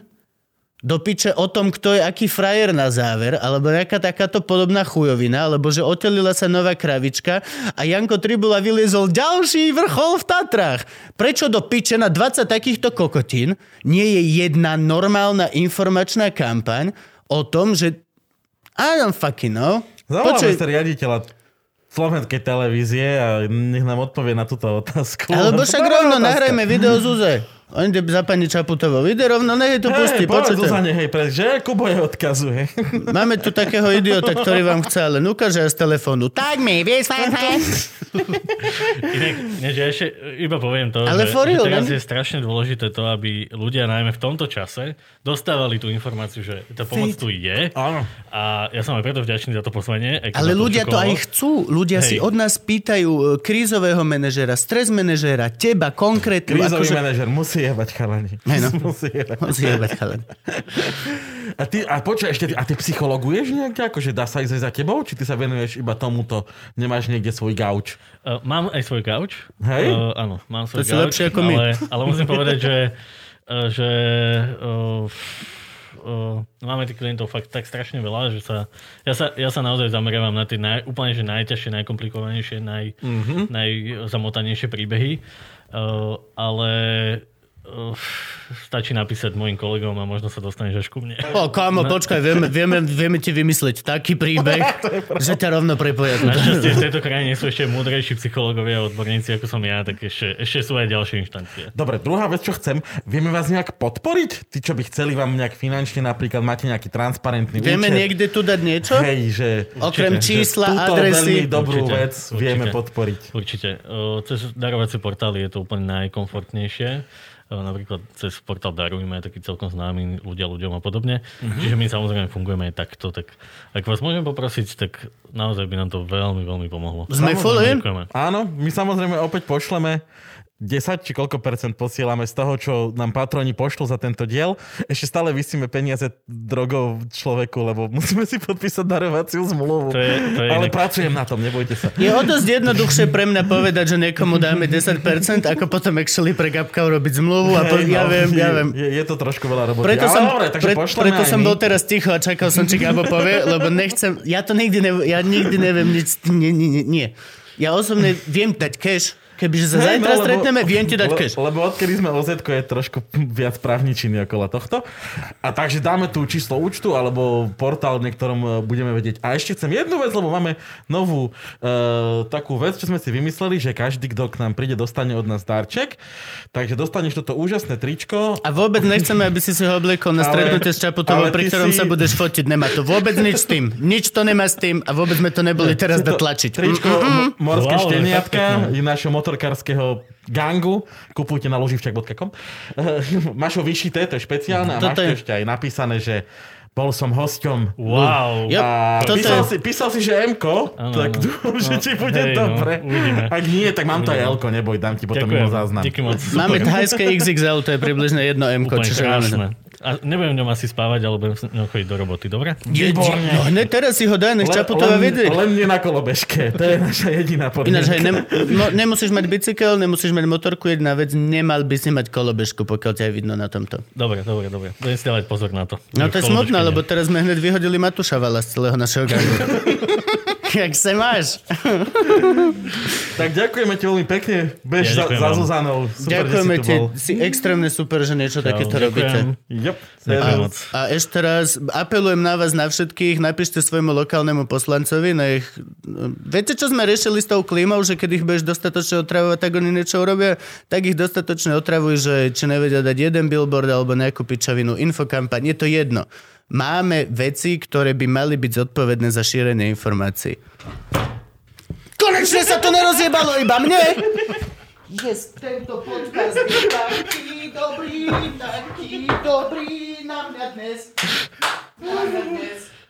do piče o tom, kto je aký frajer na záver, alebo nejaká takáto podobná chujovina, alebo že otelila sa nová kravička a Janko Tribula vyliezol ďalší vrchol v Tatrách. Prečo do piče na 20 takýchto kokotín nie je jedna normálna informačná kampaň o tom, že I don't fucking know. Zavoláme Počuj, sa riaditeľa slovenskej televízie a nech nám odpovie na túto otázku. alebo Lebo však rovno nahrajme video Zuze. On ide za pani Čaputovou. Ide rovno, nech je to pustí. Hej, povedz počujte. Zuzane, hej, pre, že Kubo je odkazuje. [LAUGHS] Máme tu takého idiota, ktorý vám chce len ukáže z telefónu. Tak mi, vieš, [LAUGHS] Inak, že ešte iba poviem to, Ale že, real, že teraz ne? je strašne dôležité to, aby ľudia najmä v tomto čase dostávali tú informáciu, že tá pomoc tu je. Áno. A ja som aj preto vďačný za to poslanie. Ale ľudia to aj chcú. Ľudia Hej. si od nás pýtajú e, krízového manažera, stres manažera, teba konkrétne. Krízový akože- manažer musí jebať chalani. Hej, no. Musí jebať. Musí jebať, chalán. A ty, a počuj, ešte, ty- a ty psychologuješ nejak, akože dá sa ísť za tebou, či ty sa venuješ iba tomuto, nemáš niekde svoj gauč? Uh, mám aj svoj gauč. Hej? Uh, áno, mám svoj si gauč. lepšie ako my. Ale, ale musím povedať, že, uh, že uh, uh, máme tých klientov fakt tak strašne veľa, že sa, ja sa, ja sa naozaj zameriavam na tie naj, úplne že najťažšie, najkomplikovanejšie, naj, Mhm. mm-hmm. najzamotanejšie príbehy. Uh, ale uh, stačí napísať mojim kolegom a možno sa dostaneš až ku mne. O, kámo, počkaj, vieme, vieme, vieme ti vymysleť taký príbeh, [LAUGHS] že ťa rovno prepoja. Našťastie v tejto krajine sú ešte múdrejší psychológovia a odborníci ako som ja, tak ešte, ešte sú aj ďalšie inštancie. Dobre, druhá vec, čo chcem, vieme vás nejak podporiť? Tí, čo by chceli vám nejak finančne, napríklad máte nejaký transparentný Vieme účet? niekde tu dať niečo? Hej, že Okrem Určite, čísla, túto adresy. veľmi dobrú Určite, vec určite. vieme podporiť. Určite. O, Cez darovacie portály je to úplne najkomfortnejšie. O, Napríklad cez portál Darujme, je taký celkom známy ľudia ľuďom a podobne. Mhm. Čiže my samozrejme fungujeme aj takto. Tak ak vás môžem poprosiť, tak naozaj by nám to veľmi, veľmi pomohlo. Sme full in? Ďakujeme. Áno, my samozrejme opäť pošleme 10 či koľko percent posielame z toho, čo nám patroni pošlú za tento diel. Ešte stále vysíme peniaze drogov človeku, lebo musíme si podpísať darovaciu zmluvu. To je- to je Ale inak- pracujem na tom, nebojte sa. Je o dosť jednoduchšie pre mňa povedať, že niekomu dáme 10%, ako potom actually pre Gabka urobiť zmluvu a po, Hej, ja no, viem, ja je, viem. Je, je to trošku veľa roboty. Preto Ale som, dobre, takže pre, preto som my. bol teraz ticho a čakal som, či Gabo povie, lebo nechcem, ja to nikdy, ne, ja nikdy neviem nič, nie, nie, nie, nie. Ja osobne viem dať cash, kebyže sa zajtra no, lebo- stretneme, viem ti dať cash. Lebo odkedy sme oz je trošku viac právničiny okolo tohto. A takže dáme tu číslo účtu alebo portál, v ktorom e, budeme vedieť. A ešte chcem jednu vec, lebo máme novú uh, takú vec, čo sme si vymysleli, že každý, kto k nám príde, dostane od nás darček. Takže dostaneš toto úžasné tričko. A vôbec nechceme, aby si si ho obliekol na Ale- stretnutie s Čaputovou, ale pri ktorom si- sa budeš fotiť. Nemá to vôbec nič s tým. Nič to nemá s tým a vôbec sme to neboli [LAUGHS] teraz Je to dať tlačiť. Tričko m- morské Wow, šteniatka je našho motorkárskeho gangu. Kupujte na loživčak.com. [LAUGHS] máš ho vyšité, to je špeciálne a máš to je- ešte aj napísané, že bol som hosťom. Wow. Jo, A toto písal, je- si, písal si, že M-ko, Áno, tak dúfam, že No, ti bude hej, no, dobre. uvidíme. Ak nie, tak mám to aj L-ko, neboj, dám ti potom mimo záznam. Máme thajské XXL, to je približne jedno M, Úplne čiže krásne. A nebudem v ňom asi spávať, ale budem s ňom chodiť do roboty, dobre? Je, Výborne. no hneď teraz si ho daj, nech Čaputová vedie. len nie na kolobežke, to je naša jediná Ináč, hej, podmienka. nem, no, nemusíš mať bicykel, nemusíš mať motorku, jedna vec, nemal by si mať kolobežku, pokiaľ ťa je vidno na tomto. Dobre, dobre, dobre. Budem si dávať pozor na to. No to je smutné, lebo teraz sme hneď vyhodili Matúša Vala z celého našeho gangu. [LAUGHS] Jak sa máš? Tak ďakujeme ti veľmi pekne. Bež Ja za, za. Zuzanou. Super, Ďakujeme ti. Si extrémne super, že niečo takéto Ďakujem. robíte. Yep. A, a ešte raz apelujem na vás, na všetkých, napíšte svojmu lokálnemu poslancovi, nech... Viete, čo sme riešili s tou klímou, že keď ich budeš dostatočne otravovať, tak oni niečo urobia, tak ich dostatočne otravuj, že či nevedia dať jeden billboard alebo nejakú pičavinu, infokampaň, je to jedno. Máme veci, ktoré by mali byť zodpovedné za šírenie informácií. Konečne sa to nerozjebalo iba mne! Yes, tento podcast je taký dobrý, taký dobrý na mňa dnes. Na mňa dnes.